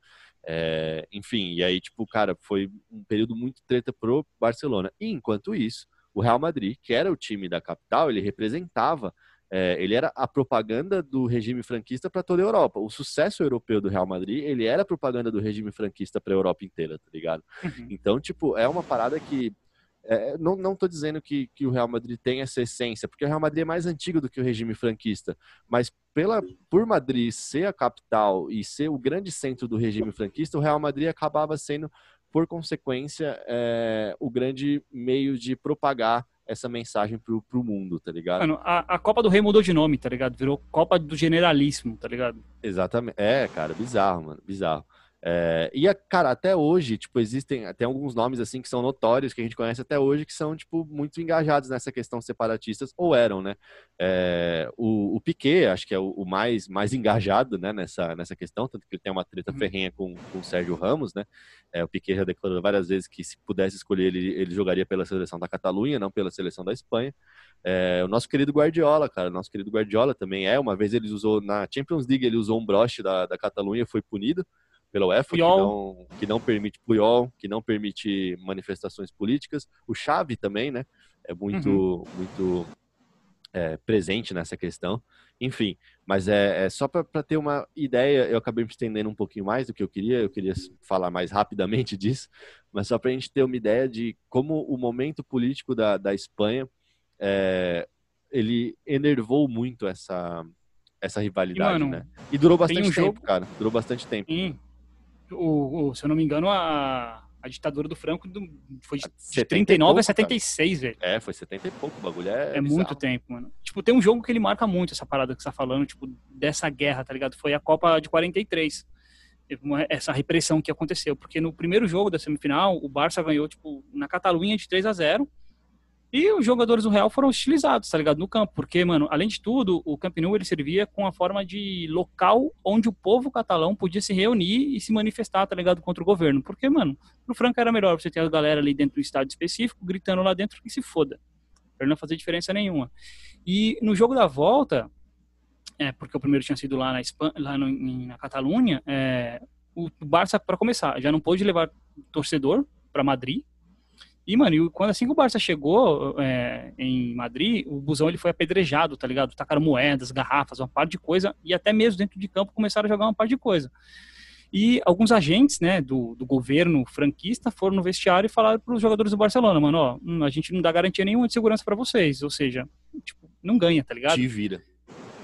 É, enfim, e aí, tipo, cara, foi um período muito treta pro Barcelona. E enquanto isso, o Real Madrid, que era o time da capital, ele representava, é, ele era a propaganda do regime franquista para toda a Europa. O sucesso europeu do Real Madrid, ele era a propaganda do regime franquista para a Europa inteira, tá ligado? Uhum. Então, tipo, é uma parada que é, não, não tô dizendo que, que o Real Madrid tem essa essência, porque o Real Madrid é mais antigo do que o regime franquista, mas pela, por Madrid ser a capital e ser o grande centro do regime franquista, o Real Madrid acabava sendo por consequência, é, o grande meio de propagar essa mensagem pro, pro mundo, tá ligado? Mano, a, a Copa do Rei mudou de nome, tá ligado? Virou Copa do Generalíssimo, tá ligado? Exatamente. É, cara, bizarro, mano, bizarro. É, e, cara, até hoje, tipo, existem até alguns nomes, assim, que são notórios, que a gente conhece até hoje, que são, tipo, muito engajados nessa questão separatistas, ou eram, né? É, o, o Piquet, acho que é o, o, mais, mais engajado, né, nessa, nessa questão, tanto que ele tem uma treta uhum. ferrenha com, com o Sérgio Ramos, né? É, o Piquet já declarou várias vezes que se pudesse escolher, ele, ele jogaria pela seleção da Catalunha, não pela seleção da Espanha. É, o nosso querido Guardiola, cara, o nosso querido Guardiola também é, uma vez ele usou, na Champions League, ele usou um broche da, da Catalunha, foi punido, pela UEFA, que não, que não permite Puyol, que não permite manifestações políticas. O Xavi também, né? É muito, uhum. muito é, presente nessa questão. Enfim, mas é, é só para ter uma ideia, eu acabei me estendendo um pouquinho mais do que eu queria, eu queria falar mais rapidamente disso, mas só para a gente ter uma ideia de como o momento político da, da Espanha, é, ele enervou muito essa, essa rivalidade, e, mano, né? E durou bastante um tempo, jogo... cara, durou bastante tempo. Sim o, o, se eu não me engano, a, a ditadura do Franco do, foi de, de 39 pouco, a 76, cara. velho. É, foi 70 e pouco, o bagulho é. É muito tempo, mano. Tipo, tem um jogo que ele marca muito essa parada que você tá falando, tipo, dessa guerra, tá ligado? Foi a Copa de 43. Essa repressão que aconteceu. Porque no primeiro jogo da semifinal, o Barça ganhou, tipo, na Catalunha de 3 a 0 e os jogadores do Real foram hostilizados, tá ligado? No campo. Porque, mano, além de tudo, o Camp Nou ele servia com a forma de local onde o povo catalão podia se reunir e se manifestar, tá ligado? Contra o governo. Porque, mano, pro Franco era melhor você ter a galera ali dentro do estádio específico, gritando lá dentro que se foda. Pra não fazer diferença nenhuma. E no jogo da volta, é, porque o primeiro tinha sido lá na, Espanha, lá no, na Catalunha, é, o Barça, para começar, já não pôde levar torcedor para Madrid, e, mano, e quando assim que o Barça chegou é, em Madrid, o busão ele foi apedrejado, tá ligado? Tacaram moedas, garrafas, uma par de coisa, e até mesmo dentro de campo começaram a jogar uma par de coisa. E alguns agentes, né, do, do governo franquista foram no vestiário e falaram para os jogadores do Barcelona, mano, ó, hum, a gente não dá garantia nenhuma de segurança para vocês, ou seja, tipo, não ganha, tá ligado? Te vira.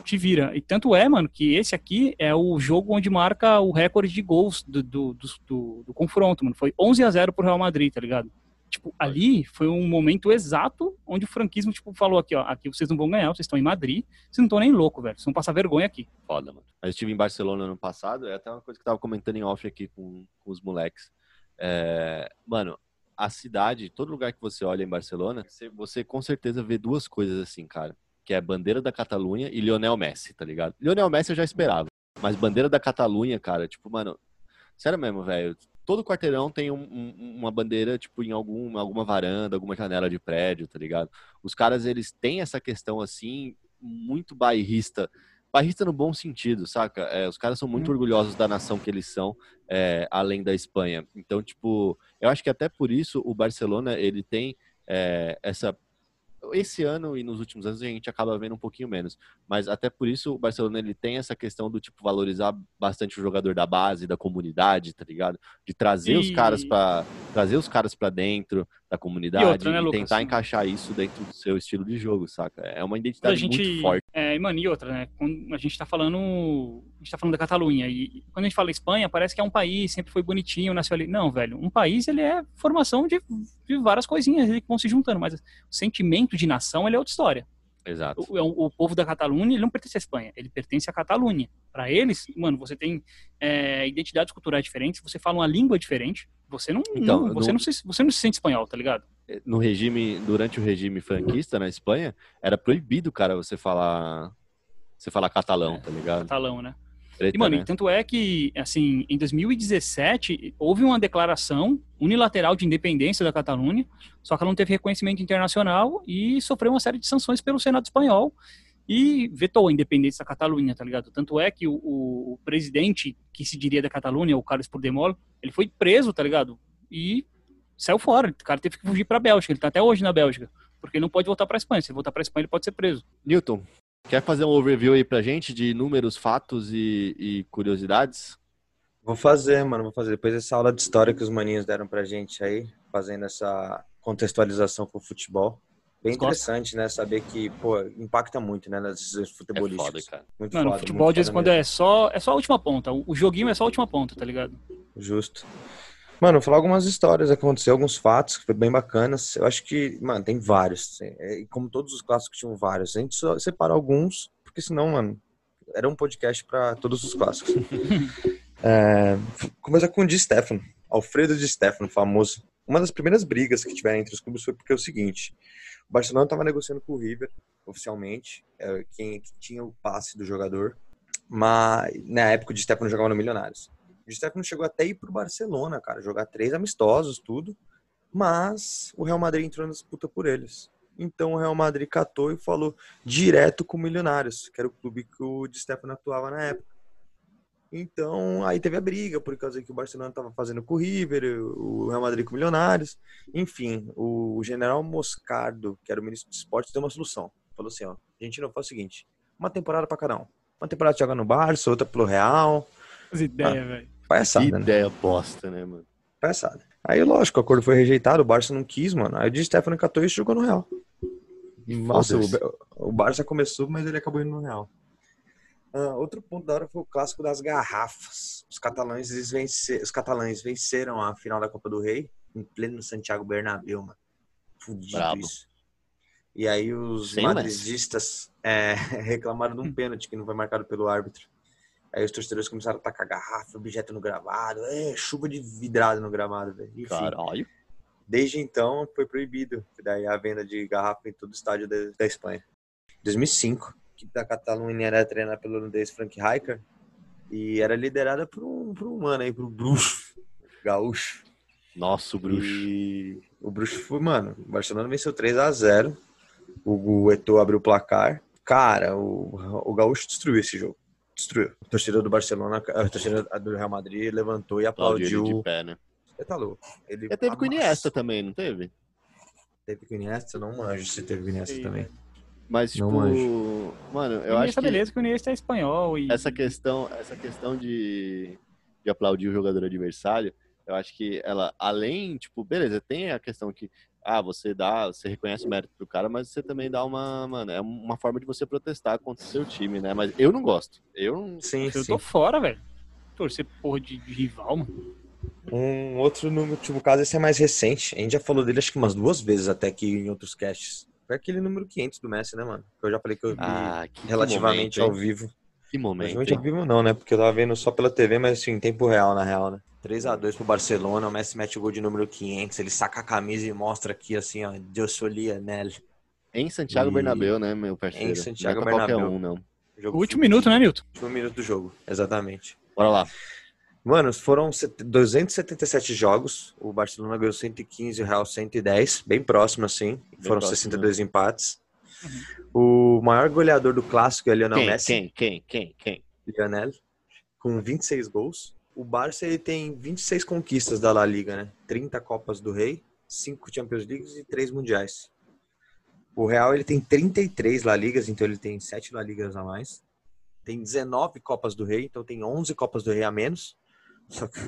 te vira. E tanto é, mano, que esse aqui é o jogo onde marca o recorde de gols do, do, do, do, do confronto, mano. Foi 11 a 0 pro Real Madrid, tá ligado? Tipo, ali foi um momento exato onde o franquismo, tipo, falou aqui, ó, aqui vocês não vão ganhar, vocês estão em Madrid, vocês não estão nem louco, velho, vocês vão passar vergonha aqui. Foda, mano. Eu estive em Barcelona ano passado, é até uma coisa que eu tava comentando em off aqui com, com os moleques. É, mano, a cidade, todo lugar que você olha em Barcelona, você, você com certeza vê duas coisas assim, cara. Que é bandeira da Catalunha e Lionel Messi, tá ligado? Lionel Messi eu já esperava. Mas bandeira da Catalunha, cara, tipo, mano, sério mesmo, velho. Todo quarteirão tem um, um, uma bandeira, tipo, em algum, alguma varanda, alguma janela de prédio, tá ligado? Os caras, eles têm essa questão, assim, muito bairrista barrista no bom sentido, saca? É, os caras são muito hum. orgulhosos da nação que eles são, é, além da Espanha. Então, tipo, eu acho que até por isso o Barcelona ele tem é, essa esse ano e nos últimos anos a gente acaba vendo um pouquinho menos, mas até por isso o Barcelona ele tem essa questão do tipo valorizar bastante o jogador da base, da comunidade, tá ligado? De trazer e... os caras para trazer os caras para dentro da comunidade e, outra, né, e tentar encaixar isso dentro do seu estilo de jogo, saca? É uma identidade gente, muito forte. É, mano, e outra, né? Quando a gente tá falando, a gente tá falando da Catalunha e quando a gente fala Espanha, parece que é um país, sempre foi bonitinho, nasceu ali. Não, velho, um país ele é formação de, de várias coisinhas que vão se juntando, mas o sentimento de nação ele é outra história. Exato. O, é o, povo da Catalunha ele não pertence à Espanha, ele pertence à Catalunha. Para eles, mano, você tem é, identidades culturais diferentes, você fala uma língua diferente, você não, então, não você, no... não se, você não se sente espanhol, tá ligado? No regime, durante o regime franquista na Espanha, era proibido, cara, você falar você falar catalão, é, tá ligado? Catalão, né? Treta, e, mano, né? tanto é que, assim, em 2017, houve uma declaração unilateral de independência da Catalunha, só que ela não teve reconhecimento internacional e sofreu uma série de sanções pelo Senado espanhol e vetou a independência da Catalunha, tá ligado? Tanto é que o, o presidente que se diria da Catalunha, o Carlos Puigdemont, ele foi preso, tá ligado? E saiu fora, o cara teve que fugir pra Bélgica, ele tá até hoje na Bélgica, porque ele não pode voltar pra Espanha, se ele voltar pra Espanha ele pode ser preso. Newton, Quer fazer um overview aí pra gente de números, fatos e, e curiosidades? Vou fazer, mano, vou fazer. Depois dessa aula de história que os maninhos deram pra gente aí, fazendo essa contextualização com o futebol. Bem interessante, né? Saber que, pô, impacta muito, né, nas decisões futebolísticas. É foda, cara. Muito Mano, foda, futebol, de vez em quando, é só, é só a última ponta. O joguinho é só a última ponta, tá ligado? Justo. Mano, vou falar algumas histórias que aconteceu, alguns fatos que foi bem bacanas. Eu acho que, mano, tem vários. Assim, é, como todos os clássicos tinham vários. A gente só separou alguns, porque senão, mano, era um podcast para todos os clássicos. é, começar com o Di Stefano, Alfredo Di Stefano, famoso. Uma das primeiras brigas que tiveram entre os clubes foi porque é o seguinte: o Barcelona estava negociando com o River, oficialmente, é, quem tinha o passe do jogador, mas na época o Di Stefano jogava no Milionários. O Stefano chegou até ir pro Barcelona, cara, jogar três amistosos, tudo. Mas o Real Madrid entrou na disputa por eles. Então o Real Madrid catou e falou direto com o Milionários, que era o clube que o Di Stefano atuava na época. Então aí teve a briga, por causa que o Barcelona estava fazendo com o River, o Real Madrid com o Milionários. Enfim, o general Moscardo, que era o ministro de esportes, deu uma solução. Falou assim: ó, a gente não faz o seguinte: uma temporada para cada um. Uma temporada joga no Barça, outra pelo Real. As ideias, ah, velho. Palhaçada, que né? ideia bosta, né, mano? Palhaçada. Aí, lógico, o acordo foi rejeitado, o Barça não quis, mano. Aí o Di Stefano catou e jogou no Real. Nossa, o, o Barça começou, mas ele acabou indo no Real. Uh, outro ponto da hora foi o clássico das garrafas. Os catalães, vencer, os catalães venceram a final da Copa do Rei em pleno Santiago Bernabéu, mano. Fudido Bravo. isso. E aí os Sim, madridistas mas... é, reclamaram de um pênalti que não foi marcado pelo árbitro. Aí os torcedores começaram a tacar garrafa, objeto no gramado, é, chuva de vidrado no gramado, velho. Caralho. Desde então foi proibido daí a venda de garrafa em todo o estádio da, da Espanha. 2005, a equipe da Catalunha era treinada pelo holandês Frank Rijkaard e era liderada por um, por um mano aí, por um bruxo, gaúcho. Nossa, o bruxo. E o bruxo foi, mano, o Barcelona venceu 3 a 0 o Eto'o abriu o placar. Cara, o, o gaúcho destruiu esse jogo destruiu. A torcida do Barcelona, a torcida do Real Madrid levantou e aplaudiu. aplaudiu de pé, né? Você tá louco. Ele teve amassa. com o Iniesta também, não teve? Teve com o Iniesta? Não manjo se teve com o Iniesta também. Mas, tipo, mano, eu acho que... beleza que o Iniesta é espanhol e... Essa questão, essa questão de, de aplaudir o jogador adversário, eu acho que ela, além, tipo, beleza, tem a questão que ah, você dá, você reconhece o mérito pro cara, mas você também dá uma, mano, é uma forma de você protestar contra o seu time, né? Mas eu não gosto. Eu não. Sim, Eu sim. tô fora, velho. Torcer porra de, de rival, mano. Um outro no último caso, esse é mais recente. A gente já falou dele acho que umas duas vezes até aqui em outros casts. Foi aquele número 500 do Messi, né, mano? Que eu já falei que eu vi Ah, que, relativamente momento, ao vivo. Que momento. Relativamente ao vivo não, né? Porque eu tava vendo só pela TV, mas assim, em tempo real, na real, né? 3x2 pro Barcelona, o Messi mete o gol de número 500, ele saca a camisa e mostra aqui assim, ó, eu sou Lionel. Em Santiago E- Bernabéu, né, meu parceiro? Em Santiago não é Bernabéu. um, não. O último minuto, né, Milton? Último minuto do jogo, exatamente. Bora lá. Mano, foram set- 277 jogos, o Barcelona ganhou 115, o Real 110, bem próximo assim, foram próximo, 62 empates. O maior goleador do clássico é Lionel Quem, Messi, quem, quem, quem, quem? Lionel, com 26 gols. O Barça ele tem 26 conquistas da La Liga, né? 30 Copas do Rei, 5 Champions Leagues e 3 Mundiais. O Real ele tem 33 La Ligas, então ele tem 7 La Ligas a mais. Tem 19 Copas do Rei, então tem 11 Copas do Rei a menos. Só que,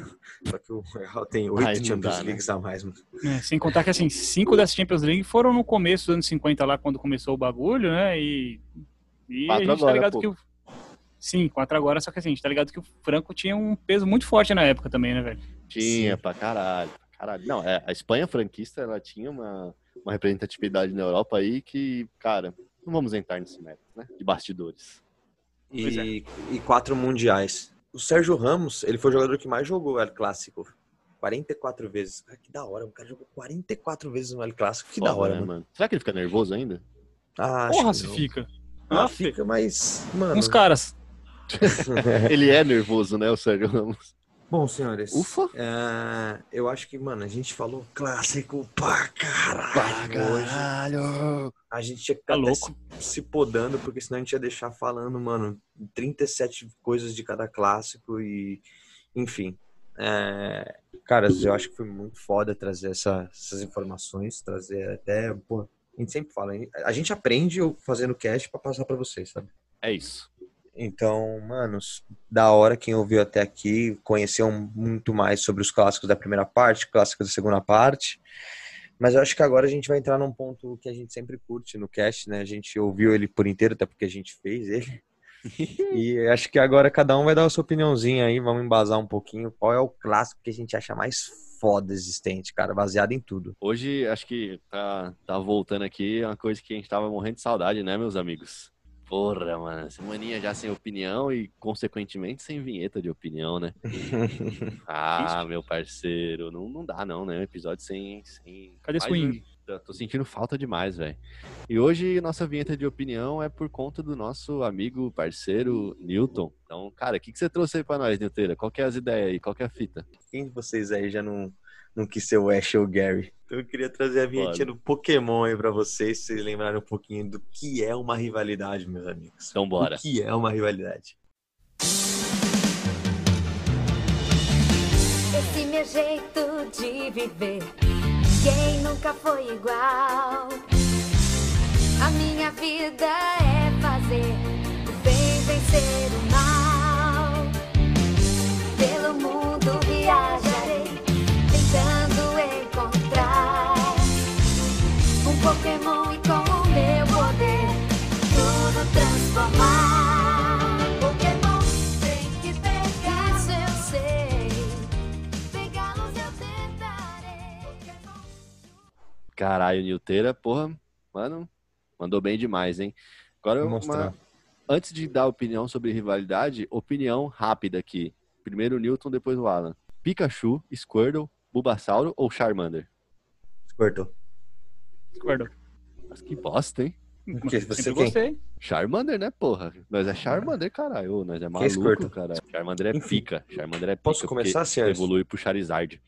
só que o Real tem 8 Ai, não Champions dá, né? Leagues a mais, mano. É, sem contar que, assim, cinco dessas Champions League foram no começo dos anos 50 lá, quando começou o bagulho, né? E, e a Quatro gente tá agora, ligado pô. que o... Sim, quatro agora, só que assim, a gente tá ligado que o Franco tinha um peso muito forte na época também, né, velho? Tinha, Sim. pra caralho, pra caralho. Não, é, a Espanha franquista, ela tinha uma, uma representatividade na Europa aí que, cara, não vamos entrar nesse mérito, né? De bastidores. Pois é. E, e 4 Mundiais. O Sérgio Ramos, ele foi o jogador que mais jogou o El Clássico. 44 vezes. Cara, que da hora. O cara jogou 44 vezes no El Clássico. Que da hora, né, mano. mano? Será que ele fica nervoso ainda? Ah, acho Porra, que se não. fica. Ah, Ah, fica, mas, mano. Uns caras. ele é nervoso, né, o Sérgio Ramos? Bom, senhores. Ufa. é, eu acho que, mano, a gente falou clássico pra caralho. hoje. caralho! A gente tinha que Tá louco. se, se podando, porque senão a gente ia deixar falando, mano, 37 coisas de cada clássico e, enfim. É, caras, eu acho que foi muito foda trazer essa- essas informações, trazer até, pô, a gente sempre fala, a gente aprende fazendo cast pra passar pra vocês, sabe? É isso. Então, manos, da hora quem ouviu até aqui, conheceu muito mais sobre os clássicos da primeira parte, clássicos da segunda parte. Mas eu acho que agora a gente vai entrar num ponto que a gente sempre curte no cast, né? A gente ouviu ele por inteiro, até porque a gente fez ele. E acho que agora cada um vai dar a sua opiniãozinha aí, vamos embasar um pouquinho. Qual é o clássico que a gente acha mais foda existente, cara, baseado em tudo. Hoje, acho que tá, tá voltando aqui uma coisa que a gente tava morrendo de saudade, né, meus amigos? Porra, mano, semaninha já sem opinião e, consequentemente, sem vinheta de opinião, né? Ah, meu parceiro, não, não dá não, né? Um episódio sem... sem Cadê mais swing? Eu Tô sentindo falta demais, velho. E hoje nossa vinheta de opinião é por conta do nosso amigo, parceiro, Newton. Então, cara, o que, que você trouxe aí pra nós, Newteira? Qual que é as ideias aí? Qual que é a fita? Quem de vocês aí já não, não quis ser o Ash ou o Gary? Então eu queria trazer a vinhetinha do Pokémon aí pra vocês, se vocês lembrarem um pouquinho do que é uma rivalidade, meus amigos. Então bora. O que é uma rivalidade? Esse meu jeito de viver, quem nunca foi igual? A minha vida é fazer o bem vencer o Pokémon e com o meu poder tudo transformar. Pokémon tem que pegar, isso eu sei. Pegá-los eu tentarei. Pokémon. Caralho, Newteira, porra, mano, mandou bem demais, hein? Agora, Vou uma, mostrar. antes de dar opinião sobre rivalidade, opinião rápida aqui. Primeiro o Newton, depois o Alan. Pikachu, Squirtle, Bulbasauro ou Charmander? Squirtle. Discordo. Mas que bosta, hein? que você gostei. Charmander, né, porra? Nós é Charmander, caralho. Nós é maluco, caralho. Charmander é pica. Charmander é pica. Posso começar, senhores? Evolui pro Charizard.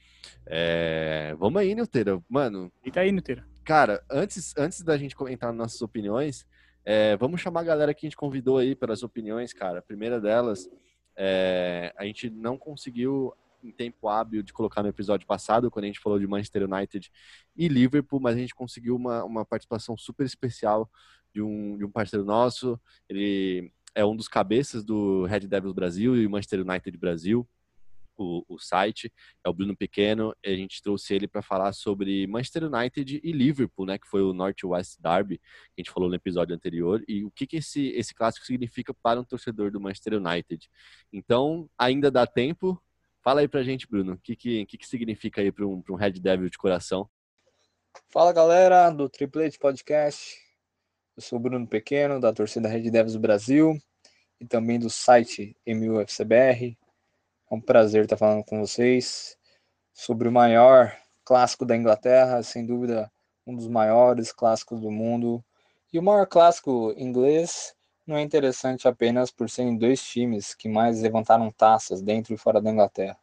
É... Vamos aí, Newteira. Mano, E tá aí, Nuteira. Cara, antes, antes da gente entrar nas nossas opiniões, é, vamos chamar a galera que a gente convidou aí pelas opiniões, cara. A primeira delas, é, a gente não conseguiu em tempo hábil de colocar no episódio passado, quando a gente falou de Manchester United e Liverpool, mas a gente conseguiu uma, uma participação super especial de um, de um parceiro nosso. Ele é um dos cabeças do Red Devils Brasil e Manchester United Brasil. o, o site, é o Bruno Pequeno, a gente trouxe ele para falar sobre Manchester United e Liverpool, né, que foi o North-West Derby, que a gente falou no episódio anterior, e o que, que esse, esse clássico significa para um torcedor do Manchester United. Então, ainda dá tempo. Fala aí pra gente, Bruno, o que, que, que, significa aí para um, um Red Devil de coração? Fala galera do Triplete Podcast, eu sou o Bruno Pequeno, da torcida Red Devils Brasil e também do site MUFCBR. É um prazer estar falando com vocês sobre o maior clássico da Inglaterra, sem dúvida um dos maiores clássicos do mundo. E o maior clássico inglês não é interessante apenas por serem dois times que mais levantaram taças dentro e fora da Inglaterra.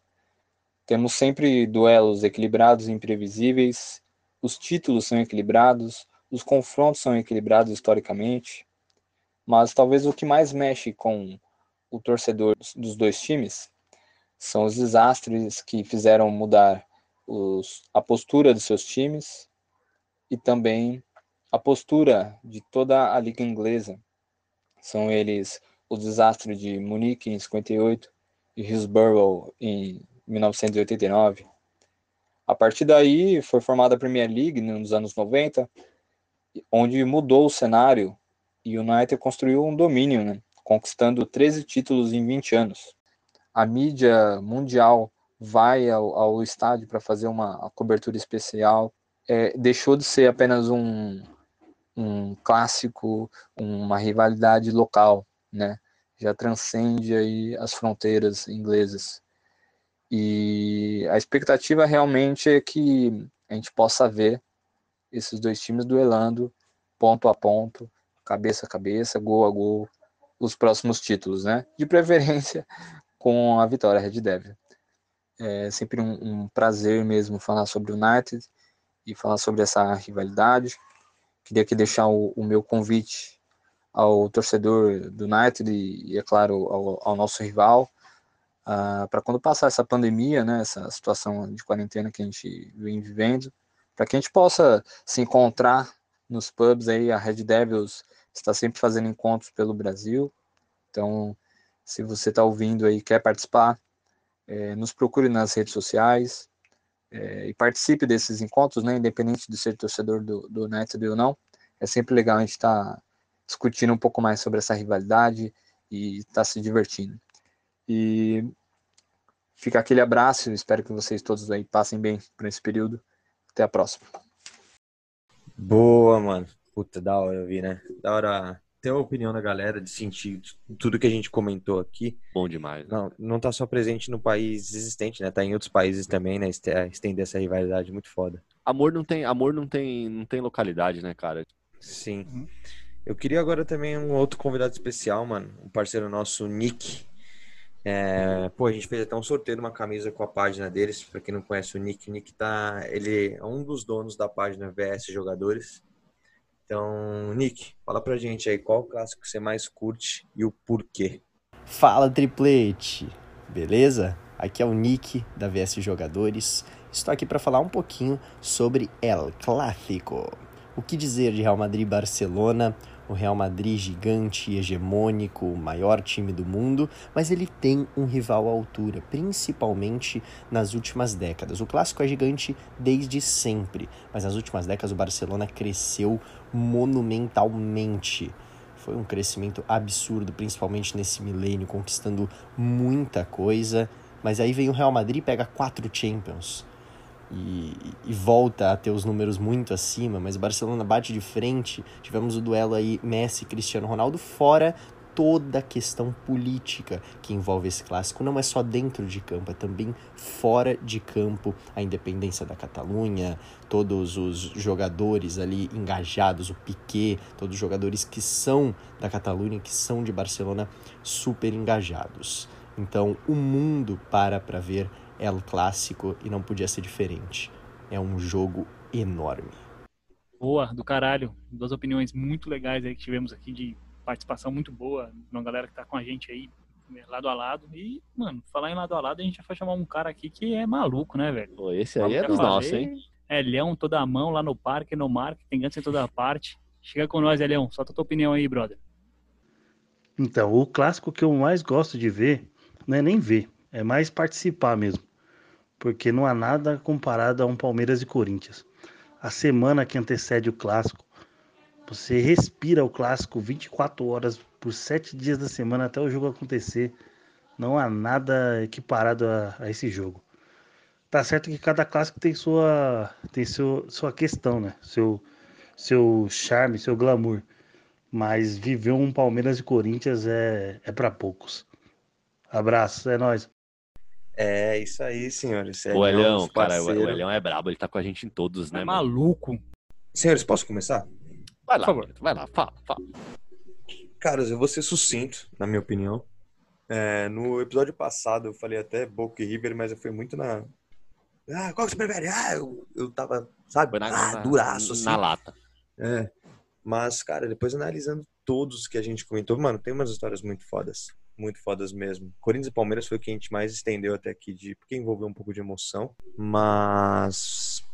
Temos sempre duelos equilibrados e imprevisíveis, os títulos são equilibrados, os confrontos são equilibrados historicamente, mas talvez o que mais mexe com o torcedor dos dois times são os desastres que fizeram mudar os, a postura de seus times e também a postura de toda a liga inglesa. São eles o desastre de Munique em 58 e Hillsborough em 1989. A partir daí foi formada a Premier League nos anos 90, onde mudou o cenário e o United construiu um domínio, né, conquistando 13 títulos em 20 anos a mídia mundial vai ao, ao estádio para fazer uma cobertura especial, é, deixou de ser apenas um, um clássico, uma rivalidade local, né? Já transcende aí as fronteiras inglesas. E a expectativa realmente é que a gente possa ver esses dois times duelando ponto a ponto, cabeça a cabeça, gol a gol, os próximos títulos, né? De preferência com a vitória Red Devil. É sempre um, um prazer mesmo falar sobre o United e falar sobre essa rivalidade. Queria aqui deixar o, o meu convite ao torcedor do United e, é claro, ao, ao nosso rival, uh, para quando passar essa pandemia, né, essa situação de quarentena que a gente vem vivendo, para que a gente possa se encontrar nos pubs aí, a Red Devils está sempre fazendo encontros pelo Brasil, então se você está ouvindo aí quer participar, é, nos procure nas redes sociais é, e participe desses encontros, né, independente de ser torcedor do, do United ou não. É sempre legal a gente estar tá discutindo um pouco mais sobre essa rivalidade e estar tá se divertindo. E fica aquele abraço, espero que vocês todos aí passem bem por esse período. Até a próxima. Boa, mano. Puta, da hora eu vi, né? Da hora ter a opinião da galera, de sentir tudo que a gente comentou aqui. Bom demais. Né? Não, não tá só presente no país existente, né? Tá em outros países também, né? Estender essa rivalidade muito foda. Amor não tem, amor não tem, não tem localidade, né, cara? Sim. Uhum. Eu queria agora também um outro convidado especial, mano. Um parceiro nosso, Nick. É, pô, a gente fez até um sorteio de uma camisa com a página deles. Pra quem não conhece o Nick, o Nick tá. Ele é um dos donos da página VS Jogadores. Então, Nick, fala pra gente aí qual clássico você mais curte e o porquê. Fala, triplete! Beleza? Aqui é o Nick da VS Jogadores. Estou aqui para falar um pouquinho sobre El Clássico. O que dizer de Real Madrid e Barcelona? O Real Madrid gigante, hegemônico, o maior time do mundo, mas ele tem um rival à altura, principalmente nas últimas décadas. O clássico é gigante desde sempre, mas nas últimas décadas o Barcelona cresceu monumentalmente. Foi um crescimento absurdo, principalmente nesse milênio, conquistando muita coisa. Mas aí vem o Real Madrid e pega quatro Champions e, e, volta a ter os números muito acima, mas o Barcelona bate de frente. Tivemos o duelo aí Messi Cristiano Ronaldo, fora toda a questão política que envolve esse clássico. Não é só dentro de campo, é também fora de campo. A independência da Catalunha, todos os jogadores ali engajados, o Piquet, todos os jogadores que são da Catalunha, que são de Barcelona, super engajados. Então o mundo para para ver El Clássico e não podia ser diferente. É um jogo enorme. Boa, do caralho. Duas opiniões muito legais aí que tivemos aqui de participação muito boa, uma galera que tá com a gente aí lado a lado. E, mano, falar em lado a lado, a gente já foi chamar um cara aqui que é maluco, né, velho? Pô, esse aí é dos nossos, hein? É Leão toda a mão lá no parque, no mar, tem ganso em toda a parte. Chega com nós, é Leão. Solta a tua opinião aí, brother. Então, o clássico que eu mais gosto de ver, não é nem ver, é mais participar mesmo, porque não há nada comparado a um Palmeiras e Corinthians. A semana que antecede o clássico, você respira o clássico 24 horas por 7 dias da semana até o jogo acontecer. Não há nada equiparado a, a esse jogo. Tá certo que cada clássico tem sua tem seu, sua questão, né? Seu seu charme, seu glamour. Mas viver um Palmeiras e Corinthians é, é para poucos. Abraço, é nóis. É isso aí, senhores. O Elhão, cara, o. Elhão é brabo, ele tá com a gente em todos, né? É mano? maluco. Senhores, posso começar? Vai lá, Por favor. vai lá, fala, fala. Caras, eu vou ser sucinto, na minha opinião. É, no episódio passado eu falei até Boca e River, mas eu fui muito na. Ah, qual que você prefere? Ah, eu, eu tava, sabe? Na, ah, na- duraço, assim. na lata. É. Mas, cara, depois analisando todos que a gente comentou, mano, tem umas histórias muito fodas. Muito fodas mesmo. Corinthians e Palmeiras foi o que a gente mais estendeu até aqui, de, porque envolveu um pouco de emoção. Mas,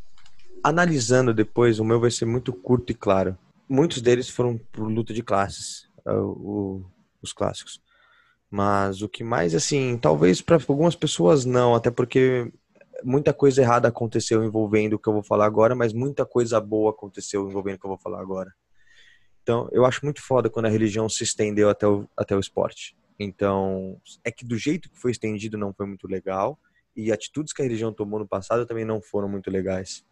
analisando depois, o meu vai ser muito curto e claro. Muitos deles foram por luta de classes, é, o- os clássicos. Mas o que mais, assim, talvez para algumas pessoas não, até porque muita coisa errada aconteceu envolvendo o que eu vou falar agora, mas muita coisa boa aconteceu envolvendo o que eu vou falar agora. Então, eu acho muito foda quando a religião se estendeu até o, até o esporte. Então, é que do jeito que foi estendido não foi muito legal, e atitudes que a religião tomou no passado também não foram muito legais.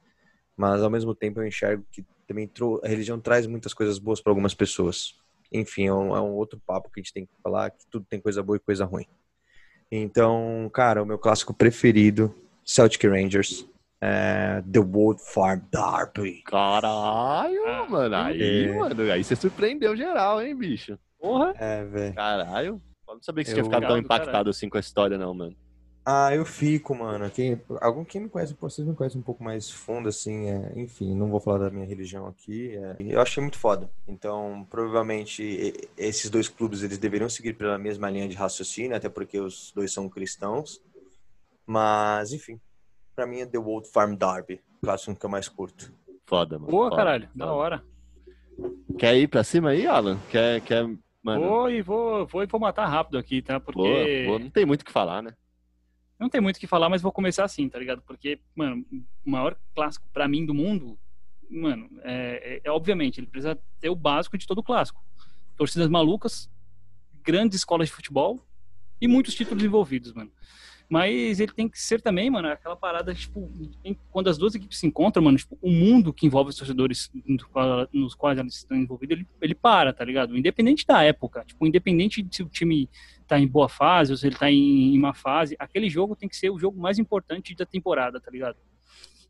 Mas, ao mesmo tempo, eu enxergo que também trou- a religião traz muitas coisas boas para algumas pessoas. Enfim, é um, é um outro papo que a gente tem que falar, que tudo tem coisa boa e coisa ruim. Então, cara, o meu clássico preferido, Celtic Rangers, é The World Farm Derby. Caralho, Ah, mano. Aí, é. mano, aí você surpreendeu geral, hein, bicho? Porra. É, velho. Caralho. Eu não sabia que você Eu- tinha ficado tão impactado caralho. assim com a história, não, mano. Ah, eu fico, mano. Quem, algum quem me conhece, vocês me conhecem um pouco mais fundo, assim, é, enfim, não vou falar da minha religião aqui. é, eu achei muito foda. Então, provavelmente, esses dois clubes, eles deveriam seguir pela mesma linha de raciocínio, até porque os dois são cristãos. Mas, enfim, pra mim é The Old Farm Derby, o clássico que eu mais curto. Foda, mano. Boa, foda, caralho. foda. Da hora. Quer ir pra cima aí, Alan? Quer, quer, mano? Vou e vou, vou e vou matar rápido aqui, tá? Porque boa, boa. Não tem muito o que falar, né? não tem muito o que falar, mas vou começar assim, tá ligado? Porque, mano, o maior clássico pra mim do mundo, mano, é, é- é obviamente, ele precisa ter o básico de todo clássico. Torcidas malucas, grandes escolas de futebol e muitos títulos envolvidos, mano. Mas ele tem que ser também, mano, aquela parada, tipo, em- quando as duas equipes se encontram, mano, tipo, o mundo que envolve os torcedores qual- nos quais eles estão envolvidos, ele, ele para, tá ligado? Independente da época, tipo, independente de se o time tá em boa fase ou se ele tá em, em má fase, aquele jogo tem que ser o jogo mais importante da temporada, tá ligado?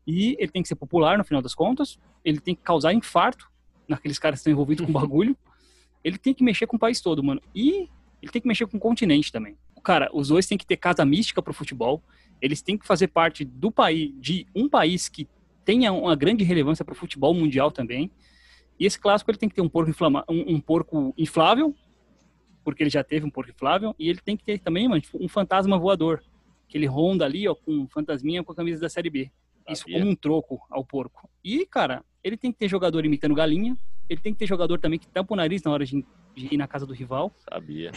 E ele tem que ser popular no final das contas, ele tem que causar infarto naqueles caras que estão envolvidos com o bagulho, ele tem que mexer com o país todo, mano. E ele tem que mexer com o continente também. Cara, os dois têm que ter casa mística pro futebol, eles têm que fazer parte do país, de um país que tenha uma grande relevância pro futebol mundial também. E esse clássico ele tem que ter um porco, inflama, um, um porco inflável, porque ele já teve um porco inflável, e ele tem que ter também, mano, tipo, um fantasma voador, que ele ronda ali, ó, com um fantasminha com a camisa da Série B. Isso Sabia. como um troco ao porco. E, cara, ele tem que ter jogador imitando galinha, ele tem que ter jogador também que tampa o nariz na hora de, de ir na casa do rival. Sabia.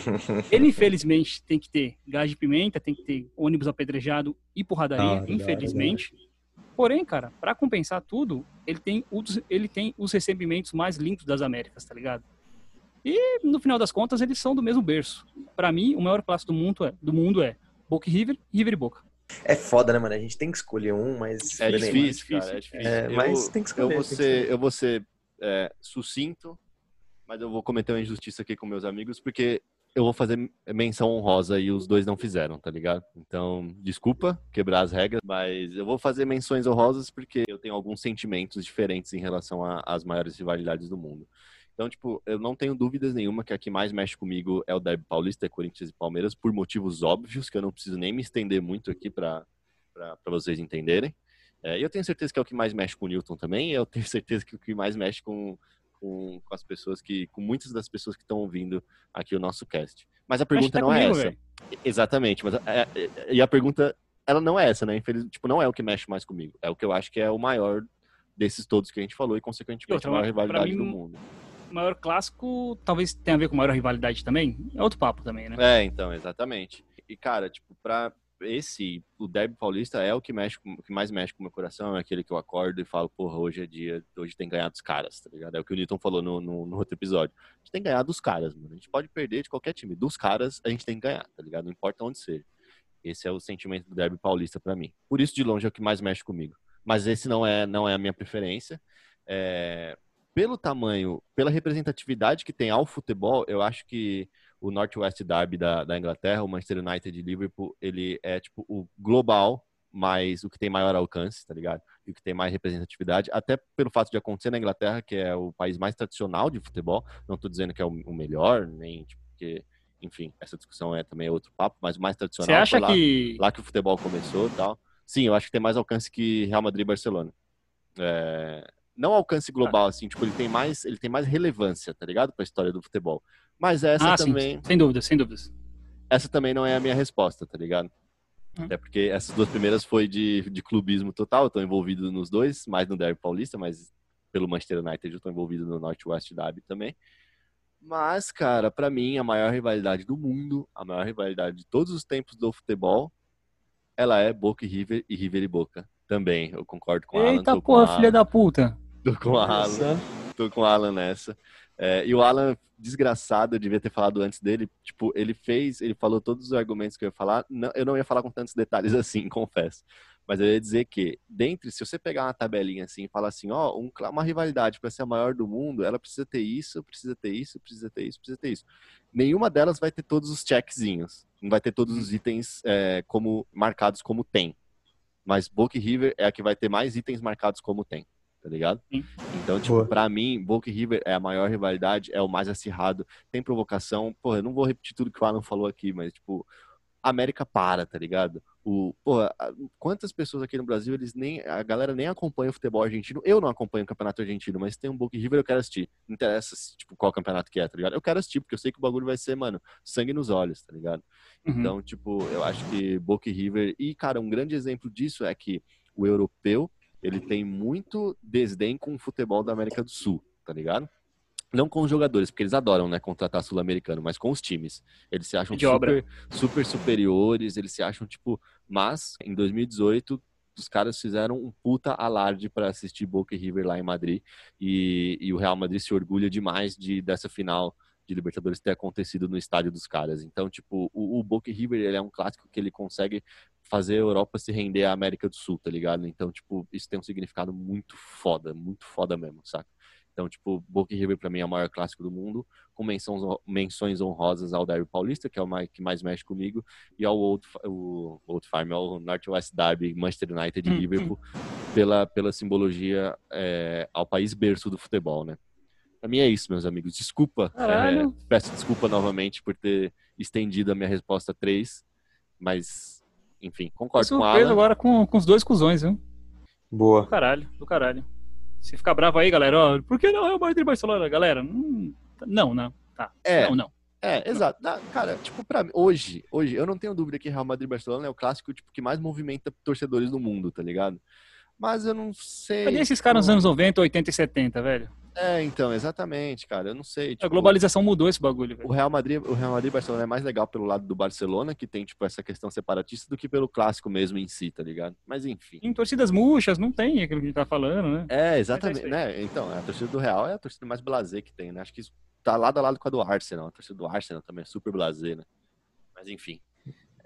Ele, infelizmente, tem que ter gás de pimenta, tem que ter ônibus apedrejado e porradaria, Da hora, da hora, infelizmente. Porém, cara, pra compensar tudo, ele tem, os, ele tem os recebimentos mais lindos das Américas, tá ligado? E, no final das contas, eles são do mesmo berço. Pra mim, o maior clássico do mundo é, do mundo é Boca e River, River e Boca. É foda, né, mano? A gente tem que escolher um, mas. É difícil, cara. É difícil. É, Eu- mas tem que escolher, Eu vou tem que ser, escolher. eu vou ser é, sucinto, mas eu vou cometer uma injustiça aqui com meus amigos, porque eu vou fazer menção honrosa e os dois não fizeram, tá ligado? Então, desculpa quebrar as regras, mas eu vou fazer menções honrosas porque eu tenho alguns sentimentos diferentes em relação às maiores rivalidades do mundo. Então, tipo, eu não tenho dúvidas nenhuma que a que mais mexe comigo é o Derby Paulista, é Corinthians e Palmeiras, por motivos óbvios, que eu não preciso nem me estender muito aqui para vocês entenderem. É, eu tenho certeza que é o que mais mexe com o Newton também, eu tenho certeza que é o que mais mexe com, com, com as pessoas que. com muitas das pessoas que estão ouvindo aqui o nosso cast. Mas a pergunta até não é comigo, essa. velho. Exatamente, mas é- é- e a pergunta, ela não é essa, né? Infelizmente, tipo, não é o que mexe mais comigo. É o que eu acho que é o maior desses todos que a gente falou e, consequentemente, outra, a maior rivalidade mim, do mundo. O maior clássico talvez tenha a ver com a maior rivalidade também. É outro papo também, né? É, então, exatamente. E, cara, tipo, pra, esse, o derby paulista é o que mexe, o que mais mexe com o meu coração, é aquele que eu acordo e falo, porra, hoje é dia, hoje tem que ganhar dos caras, tá ligado? É o que o Newton falou no, no, no outro episódio. A gente tem que ganhar dos caras, mano. A gente pode perder de qualquer time. Dos caras, a gente tem que ganhar, tá ligado? Não importa onde seja. Esse é o sentimento do derby paulista pra mim. Por isso, de longe, é o que mais mexe comigo. Mas esse não é, não é a minha preferência. É, pelo tamanho, pela representatividade que tem ao futebol, eu acho que o Northwest Derby da, da Inglaterra, o Manchester United de Liverpool, ele é tipo o global, mas o que tem maior alcance, tá ligado? E o que tem mais representatividade, até pelo fato de acontecer na Inglaterra, que é o país mais tradicional de futebol. Não tô dizendo que é o, o melhor, nem tipo, porque, enfim, essa discussão é também outro papo, mas o mais tradicional. Você acha lá, que. lá que o futebol começou e tal. Sim, eu acho que tem mais alcance que Real Madrid e Barcelona. É, Não alcance global, assim, tipo, ele tem mais, ele tem mais relevância, tá ligado? Pra história do futebol. Mas essa Ah, sim, também, sem dúvidas, sem dúvidas. essa também não é a minha resposta, tá ligado? Hum. Até porque essas duas primeiras foi de, de clubismo total, eu tô envolvido nos dois, mais no Derby Paulista, mas pelo Manchester United eu tô envolvido no Northwest Derby também. Mas, cara, pra mim, a maior rivalidade do mundo, a maior rivalidade de todos os tempos do futebol, ela é Boca e River e River e Boca. Também, eu concordo com Alan. Eita com porra, o Alan, filha da puta. Tô com o Alan tô com o Alan nessa. É, e o Alan, desgraçado, eu devia ter falado antes dele. Tipo, ele fez, ele falou todos os argumentos que eu ia falar. Não- eu não ia falar com tantos detalhes assim, confesso. Mas eu ia dizer que, dentre, se você pegar uma tabelinha assim e falar assim, ó, um uma rivalidade para ser a maior do mundo, ela precisa ter isso, precisa ter isso, precisa ter isso, precisa ter isso. Nenhuma delas vai ter todos os checkzinhos. Não vai ter todos os itens é, como marcados como tem. Mas e River é a que vai ter mais itens marcados como tem, tá ligado? Sim. Então, tipo, Boa. pra mim, Boca e River é a maior rivalidade, é o mais acirrado, tem provocação. Porra, eu não vou repetir tudo que o Alan falou aqui, mas, tipo, América para, tá ligado? O, porra, quantas pessoas aqui no Brasil, eles nem, a galera nem acompanha o futebol argentino. Eu não acompanho o campeonato argentino, mas tem um Boca e River, eu quero assistir. Não interessa, tipo, qual campeonato que é, tá ligado? Eu quero assistir, porque eu sei que o bagulho vai ser, mano, sangue nos olhos, tá ligado? Uhum. Então, tipo, eu acho que Boca e River. E, cara, um grande exemplo disso é que o europeu, ele tem muito desdém com o futebol da América do Sul, tá ligado? Não com os jogadores, porque eles adoram, né, contratar sul-americano, mas com os times. Eles se acham super, super superiores, eles se acham, tipo. Mas, em 2018, os caras fizeram um puta alarde para assistir Boca e River lá em Madrid. E, e o Real Madrid se orgulha demais de, dessa final de Libertadores ter acontecido no estádio dos caras. Então, tipo, o, o Boca River ele é um clássico que ele consegue fazer a Europa se render à América do Sul, tá ligado? Então, tipo, isso tem um significado muito foda, muito foda mesmo, saca? Então, tipo, Boca e River pra mim é o maior clássico do mundo, com menções, menções honrosas ao Derby Paulista, que é o mais, que mais mexe comigo, e ao Old, o Old Farm, ao Northwest Derby, Manchester United e Hum, Liverpool, pela, pela simbologia é, ao país berço do futebol, né? Pra mim é isso, meus amigos. Desculpa. É, peço desculpa novamente por ter estendido a minha resposta 3, mas, enfim, concordo com a Alan. agora com, com os dois cuzões, viu? Boa. Do caralho, do caralho. Se ficar bravo aí, galera, ó, por que não é o Madrid Barcelona, galera? Hum, não, não, tá. É. Não, não. É, exato. Na- cara, tipo, pra mim, hoje, hoje, eu não tenho dúvida que Real Madrid Barcelona é o clássico tipo, que mais movimenta torcedores no mundo, tá ligado? Mas eu não sei. Cadê esses caras nos anos 90, 80 e 70, velho? É, então, exatamente, cara. Eu não sei. A tipo, globalização mudou esse bagulho, O velho. Real Madrid, o Real Madrid e Barcelona é mais legal pelo lado do Barcelona, que tem, tipo, essa questão separatista, do que pelo clássico mesmo em si, tá ligado? Mas enfim. Em torcidas murchas, não tem aquilo que a gente tá falando, né? É, exatamente, isso aí. né? Então, a torcida do Real é a torcida mais blasé que tem, né? Acho que isso tá lado a lado com a do Arsenal. A torcida do Arsenal também é super blasé, né? Mas enfim.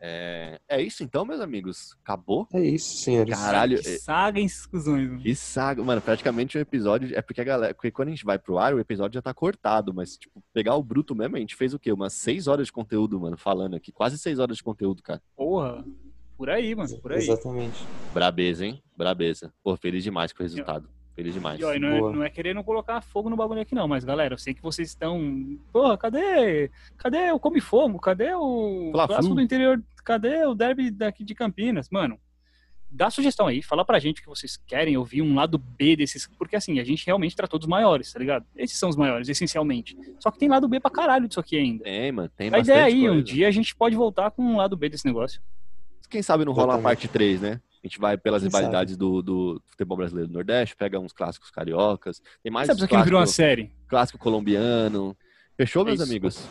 É, é isso então, meus amigos. Acabou? É isso, senhores. Caralho, Que saga em mano. que saga. Mano, praticamente um episódio. É porque a galera. Porque quando a gente vai pro ar, o episódio já tá cortado. Mas, tipo, pegar o bruto mesmo, a gente fez o quê? Umas seis horas de conteúdo, mano, falando aqui. Quase seis horas de conteúdo, cara. Porra. Por aí, mano, por aí. Exatamente. Brabeza, hein? Brabeza. Pô, feliz demais com o resultado. Feliz demais. E, ó, e não, é, não é querendo colocar fogo no bagulho aqui, não, mas galera, eu sei que vocês estão. Porra, cadê? Cadê o Come Fogo? Cadê o Fla-Flu. clássico do interior? Cadê o derby daqui de Campinas? Mano, dá sugestão aí, fala pra gente que vocês querem ouvir um lado B desses. Porque assim, a gente realmente tratou dos maiores, tá ligado? Esses são os maiores, essencialmente. Só que tem lado B pra caralho disso aqui ainda. Tem, mano. Tem a ideia aí, um coisa. dia a gente pode voltar com um lado B desse negócio. Quem sabe não rola Exatamente. parte 3, né? A gente vai pelas Quem rivalidades do, do futebol brasileiro do Nordeste, pega uns clássicos cariocas. Tem mais Sabe não virou uma clássico, série? clássico colombiano. Fechou, É meus isso. amigos?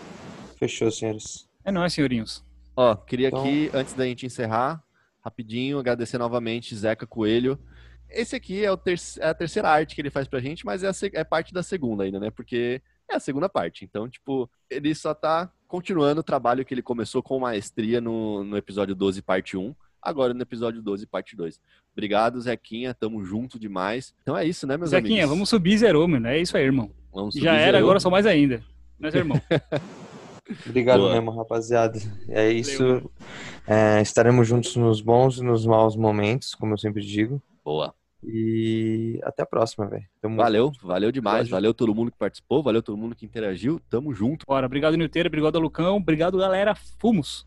Fechou, senhores. É nóis, senhorinhos. Ó, queria Então- aqui, antes da gente encerrar, rapidinho, agradecer novamente Zeca Coelho. Esse aqui é, o ter- é a terceira arte que ele faz pra gente, mas é, é parte da segunda ainda, né? Porque é a segunda parte. Então, tipo, ele só tá continuando o trabalho que ele começou com maestria no, no episódio 12, parte 1. Agora no episódio 12, parte 2. Obrigado, Zequinha. Tamo junto demais. Então é isso, né, meus Zequinha, amigos? vamos subir zerou, mano. É isso aí, irmão. Vamos Já subir, era, zerou. agora sou mais ainda. Mas, irmão. Obrigado Boa. mesmo, rapaziada. É isso. É, estaremos juntos nos bons e nos maus momentos, como eu sempre digo. Boa. E até a próxima, velho. Valeu, valeu demais. Valeu todo mundo que participou, valeu todo mundo que interagiu. Tamo junto. Bora, obrigado, Nilteiro. Obrigado, Lucão. Obrigado, galera. Fumos.